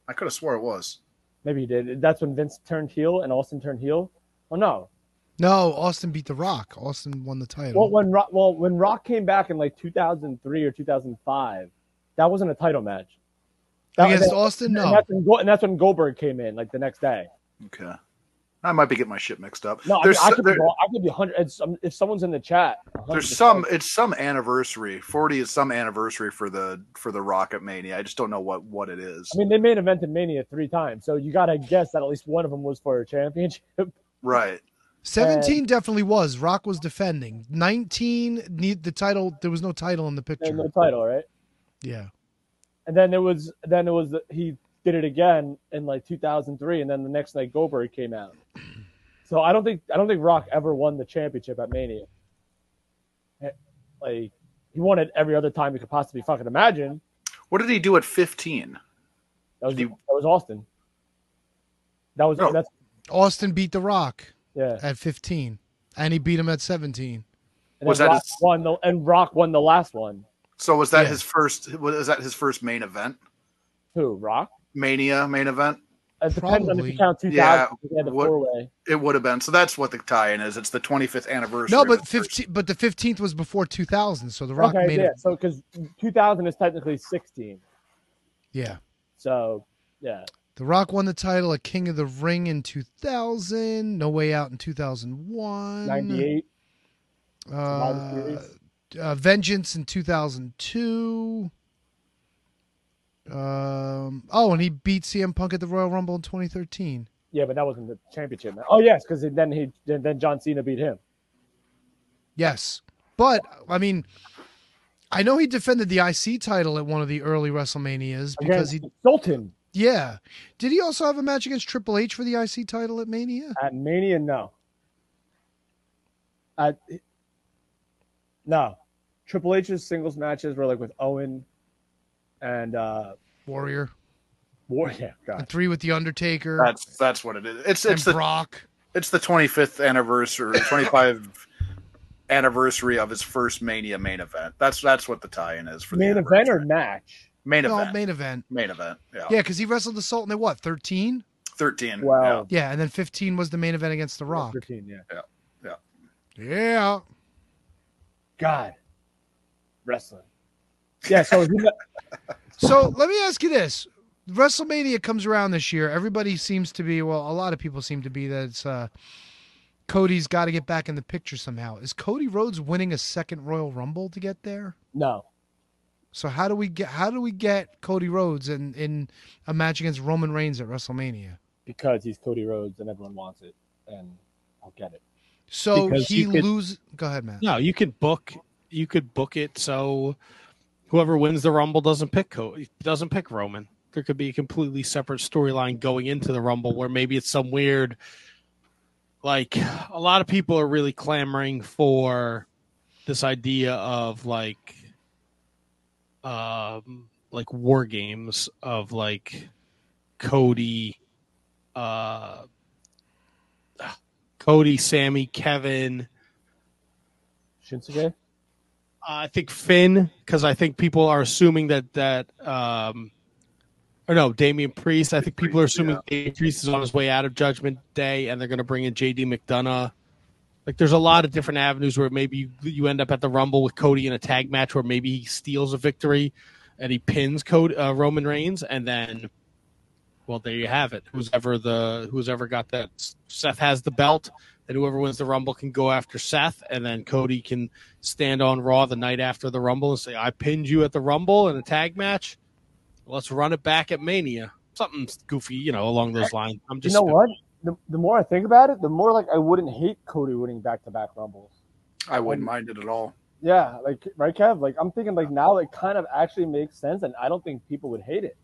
I could have swore it was. Maybe he did. That's when Vince turned heel and Austin turned heel. Oh no. No, Austin beat The Rock. Austin won the title. Well, when Rock, well when Rock came back in like 2003 or 2005, that wasn't a title match. That, Against that- Austin, and no. that's, when, and that's when Goldberg came in like the next day. Okay. I might be getting my shit mixed up. No, I, mean, there's I could there- be. I could be hundred. it's- um, If someone's in the chat, 100%. there's some it's some anniversary. Forty is some anniversary for the for the Rocket Mania. I just don't know what what it is. I mean, they main evented Mania three times, so you got to guess that at least one of them was for a championship. [LAUGHS] Right. 17 definitely was. Rock was defending. 19 need the title. There was no title in the picture. no title, right? Yeah. And then there was then it was he did it again in like 2003, and then the next night Goldberg came out. [CLEARS THROAT] So I don't think I don't think Rock ever won the championship at Mania. Eh, Like he won it every other time you could possibly fucking imagine. What did he do at 15? That was he- that was Austin. That was No. that's Austin beat The Rock yeah. at 15, and he beat him at 17. And Was that Rock his- won the and Rock won the last one. So was that Yeah. his first? Was that his first main event? Who Rock? Mania main event? It depends on if Probably. you count 2000. Yeah, because they had the what- four way. It would have been. So that's what the tie-in is. It's the 25th anniversary. No, but the 15, but the 15th was before 2000, so The Rock Okay, made yeah. it. So because 2000 is technically 16. Yeah. So yeah. The Rock won the title at King of the Ring in 2000. No Way Out in 2001. 98. Uh, uh, Vengeance in 2002. Um, oh, and he beat CM Punk at the Royal Rumble in 2013. Yeah, but that wasn't the championship. Man. Oh yes, because then he then John Cena beat him. Yes. But I mean, I know he defended the IC title at one of the early WrestleManias because he Against Sultan yeah. Did he also have a match against Triple H for the IC title at Mania? at Mania. No. At no, Triple H's singles matches were like with Owen and uh Warrior. War. Yeah, God. And three with the Undertaker That's that's what it is. It's and it's the Brock. it's the 25th anniversary, 25 [LAUGHS] anniversary of his first Mania main event. That's that's what the tie-in is for Main the event or match? main no, event. main event. main event. Yeah. Yeah, because he wrestled the Sultan at what, 13? 13. Wow. Yeah, and then 15 was the main event against The Rock. Thirteen. Yeah. Yeah. God. Wrestling. Yeah. So he, [LAUGHS] So let me ask you this. WrestleMania comes around this year. Everybody seems to be, well, a lot of people seem to be that it's uh, Cody's got to get back in the picture somehow. Is Cody Rhodes winning a second Royal Rumble to get there? no. So how do we get how do we get Cody Rhodes in, in a match against Roman Reigns at WrestleMania? Because he's Cody Rhodes and everyone wants it, and I'll get it. So Because he could- lose. Go ahead, Matt. No, you could book you could book it so whoever wins the Rumble doesn't pick doesn't pick Roman. There could be a completely separate storyline going into the Rumble where maybe it's some weird like a lot of people are really clamoring for this idea of like um like war games of like Cody uh Cody, Sami, Kevin, Shinsuke. I think Finn, because I think people are assuming that that um, or no, Damian Priest. I think people are assuming Damian Priest is on his way out of Judgment Day, and they're going to bring in JD McDonagh. Like, there's a lot of different avenues where maybe you, you end up at the Rumble with Cody in a tag match, where maybe he steals a victory and he pins Cody, uh, Roman Reigns, and then, well, there you have it. Who's ever the who's ever got that? Seth has the belt, and whoever wins the Rumble can go after Seth, and then Cody can stand on Raw the night after the Rumble and say, "I pinned you at the Rumble in a tag match. Let's run it back at Mania." Something goofy, you know, along those lines. I'm You just know what? The, the more I think about it, the more like I wouldn't hate Cody winning back to back Rumbles. I wouldn't mind it at all. Yeah, like right, Kev. Like I'm thinking, like now it kind of actually makes sense, and I don't think people would hate it.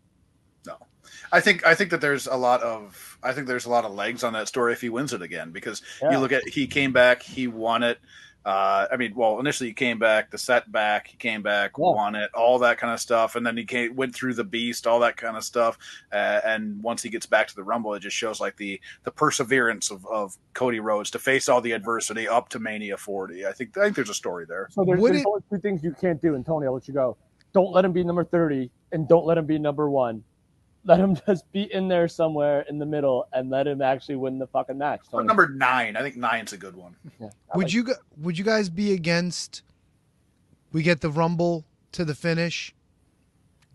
I think I think that there's a lot of I think there's a lot of legs on that story if he wins it again because Yeah. you look at he came back he won it. Uh, I mean, well, initially he came back, the setback, he came back, Yeah. won it, all that kind of stuff, and then he came, went through the beast, all that kind of stuff. Uh, and once he gets back to the Rumble, it just shows like the the perseverance of, of Cody Rhodes to face all the adversity up to Mania 40. I think I think there's a story there. So there's, there's it- only two things you can't do, and Tony, I'll let you go. Don't let him be number thirty, and don't let him be number one. Let him [LAUGHS] just be in there somewhere in the middle, and let him actually win the fucking match. Tony. number nine, I think nine's a good one. Yeah, Would like- you gu- would you guys be against? We get the Rumble to the finish.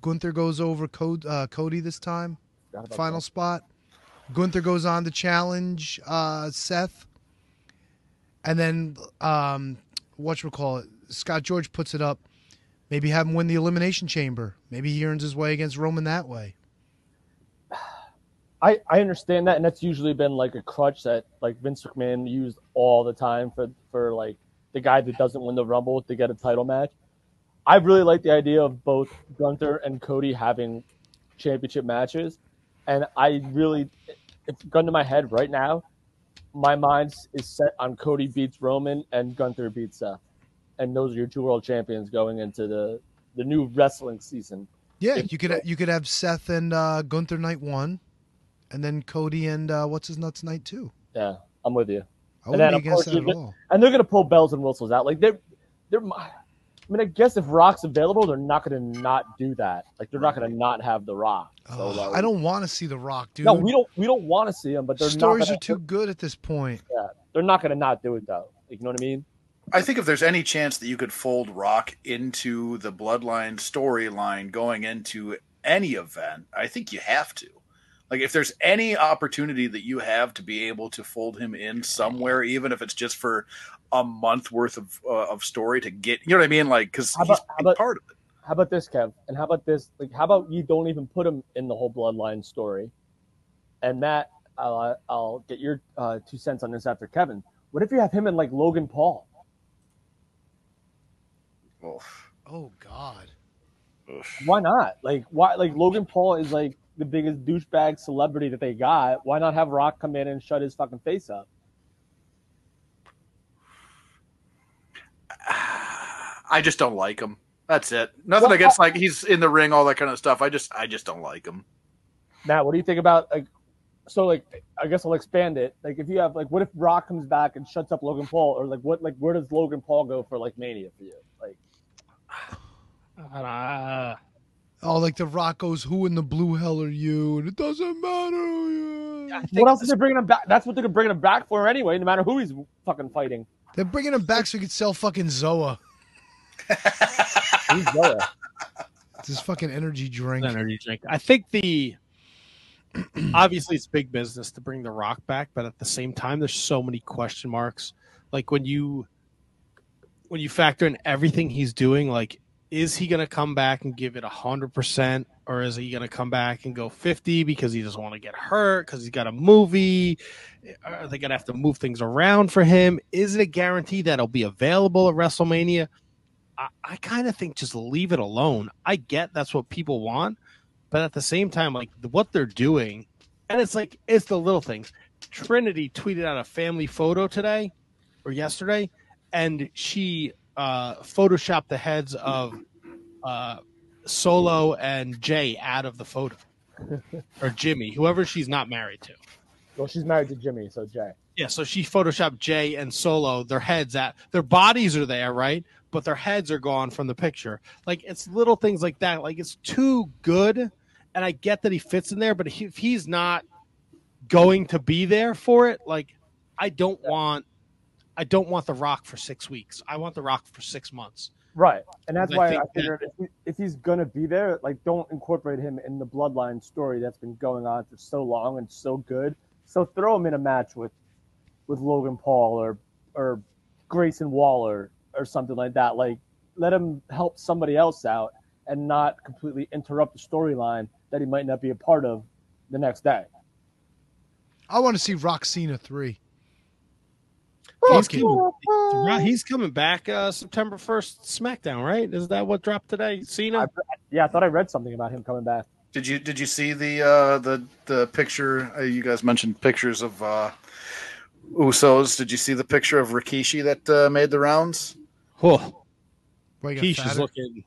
Gunther goes over Cody, uh, Cody this time. Final that. spot. Gunther goes on to challenge uh, Seth, and then um, what you call it? Scott George puts it up. Maybe have him win the Elimination Chamber. Maybe he earns his way against Roman that way. I, I understand that, and that's usually been like a crutch that like Vince McMahon used all the time for for like the guy that doesn't win the Rumble to get a title match. I really like the idea of both Gunther and Cody having championship matches, and I really, if gun to my head right now, my mind is set on Cody beats Roman and Gunther beats Seth, and those are your two world champions going into the the new wrestling season. Yeah, If- you could you could have Seth and uh, Gunther night one, and then Cody and uh, what's his nuts night two. Yeah, I'm with you. I And wouldn't then, be against that at all. and they're gonna pull bells and whistles out. Like they're they're. I mean, I guess if Rock's available, they're not gonna not do that. Like they're not gonna not have the Rock. So Oh, like, I don't want to see The Rock, dude. No, we don't. We don't want to see him, but they're Stories not are too good at this point. Yeah, they're not gonna not do it though. Like, you know what I mean? I think if there's any chance that you could fold Rock into the Bloodline storyline going into any event, I think you have to. Like, if there's any opportunity that you have to be able to fold him in somewhere, even if it's just for a month worth of uh, of story to get, you know what I mean? Like, because How he's about- how about- part of it. How about this, Kev? And how about this? Like, how about you don't even put him in the whole bloodline story? And Matt, I'll, I'll get your uh, two cents on this after Kevin. What if you have him and like Logan Paul? Oh God. Why not? Like why? Like Logan Paul is like the biggest douchebag celebrity that they got. Why not have Rock come in and shut his fucking face up? I just don't like him. That's it. Nothing Well, against like he's in the ring, all that kind of stuff. I just I just don't like him. Matt, what do you think about like? So like, I guess I'll expand it. Like, if you have like, what if Rock comes back and shuts up Logan Paul, or like, what like where does Logan Paul go for like Mania for you? Like, Uh, Oh, like the Rock goes, "Who in the blue hell are you?" And it doesn't matter. who you are." what else are they bringing him back? That's what they're bringing him back for anyway. No matter who he's fucking fighting. They're bringing him back so he could sell fucking Zoa. Who's Zoa? It's his fucking energy drink. energy drink. I think the [CLEARS THROAT] obviously it's big business to bring the Rock back, but at the same time, there's so many question marks. Like when you when you factor in everything he's doing, like is he going to come back and give it hundred percent, or is he going to come back and go fifty because he doesn't want to get hurt because he's got a movie? Are they going to have to move things around for him? Is it a guarantee that it'll be available at WrestleMania? I, I kind of think just leave it alone. I get that's what people want, but at the same time, like what they're doing, and it's like it's the little things. Trinity tweeted out a family photo today or yesterday, and she uh, photoshopped the heads of uh, Solo and Jay out of the photo, [LAUGHS] or Jimmy, whoever she's not married to. Well, she's married to Jimmy, so Jay. Yeah, so she photoshopped Jay and Solo, their heads at their bodies are there, right? But their heads are gone from the picture. Like it's little things like that. Like it's too good, and I get that he fits in there, but if he's not going to be there for it, like I don't want, I don't want the Rock for six weeks. I want the Rock for six months. Right, and that's I why I, think figured if, he, if he's gonna be there, like don't incorporate him in the bloodline story that's been going on for so long and so good. So throw him in a match with with Logan Paul or or Grayson Waller or something like that. Like let him help somebody else out and not completely interrupt the storyline that he might not be a part of the next day. I want to see Rock Cena three. He's coming, he's coming back uh, September first, SmackDown, right? Is that what dropped today? Cena? Yeah, I thought I read something about him coming back. Did you did you see the uh, the the picture? Uh, you guys mentioned pictures of uh, Usos. Did you see the picture of Rikishi that uh, made the rounds? Oh, Boy, he got Keisha's fatter. looking.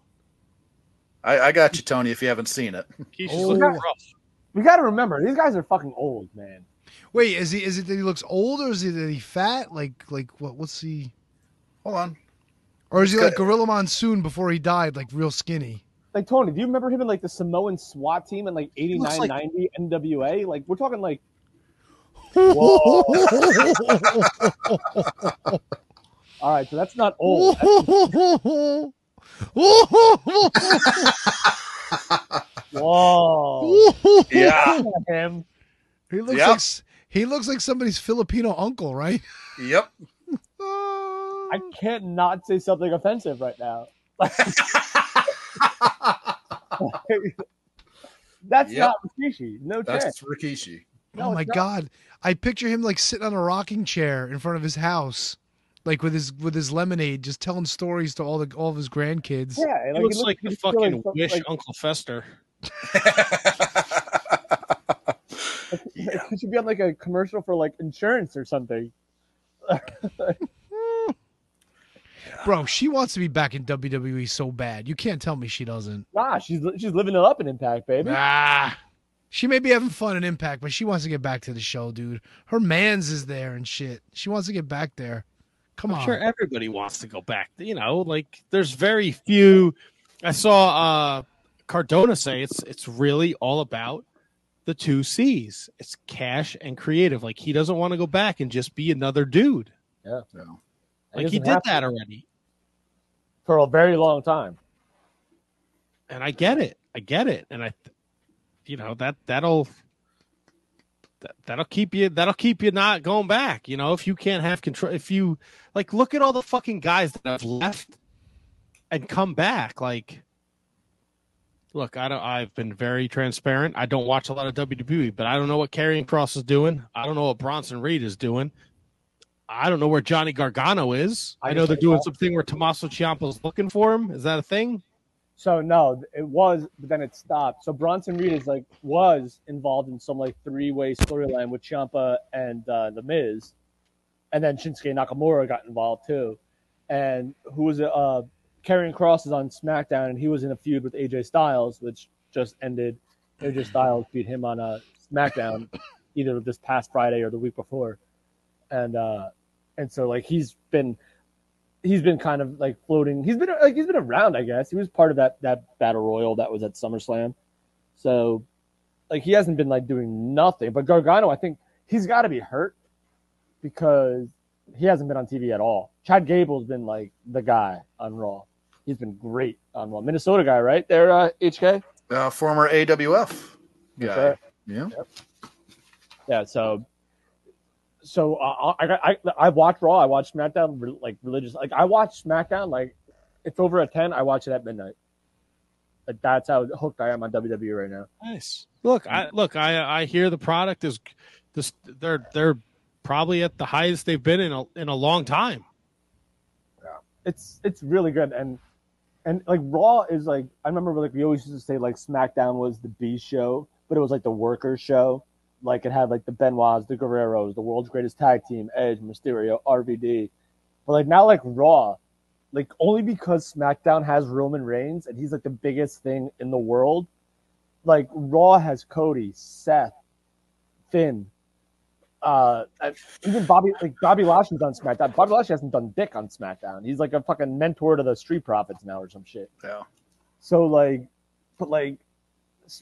I, I got you, Tony. If you haven't seen it, Keisha's Oh. looking rough. We got to remember these guys are fucking old, man. Wait, is he? Is it that he looks old, or is it that he fat? Like, like what? What's he? hold on. Or is he like Gorilla Monsoon before he died, like real skinny? Like Tony, do you remember him in like the Samoan SWAT team in like 89, like- 90 NWA? Like we're talking like [LAUGHS] Whoa. all right, so that's not old. [LAUGHS] Whoa. Yeah. Him. He looks Yep. like s- he looks like somebody's Filipino uncle, right? Yep. [LAUGHS] I can't not say something offensive right now. [LAUGHS] That's Yep. not Rikishi. No chance. That's Rikishi. Oh no, oh my not. god! I picture him like sitting on a rocking chair in front of his house, like with his with his lemonade, just telling stories to all the all of his grandkids. Yeah, and, He looks like he the fucking some- wish like- Uncle Fester. [LAUGHS] [LAUGHS] He should be on like a commercial for like insurance or something. [LAUGHS] Bro, she wants to be back in WWE so bad. You can't tell me she doesn't. Nah, she's she's living it up in Impact, baby. Ah. She may be having fun in Impact, but she wants to get back to the show, dude. Her man's is there and shit. She wants to get back there. Come I'm on. sure everybody wants to go back. You know, like there's very few. I saw uh Cardona say it's it's really all about the two C's. It's cash and creative. Like he doesn't want to go back and just be another dude. Yeah. Like he did that already. for a very long time. And I get it. I get it. And I you know, that that'll that, that'll keep you that'll keep you not going back. You know, if you can't have control if you like look at all the fucking guys that have left and come back. Like look, I don't I've been very transparent. I don't watch a lot of WWE, but I don't know what Karrion Cross is doing. I don't know what Bronson Reed is doing. I don't know where Johnny Gargano is. I, I know they're doing that. something where Tommaso Ciampa's looking for him. Is that a thing? So no, it was, but then it stopped. So Bronson Reed is like was involved in some like three way storyline with Ciampa and uh, the Miz, and then Shinsuke Nakamura got involved too, and who was it? Uh, Karrion Cross is on SmackDown, and he was in a feud with AJ Styles, which just ended. AJ Styles beat him on a SmackDown, [COUGHS] either this past Friday or the week before, and uh, and so like he's been he's been kind of like floating. He's been like he's been around, I guess. He was part of that that battle royal that was at SummerSlam. So like he hasn't been like doing nothing. But Gargano, I think he's got to be hurt because he hasn't been on TV at all. Chad Gable's been like the guy on Raw. He's been great on Raw. Minnesota guy, right there, uh, HK. Uh, former AWF guy. right. Yeah. Yeah, so so uh, I got I I watched Raw, I watched SmackDown re- like religious. Like I watch SmackDown like it's over at ten. I watch it at midnight. Like that's how hooked I am on WWE right now. Nice. Look, I look, I I hear the product is this. They're they're probably at the highest they've been in a in a long time. It's it's really good and and like Raw is like I remember like we always used to say like SmackDown was the B show, but it was like the workers show. Like it had like the Benoits, the Guerreros, the world's greatest tag team, Edge, Mysterio, RVD. But like now like Raw, like only because SmackDown has Roman Reigns and he's like the biggest thing in the world. Like Raw has Cody, Seth, Finn, uh, uh, even Bobby like Bobby Lashley's on SmackDown. Bobby Lashley hasn't done dick on SmackDown. He's like a fucking mentor to the Street Profits now or some shit. Yeah. So like, but like,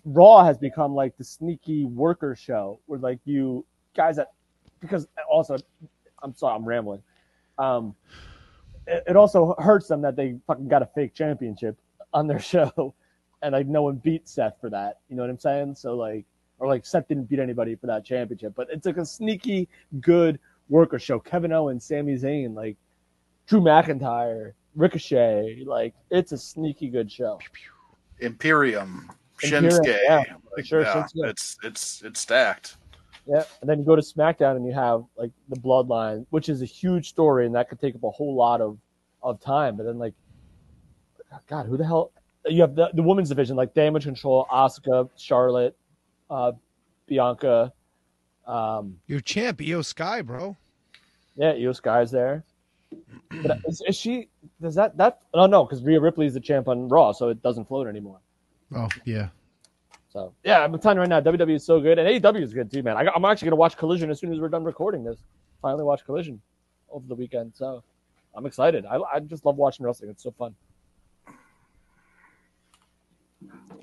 Raw has become like the sneaky worker show where like you guys that because also, I'm sorry, I'm rambling. Um, it, it also hurts them that they fucking got a fake championship on their [LAUGHS] show, and like no one beat Seth for that. You know what I'm saying? So like, or like Seth didn't beat anybody for that championship, but it's like a sneaky good worker show. Kevin Owens, Sami Zayn, like Drew McIntyre, Ricochet, like it's a sneaky good show. Imperium, Imperium, Shinsuke. yeah, Like, sure, yeah, Shinsuke. it's it's it's stacked. Yeah, and then you go to SmackDown and you have like the Bloodline, which is a huge story, and that could take up a whole lot of of time. But then like, God, who the hell? You have the, the women's division like Damage Control, Asuka, Charlotte, uh, Bianca. Um, Your champ, Iyo Sky, bro. yeah, Iyo Sky's there. But is, is she? Does that that? Oh no, because Rhea Ripley is the champ on Raw, so it doesn't float anymore. Oh yeah. So yeah, I'm telling you right now, WWE is so good, and AEW is good too, man. I, I'm actually gonna watch Collision as soon as we're done recording this. Finally, watch Collision over the weekend, so I'm excited. I, I just love watching wrestling; it's so fun.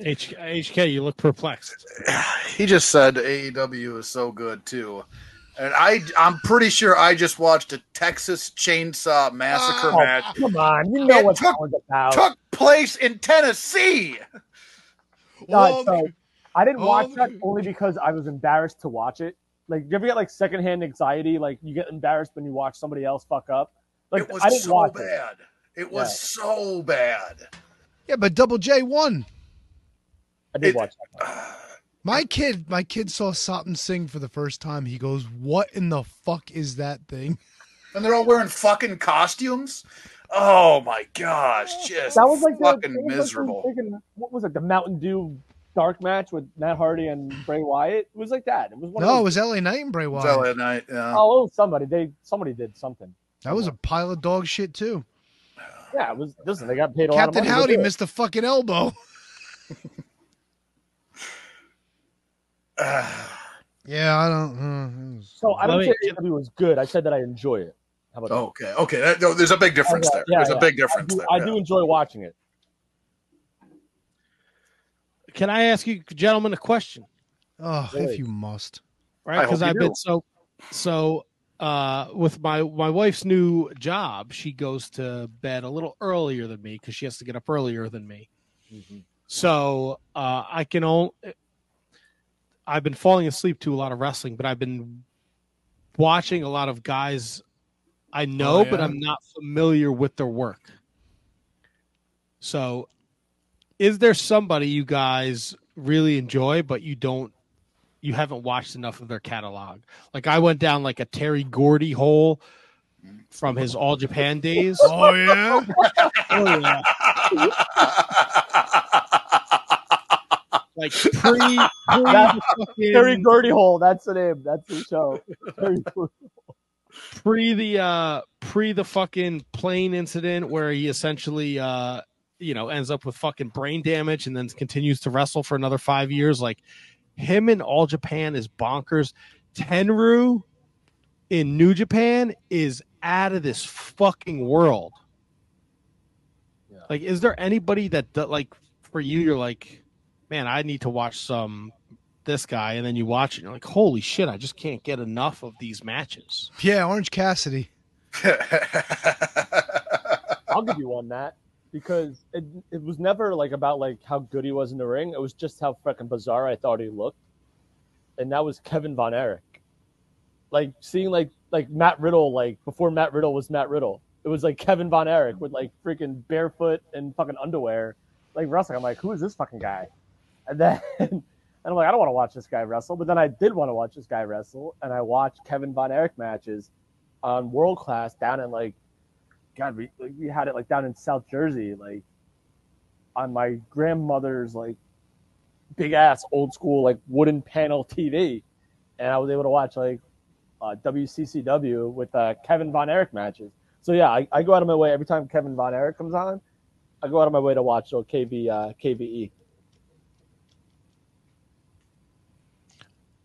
H, HK, you look perplexed. [SIGHS] He just said AEW is so good too. And I, I'm pretty sure I just watched a Texas Chainsaw Massacre Oh, match. come on, you know It what took- that one's about. Took place in Tennessee. Uh, so I didn't watch Oh, that only because I was embarrassed to watch it. Like, you ever get like secondhand anxiety? Like, you get embarrassed when you watch somebody else fuck up. Like, It was I didn't so watch it. bad. It was Yeah. so bad. Yeah, but Double J won. I did It- watch that. [SIGHS] My kid, my kid saw Satan sing for the first time. He goes, "What in the fuck is that thing?" [LAUGHS] And they're all wearing fucking costumes. Oh my gosh, just That was like the, fucking that was like miserable. freaking- what was it? The Mountain Dew dark match with Matt Hardy and Bray Wyatt. It was like that. It was one No, it was. LA Knight and Bray Wyatt. Saturday night, yeah. Oh, oh, somebody they somebody did something. That was a pile of dog shit too. Yeah, it was. Listen, they got paid a Captain lot of money. to Howdy missed a fucking elbow. [LAUGHS] [SIGHS] yeah, I don't. It was- So I don't Let say me- AEW was good. I said that I enjoy it. How about that? Okay, okay. That, no, there's a big difference Yeah, there. yeah, there's yeah. a big I difference do, there. I yeah. do enjoy watching it. Can I ask you, gentlemen, a question? oh, Really? if you must. Right? Because I've do. been so so uh with my my wife's new job, she goes to bed a little earlier than me because she has to get up earlier than me. So uh I can only I've been falling asleep to a lot of wrestling, but I've been watching a lot of guys I know, Oh, but? I'm not familiar with their work. So, is there somebody you guys really enjoy, but you don't, you haven't watched enough of their catalog? Like I went down like a Terry Gordy hole from his All Japan days. Oh yeah. [LAUGHS] Oh yeah. [LAUGHS] like pre, [LAUGHS] pre fucking- Terry Hole. That's the name. That's the show. Pre the uh pre the fucking plane incident where he essentially uh you know ends up with fucking brain damage and then continues to wrestle for another five years like him in all japan is bonkers Tenryu in new japan is out of this fucking world like is there anybody that that, like for you you're like man i need to watch some this guy and then you watch it and you're like holy shit i just can't get enough of these matches Yeah, Orange Cassidy. [LAUGHS] I'll give you one that because it it was never like about like how good he was in the ring. It was just how fucking bizarre I thought he looked, and that was Kevin Von Erich. Like seeing like like Matt Riddle like before Matt Riddle was Matt Riddle. It was like Kevin Von Erich with like freaking barefoot and fucking underwear, like wrestling. I'm like, who is this fucking guy? And then [LAUGHS] and I'm like, I don't want to watch this guy wrestle. But then I did want to watch this guy wrestle, and I watched Kevin Von Erich matches on World Class down in like God, we like, we had it like down in South Jersey, like on my grandmother's like big ass old school like wooden panel TV, and I was able to watch like uh, WCCW with uh, Kevin Von Erich matches. So yeah, I, I go out of my way every time Kevin Von Erich comes on. I go out of my way to watch uh, KB uh, KVE.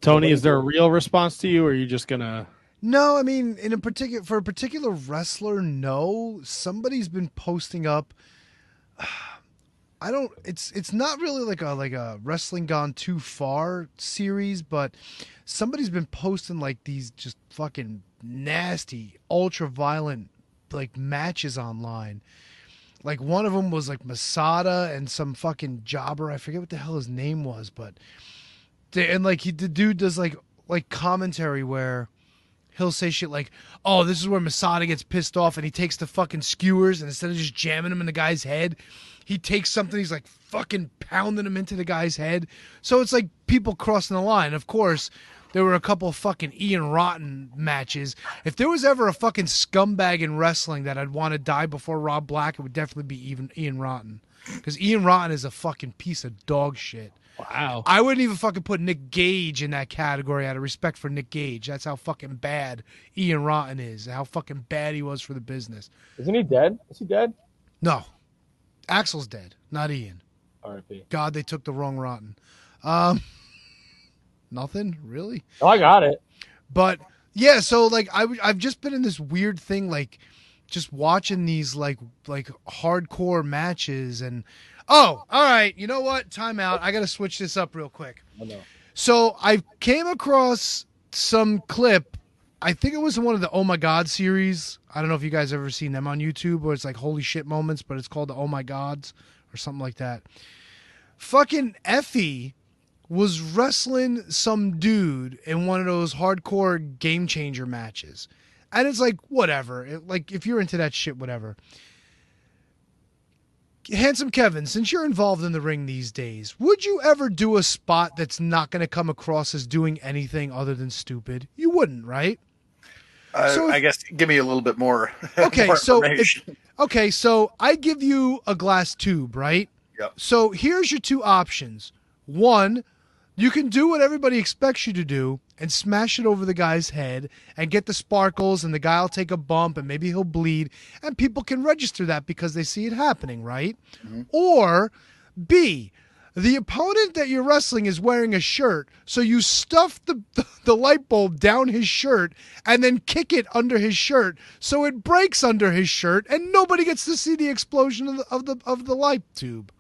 Tony, is there a real response to you, or are you just gonna? No, I mean, in a particular for a particular wrestler, no. Somebody's been posting up. [SIGHS] I don't. It's it's not really like a like a wrestling gone too far series, but somebody's been posting like these just fucking nasty, ultra violent like matches online. Like one of them was like Masada and some fucking jobber. I forget what the hell his name was, but and like he the dude does like like commentary where he'll say shit like, "Oh, this is where Masada gets pissed off, and he takes the fucking skewers, and instead of just jamming them in the guy's head, he takes something. He's like fucking pounding them into the guy's head. So it's like people crossing the line. Of course, there were a couple fucking Ian Rotten matches. If there was ever a fucking scumbag in wrestling that I'd want to die before Rob Black, it would definitely be even Ian Rotten, because Ian Rotten is a fucking piece of dog shit. Wow. I wouldn't even fucking put Nick Gage in that category out of respect for Nick Gage. That's how fucking bad Ian Rotten is. How fucking bad he was for the business. Isn't he dead? Is he dead? No. Axel's dead, not Ian. R.I.P. God, they took the wrong Rotten. Um [LAUGHS] Nothing? Really? Oh, I got it. But yeah, so like I I've just been in this weird thing like just watching these like like hardcore matches and oh, all right, you know what? Time out. I got to switch this up real quick. So I came across some clip. I think it was one of the Oh My God series. I don't know if you guys ever seen them on YouTube where it's like holy shit moments, but it's called the Oh My Gods or something like that. Fucking Effie was wrestling some dude in one of those hardcore game changer matches. And it's like, whatever. It- like, if you're into that shit, whatever. Handsome Kevin, since you're involved in the ring these days, would you ever do a spot that's not going to come across as doing anything other than stupid? You wouldn't, right? Uh, So if- I guess give me a little bit more. [LAUGHS] Okay, more so if, okay, so I give you a glass tube, right? Yep. So here's your two options. One, you can do what everybody expects you to do and smash it over the guy's head and get the sparkles and the guy'll take a bump and maybe he'll bleed and people can register that because they see it happening, right? Mm-hmm. Or B, the opponent that you're wrestling is wearing a shirt, so you stuff the, the, the light bulb down his shirt and then kick it under his shirt so it breaks under his shirt and nobody gets to see the explosion of the of the, of the light tube.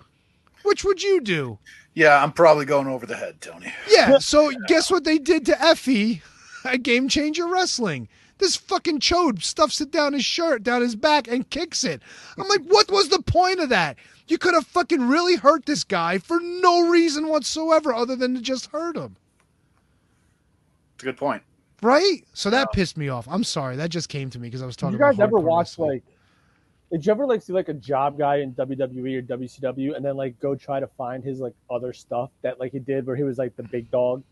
Which would you do? yeah, I'm probably going over the head, Tony. Yeah, so guess what they did to Effie at Game Changer Wrestling? This fucking chode stuffs it down his shirt, down his back, and kicks it. I'm like, what was the point of that? You could have fucking really hurt this guy for no reason whatsoever other than to just hurt him. It's a good point. Right? So that pissed me off. I'm sorry. That just came to me because I was Did talking you guys about ever hardcore watch like? Did you ever like see like a job guy in WWE or WCW and then like go try to find his like other stuff that like he did where he was like the big dog,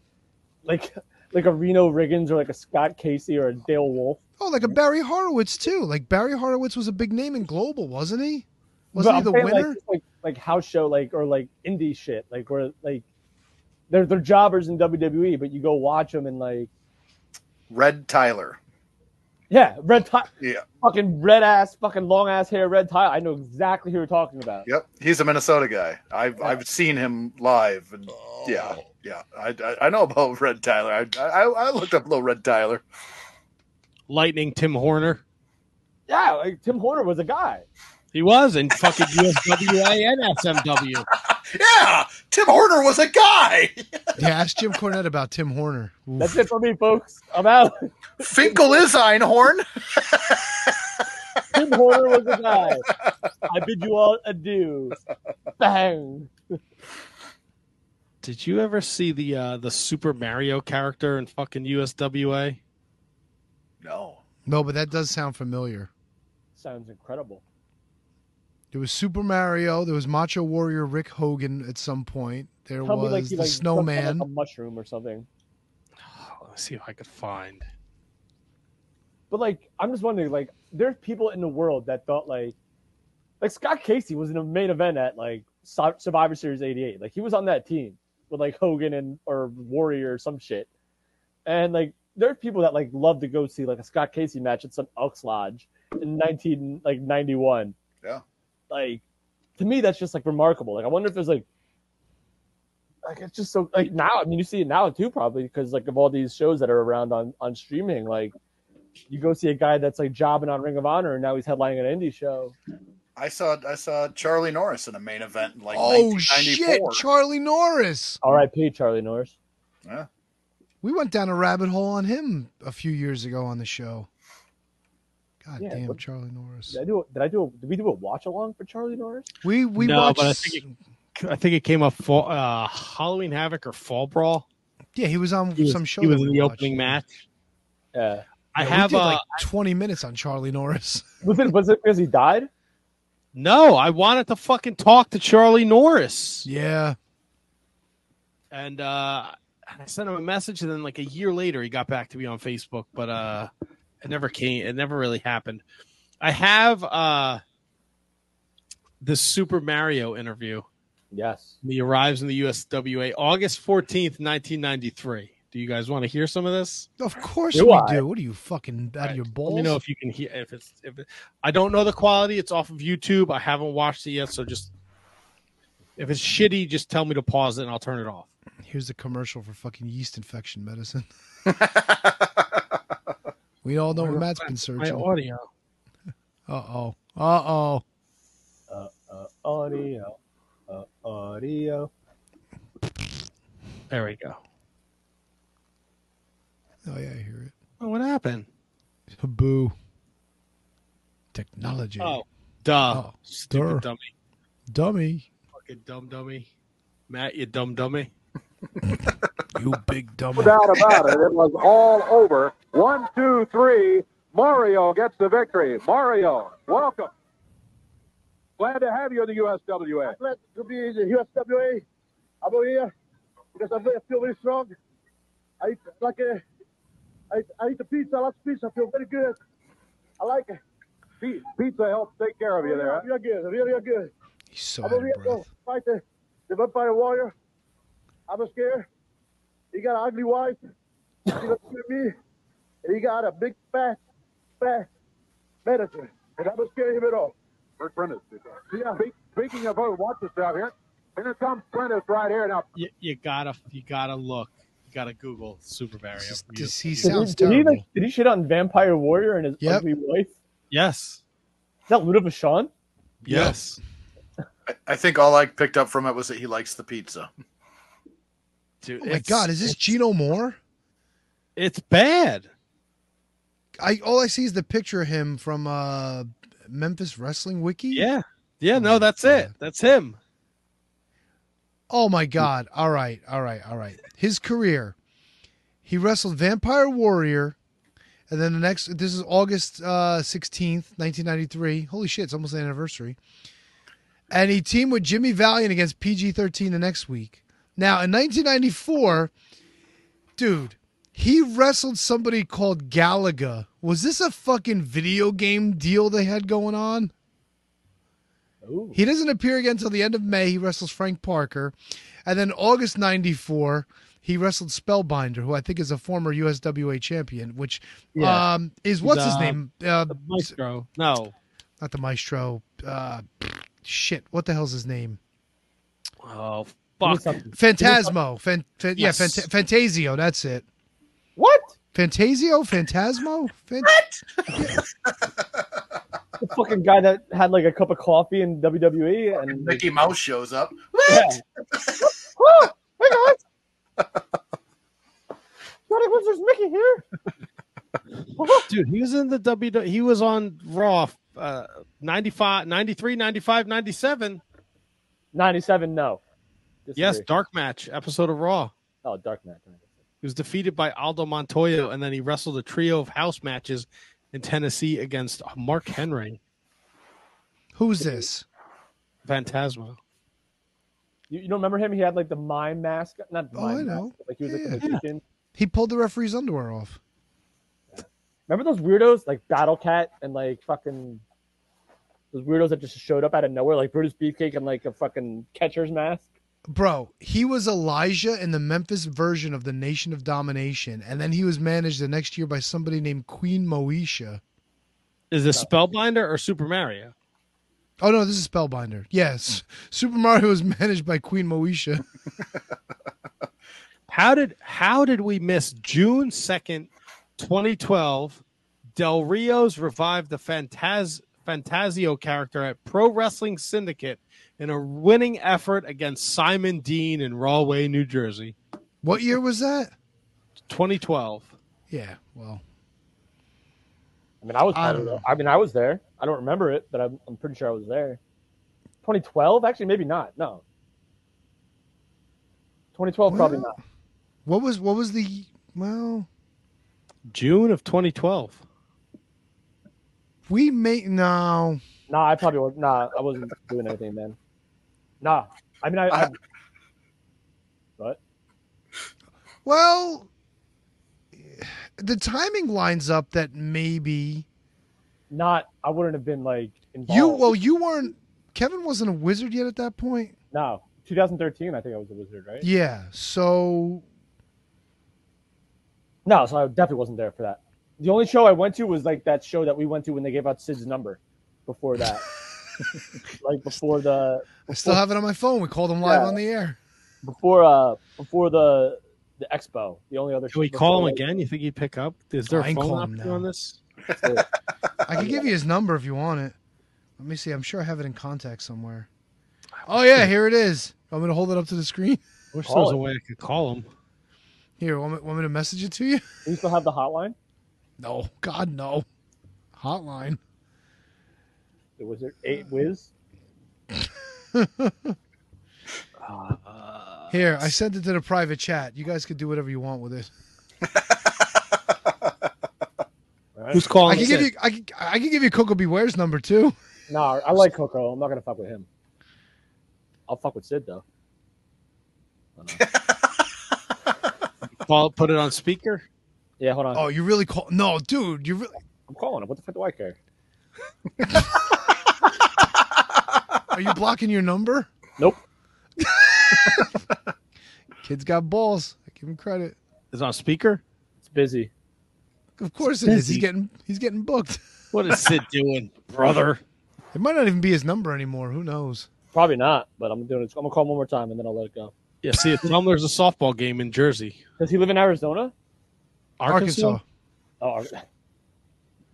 like [LAUGHS] like a Reno Riggins or like a Scott Casey or a Dale Wolfe? Oh, like a Barry Horowitz too. Like Barry Horowitz was a big name in global, wasn't he? Wasn't But he the saying, winner? Like, like like house show, like or like indie shit, like where like they're they're jobbers in WWE, but you go watch them and like Red Tyler. Yeah, red tie, Yeah. fucking red ass, fucking long ass hair, red tie. I know exactly who you're talking about. Yep. He's a Minnesota guy. I've I've seen him live, and oh. yeah, yeah. I, I I know about Red Tyler. I, I I looked up little Red Tyler. Lightning Tim Horner. Yeah, like Tim Horner was a guy. He was in fucking USWA and SMW. Yeah, Tim Horner was a guy. yeah, ask Jim Cornette about Tim Horner. Oof. That's it for me, folks. I'm out. Finkel is Einhorn. Tim Horner was a guy. I bid you all adieu. Bang. Did you ever see the uh, the Super Mario character in fucking USWA? No. No, but that does sound familiar. Sounds incredible. There was Super Mario. There was Macho Warrior Rick Hogan at some point. There Tell me was like he the like jumped on, like, Snowman. a mushroom or something. Oh, Let me see if I could find. But like, I'm just wondering, like, there's people in the world that thought like, like Scott Casey was in a main event at like Survivor Series '88. Like he was on that team with like Hogan and or Warrior or some shit. And like, there's people that like love to go see like a Scott Casey match at some Elks Lodge in 19 like 91. Yeah. Like, to me, that's just like remarkable. Like, I wonder if there's like. Like it's just so like now. I mean, you see it now too, probably because like of all these shows that are around on on streaming. Like, you go see a guy that's like jobbing on Ring of Honor, and now he's headlining an indie show. I saw I saw Charlie Norris in a main event in like oh shit, Charlie Norris. R.I.P. Charlie Norris. Yeah. We went down a rabbit hole on him a few years ago on the show. God Yeah, damn, what- Charlie Norris. Did I do? A, did I do? A, did we do a watch along for Charlie Norris? We we no, watched. but I think it, I think it came up fall, uh, Halloween Havoc or Fall Brawl. yeah, he was on He was, some show. he was in the watched. opening match. Yeah. I Yeah, we have did, uh, like twenty minutes on Charlie Norris. [LAUGHS] Was it? Was it because he died? no. I wanted to fucking talk to Charlie Norris, Yeah, and uh, I sent him a message, and then like a year later, he got back to me on Facebook, but uh, it never came. It never really happened. I have uh, the Super Mario interview. Yes. He arrives in the USWA August fourteenth, nineteen ninety three. Do you guys want to hear some of this? of course Do we I? do. What are you fucking out of your balls? Let me know if you can hear. If it's if it, I don't know the quality. It's off of YouTube. I haven't watched it yet, so just if it's shitty, just tell me to pause it and I'll turn it off. Here's the commercial for fucking yeast infection medicine. [LAUGHS] we all know what Matt's been My searching. Uh oh. Uh oh. Uh, uh, audio. Uh, audio. There we go. Oh yeah, I hear it. Oh, what happened? Boo. Technology. Oh, duh. Oh, Stupid duh. dummy. Dummy. Fucking dumb dummy. Matt, you dumb dummy. [LAUGHS] You big dummy. No doubt about it. It was all over. One, two, three. Mario gets the victory. Mario, welcome. Glad to have you in the USWA. glad to be in the USWA. I'm over here because I feel very strong. I eat like a, I, I eat the pizza. I like pizza. I feel very good. I like it. Pizza helps take care of you there. huh? Real good. Really, real good. He's so I'm out over of here breath. to fight the, the vampire warrior. I'm scared. He got an ugly wife. She looks at me. And he got a big fat, fat medicine. And I'm scared of him at all. Bert Prentice. Yeah. Speak- Speaking of who, watch yourself here. Here comes Prentice right here. Now, You, you gotta you gotta look. You gotta Google Super Mario. This- he You- sounds did, he, terrible. like, did he shit on Vampire Warrior and his Yep. ugly wife? Yes. Is that Luna Vachon? Yes. I, I think all I picked up from it was that he likes the pizza. Dude, Oh my god, is this it's- Gino Moore? It's bad. I all I see is the picture of him from uh Memphis Wrestling Wiki. Yeah. Yeah, no, that's it. That's him. Oh my god. All right, all right, all right. His career. He wrestled Vampire Warrior, and then the next this is August uh 16th, 1993. Holy shit, it's almost the anniversary. And he teamed with Jimmy Valiant against PG-13 the next week. Now, in 1994, dude, He wrestled somebody called Galaga. Was this a fucking video game deal they had going on? Ooh. He doesn't appear again until the end of May. He wrestles Frank Parker. And then August 94, he wrestled Spellbinder, who I think is a former USWA champion, which Yeah. um, is He's, what's his uh, name? Uh, the Maestro. No. not the Maestro. Uh, shit, what the hell's his name? Oh Give fuck. something. Phantasmo. Fan, fan, Yes. Yeah, Phant- Phantasio. That's it. What? Phantasio? Phantasmo? Fan- [LAUGHS] The fucking guy that had like a cup of coffee in WWE and [LAUGHS] Mickey Mouse shows up. Yeah. [LAUGHS] oh, hey guys. Shining Wizards Mickey here. Dude, he was in the W. He was on Raw uh, 95, 93, 95, 97. 97, no. Yes, dark match episode of Raw. Oh, Dark Match. He was defeated by Aldo Montoya, and then he wrestled a trio of house matches in Tennessee against Mark Henry, Who's this? Phantasmo. You, you don't remember him? He had like the mime mask. Not the Oh, mime I know. mask. Like he was like Yeah. a magician. He pulled the referee's underwear off. Remember those weirdos like Battle Cat and like fucking those weirdos that just showed up out of nowhere, like Brutus Beefcake and like a fucking catcher's mask. Bro, he was Elijah in the Memphis version of the Nation of Domination, and then he was managed the next year by somebody named Queen Moesha. Is this Spellbinder or Super Mario? Oh no, this is Spellbinder. Yes, Super Mario was managed by Queen Moesha. [LAUGHS] How did how did we miss June second, twenty twelve? Del Rio's revived the Fantaz Phantasio character at Pro Wrestling Syndicate in a winning effort against Simon Dean in Rahway, New Jersey. What year was that? 2012. Yeah, well, I mean, I was. I part don't um, know. I mean, I was there. I don't remember it, but I'm, I'm pretty sure I was there. 2012, actually, maybe not. No. 2012, probably not. what was what was the well? June of 2012. We may no. Nah, I probably was. Nah, I wasn't doing anything then. Nah, I mean, I. I, what? Well, the timing lines up that maybe Not. I wouldn't have been like involved. you. Well, you weren't. Kevin wasn't a wizard yet at that point. No, 2013. I think I was a wizard, right? Yeah. So No, so I definitely wasn't there for that. The only show I went to was like that show that we went to when they gave out Sid's number. Before that, [LAUGHS] like before the I still have it on my phone. We called him live Yeah. on the air. before uh before the the expo. The only other. Can we call him like- again? You think he'd pick up? Is there I a phone call him now. on this? [LAUGHS] I can give you his number if you want it. Let me see. I'm sure I have it in contact somewhere. Oh yeah, here it is. I'm gonna hold it up to the screen. I wish there Call was a way I could call him. Here, want me, want me to message it to you? Do you still have the hotline? No, God no. Hotline. The wizard eight uh, whiz. [LAUGHS] Here, I sent it to the private chat. You guys could do whatever you want with it. Who's calling? I can give in? you. I can, I can give you Koko B. Ware's number too. No, I like Koko. I'm not gonna fuck with him. I'll fuck with Sid though. [LAUGHS] Call, put it on speaker. Yeah, hold on. Oh, you really call? No, dude, you really. I'm calling him. What the fuck do I care? [LAUGHS] Are you blocking your number? Nope. Kid's got balls. I give him credit. Is on speaker? It's busy. Of course it is. He's busy. getting he's getting booked. What is Sid doing, brother? It might not even be his number anymore. Who knows? Probably not, but I'm doing it. I'm gonna call him one more time and then I'll let it go. Yeah, see, tell him there's a softball game in Jersey, Does he live in Arizona? Arkansas. Arkansas. Oh, Ar-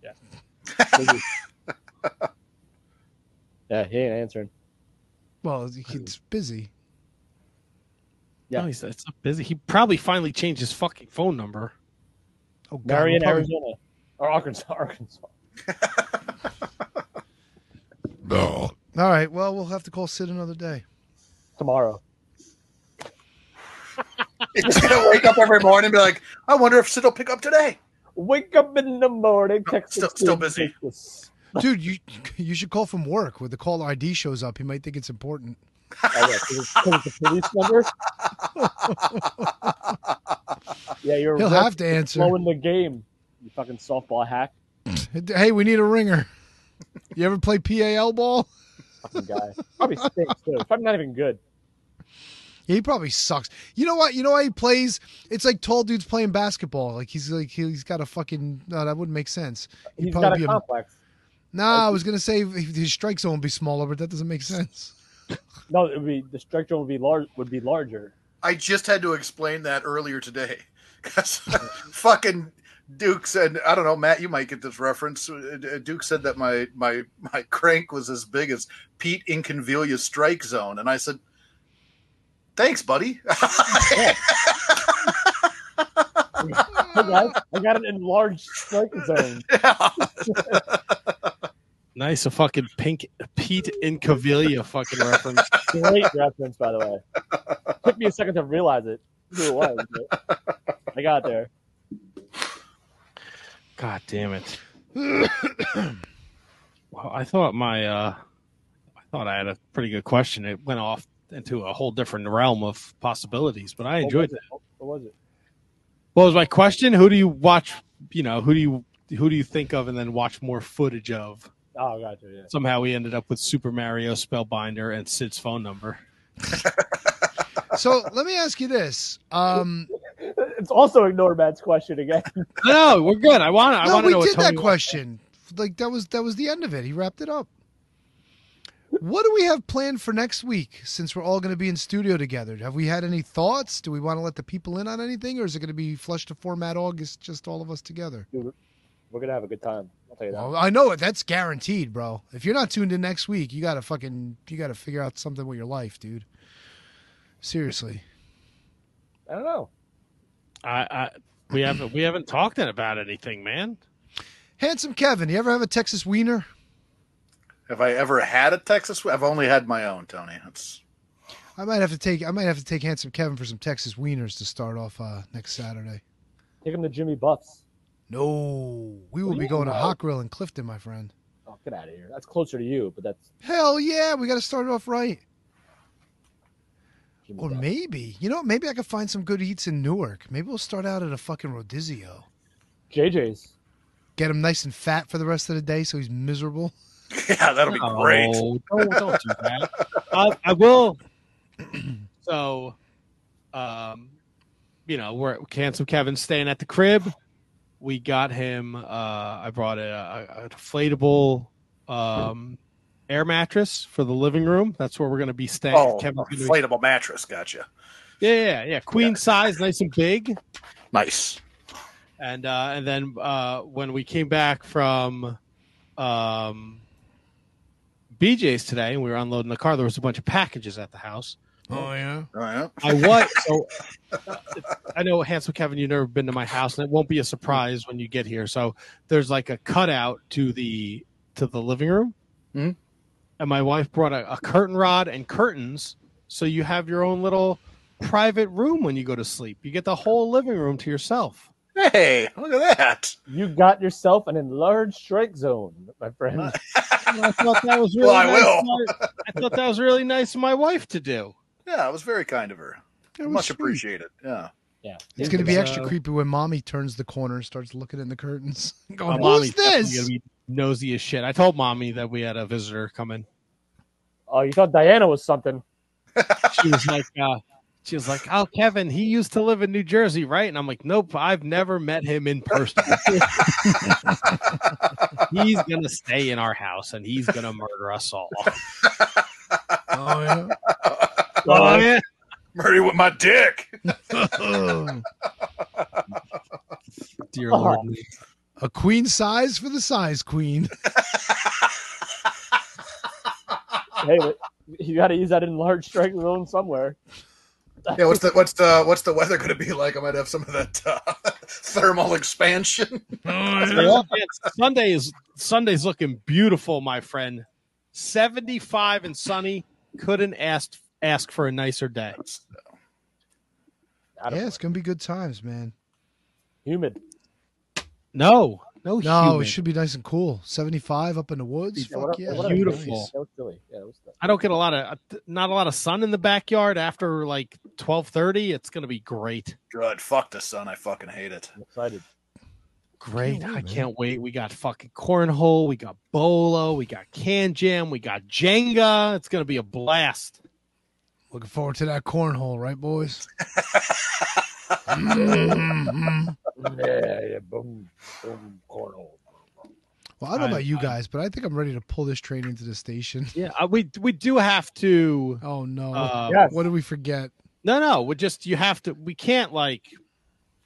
[LAUGHS] yeah. [LAUGHS] Busy. yeah, he ain't answering. Well, he's busy. Yeah. No, he's it's not busy. He probably finally changed his fucking phone number. Oh, God, Marion, probably- Arizona, or Arkansas, [LAUGHS] Arkansas. no. All right. Well, we'll have to call Sid another day. Tomorrow. [LAUGHS] He's gonna wake up every morning and be like, I wonder if Sid will pick up today. Wake up in the morning, text still- still busy. this. Dude, you you should call from work where the caller ID shows up. He might think it's important. Oh, yeah, 'cause it's, 'cause it's the police number. Yeah, you're He'll have to answer. Blowing the game, you fucking softball hack. [LAUGHS] Hey, we need a ringer. You ever play PAL ball? Fucking guy. Probably stinks too. Probably not even good. Yeah, he probably sucks. You know what? You know why he plays? It's like tall dudes playing basketball. Like he's like he's got a fucking. No, that wouldn't make sense. He'd He's probably got a complex. Nah, I was gonna say his strike zone would be smaller, but that doesn't make sense. No, it would be the strike zone would be large. Would be larger. I just had to explain that earlier today because [LAUGHS] fucking Duke said, I don't know, Matt, you might get this reference. Uh, Duke said that my my my crank was as big as Pete Incaviglia's strike zone, and I said, "Thanks, buddy." [LAUGHS] [LAUGHS] Hey guys, I got an enlarged strike zone. Nice, a fucking pink Pete Incaviglia fucking reference. [LAUGHS] Great reference, by the way. Took me a second to realize it. Who it was. but I got there. God damn it. well, I thought my uh I thought I had a pretty good question. It went off into a whole different realm of possibilities, but I enjoyed it. it? What was it? What was my question? Who do you watch, you know, who do you who do you think of and then watch more footage of? Oh, gotcha. Yeah. Somehow we ended up with Super Mario Spellbinder and Sid's phone number. [LAUGHS] So let me ask you this. Um, It's also ignore Matt's question again. [LAUGHS] No, we're good. I want I no, want to we know what did that Tony question. Like that was that was the end of it. He wrapped it up. What do we have planned for next week? Since we're all going to be in studio together, have we had any thoughts? Do we want to let the people in on anything, or is it going to be flush to format August, just all of us together? Dude, we're gonna have a good time. I'll tell you that. Well, I know it. That's guaranteed, bro. If you're not tuned in next week, you got to fucking you got to figure out something with your life, dude. Seriously. I don't know. I, I we haven't we haven't talked about anything, man. Handsome Kevin, you ever have a Texas wiener? Have I ever had a Texas? I've only had my own, Tony. That's I might have to take I might have to take handsome Kevin for some Texas wieners to start off uh, next Saturday. Take him to Jimmy Buff's. No, we will be going to know? Hot Grill in Clifton, my friend. Oh, get out of here. That's closer to you, but that's Hell yeah, we got to start it off right. Or Buff's. maybe, you know, maybe I could find some good eats in Newark. Maybe we'll start out at a fucking Rodizio. JJ's. Get him nice and fat for the rest of the day, so he's miserable. [LAUGHS] yeah, that'll be great. Oh, don't, don't do that. [LAUGHS] I, I will. [CLEARS THROAT] So, um, you know, we're handsome Kevin staying at the crib. We got him. Uh, I brought a, a, a inflatable um, air mattress for the living room. That's where we're going to be staying. Oh, Kevin's gonna be- inflatable mattress. Gotcha. yeah, yeah, yeah. Queen size, nice and big. Nice. and uh, and then uh, when we came back from um, BJ's today, and we were unloading the car, there was a bunch of packages at the house. Oh yeah. All right. I what? [LAUGHS] So I know, handsome Kevin, you've never been to my house, and it won't be a surprise when you get here. So there's like a cutout to the to the living room, Mhm. and my wife brought a, a curtain rod and curtains, so you have your own little private room when you go to sleep. You get the whole living room to yourself. Hey, look at that. You got yourself an enlarged strike zone, my friend. [LAUGHS] I thought that was really Well, I nice. will. my- I thought that was really nice of my wife to do. Yeah, it was very kind of her. It was Much sweet. appreciated. Yeah. yeah. It's going to be extra Uh, creepy when mommy turns the corner and starts looking in the curtains. My [LAUGHS] Going, mommy's who's this? gonna be nosy as shit. I told mommy that we had a visitor coming. Oh, you thought Diana was something. [LAUGHS] She was like, uh, she was like, "Oh, Kevin, he used to live in New Jersey, right?" And I'm like, "Nope, I've never met him in person. [LAUGHS] he's gonna stay in our house and he's gonna murder us all." Oh yeah. Oh yeah. Murray with my dick. [LAUGHS] Dear Oh. Lord, a queen size for the size queen. hey, you got to use that enlarged strike zone somewhere. Yeah, what's the what's the what's the weather going to be like? I might have some of that uh, [LAUGHS] thermal expansion. Well, [LAUGHS] it's- Sunday is Sunday's looking beautiful, my friend. Seventy-five and sunny. Couldn't ask ask for a nicer day. I don't Yeah, it's going to be good times, man. Humid. No, no, No, human. it should be nice and cool. 75 up in the woods. Yeah, Fuck what- yeah. Beautiful. That was silly. Yeah, that was I don't get a lot of not a lot of sun in the backyard after like twelve thirty. It's gonna be great. Good. Fuck the sun. I fucking hate it. I'm excited. Great. Can't wait, I can't wait. We got fucking cornhole. We got bolo. We got can jam. We got Jenga. It's gonna be a blast. Looking forward to that cornhole, right, boys? Mhm. [LAUGHS] Yeah, yeah, boom, boom, cornhole. Well, I don't know I- about you I- guys, but I think I'm ready to pull this train into the station. Yeah, uh, we we do have to. Oh no! Uh, Yes. What did we forget? No, no. We just you have to. We can't like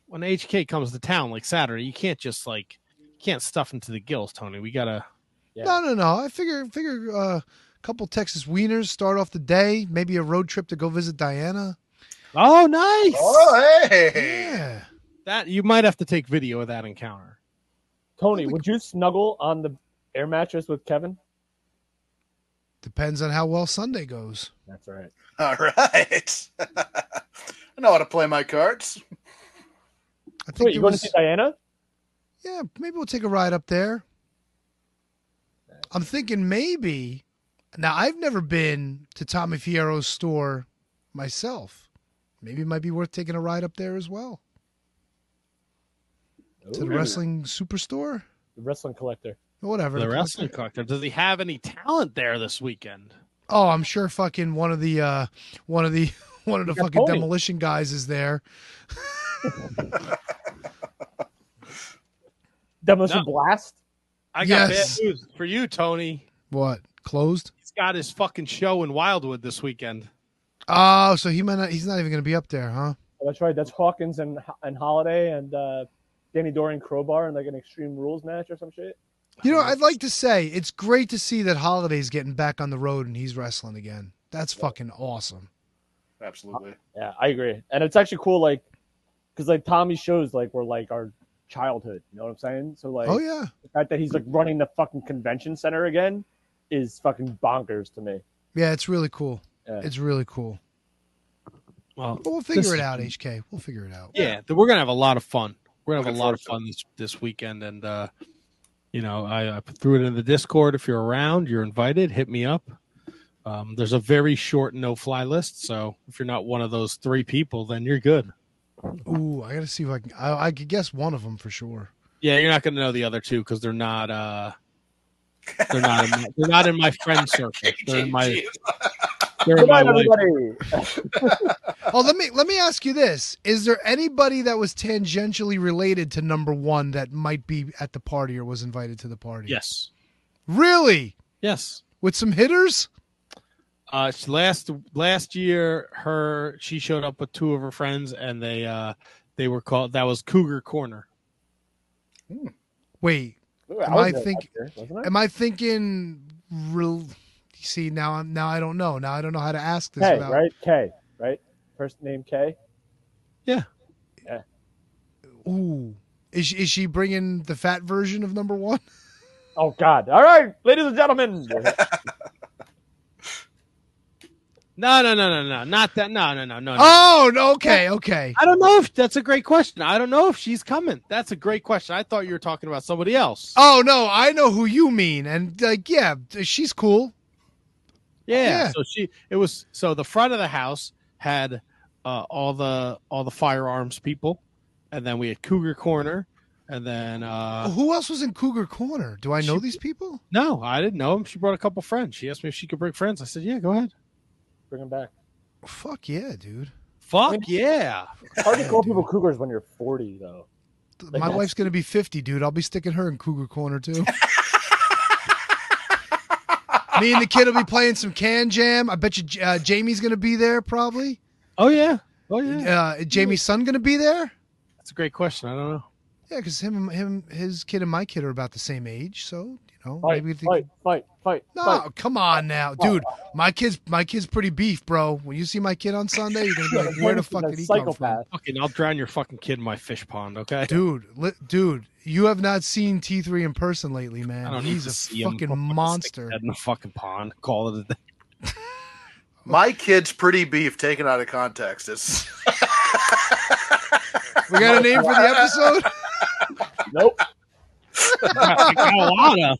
when HK comes to town like Saturday. You can't just like can't stuff into the gills, Tony. We gotta. Yeah. No, no, no. I figure, figure, uh, a couple Texas wieners start off the day. Maybe a road trip to go visit Diana. Oh, nice. Oh, hey. Yeah. That you might have to take video of that encounter. Tony, would you snuggle on the air mattress with Kevin? Depends on how well Sunday goes. That's right. All right. [LAUGHS] I know how to play my cards. I think Wait, it you going to see Diana? yeah, maybe we'll take a ride up there. I'm thinking maybe. Now I've never been to Tommy Fierro's store myself. Maybe it might be worth taking a ride up there as well to the Ooh. wrestling superstore. The wrestling collector. Whatever. The the wrestling collector. Does he have any talent there this weekend? Oh, I'm sure fucking one of the uh one of the [LAUGHS] one of the fucking Tony. demolition guys is there. Demolition No. Blast. I got Yes. bad news for you, Tony. What? Closed? He's got his fucking show in Wildwood this weekend. Oh, so he might not he's not even gonna be up there, huh? That's right. That's Hawkins and and Holiday and uh, Danny Doring Crowbar and like an Extreme Rules match or some shit. You know, I'd like to say it's great to see that Holiday's getting back on the road and he's wrestling again. That's fucking awesome. Absolutely. Yeah, I agree. And it's actually cool, like, because like Tommy's shows like were like our childhood. You know what I'm saying? So like, Oh yeah. the fact that he's like running the fucking convention center again is fucking bonkers to me. Yeah, it's really cool. Yeah. It's really cool. Well, But we'll figure this- it out, HK. We'll figure it out. Yeah, th- we're gonna have a lot of fun. We're gonna have Looking a lot of fun this this weekend, and uh, you know, I, I threw it in the Discord. If you're around, you're invited. Hit me up. Um, there's a very short no fly list, so if you're not one of those three people, then you're good. Ooh, I gotta see if I can I, I could guess one of them for sure. Yeah, you're not gonna know the other two because they're not. uh They're not. In my, they're not in my friend [LAUGHS] circle. They're in my. They're in my night, life. everybody. [LAUGHS] Oh, let me let me ask you this: Is there anybody that was tangentially related to number one that might be at the party or was invited to the party? Yes. Really? Yes. With some hitters? Uh, last last year, her she showed up with two of her friends, and they uh they were called. That was Cougar Corner. Wait, Ooh, Am I there think- last year, wasn't I? am I thinking? Real? See now, I'm now I don't know. Now I don't know how to ask this. K, without- right? K, right? First name K. Yeah. Yeah. Ooh, is she, is she bringing the fat version of number one? Oh God! All right, ladies and gentlemen. [LAUGHS] No, no, no, no, no, not that. No, no, no, no. no. Oh, no, okay, okay. I don't know if that's a great question. I don't know if she's coming. That's a great question. I thought you were talking about somebody else. Oh no, I know who you mean, and like, yeah, she's cool. yeah. yeah. So she it was so the front of the house had uh, all the all the firearms people, and then we had Cougar Corner, and then uh Who else was in Cougar Corner? Do I know these people? no, I didn't know him. She brought a couple friends. She asked me if she could bring friends. I said, yeah, go ahead. Bring him back. Fuck yeah, dude. Fuck yeah. It's hard to call people cougars when you're 40, though. My wife's gonna be fifty, dude. I'll be sticking her in Cougar Corner too. [LAUGHS] Me and the kid will be playing some can jam. I bet you uh, Jamie's gonna be there probably. Oh yeah. Oh yeah. Uh, Jamie's son gonna be there? That's a great question. I don't know. Yeah, because him, him, his kid and my kid are about the same age. So you know, Fight, maybe they- fight, fight, fight. No, fight. come on now, dude. My kid's my kid's pretty beef, bro. When you see my kid on Sunday, you're gonna be [LAUGHS] like, "Where the fuck did he come from?" Fucking, I'll drown your fucking kid in my fish pond. Okay. Dude, li- dude, you have not seen T3 in person lately, I man. don't need He's to a see him. fucking I'll fucking monster. in the fucking pond. Call it a day. [LAUGHS] My kid's pretty beef taken out of context. It's [LAUGHS] We got a name for the episode? Nope. I got a lot of.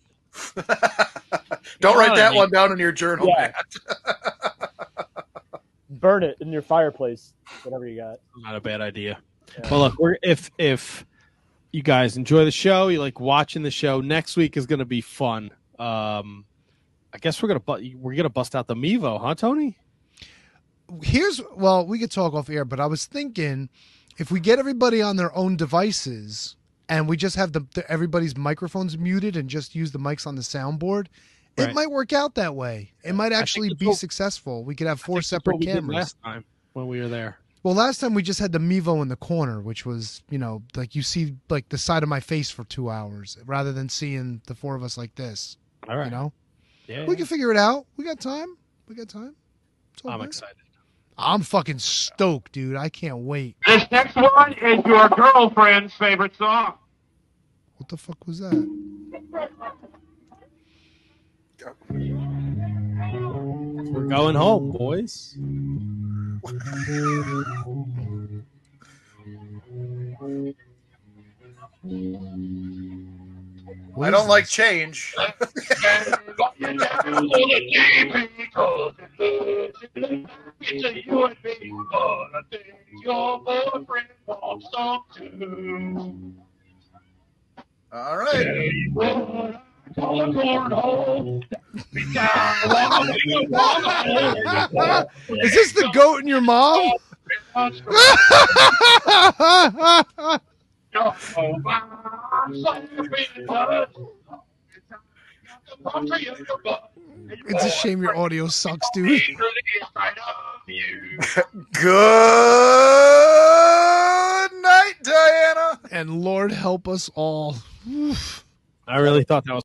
[LAUGHS] don't write that Right. one down in your journal, Yeah. man. [LAUGHS] burn it in your fireplace, whatever you got. Not a bad idea. Yeah. Well, look, we're, if if you guys enjoy the show, you like watching the show. Next week is going to be fun. Um, I guess we're gonna bu- we're gonna bust out the Mevo, huh, Tony? Here's well, we could talk off air, but I was thinking if we get everybody on their own devices and we just have the, the everybody's microphones muted and just use the mics on the soundboard, it might work out that way. It might actually be what- successful. We could have four separate what we did cameras. last time when we were there. Well, last time we just had the Mevo in the corner, which was, you know, like you see like the side of my face for two hours rather than seeing the four of us like this. All right. You know? Yeah, We can figure it out. We got time. We got time. I'm good. excited. I'm fucking stoked, dude. I can't wait. This next one is your girlfriend's favorite song. What the fuck was that? We're going home, boys. [LAUGHS] I don't like change. All right. Is this the goat in your mom? [LAUGHS] it's a shame your audio sucks, dude. [LAUGHS] Good night, Diana. And Lord help us all. Oof. I really thought that was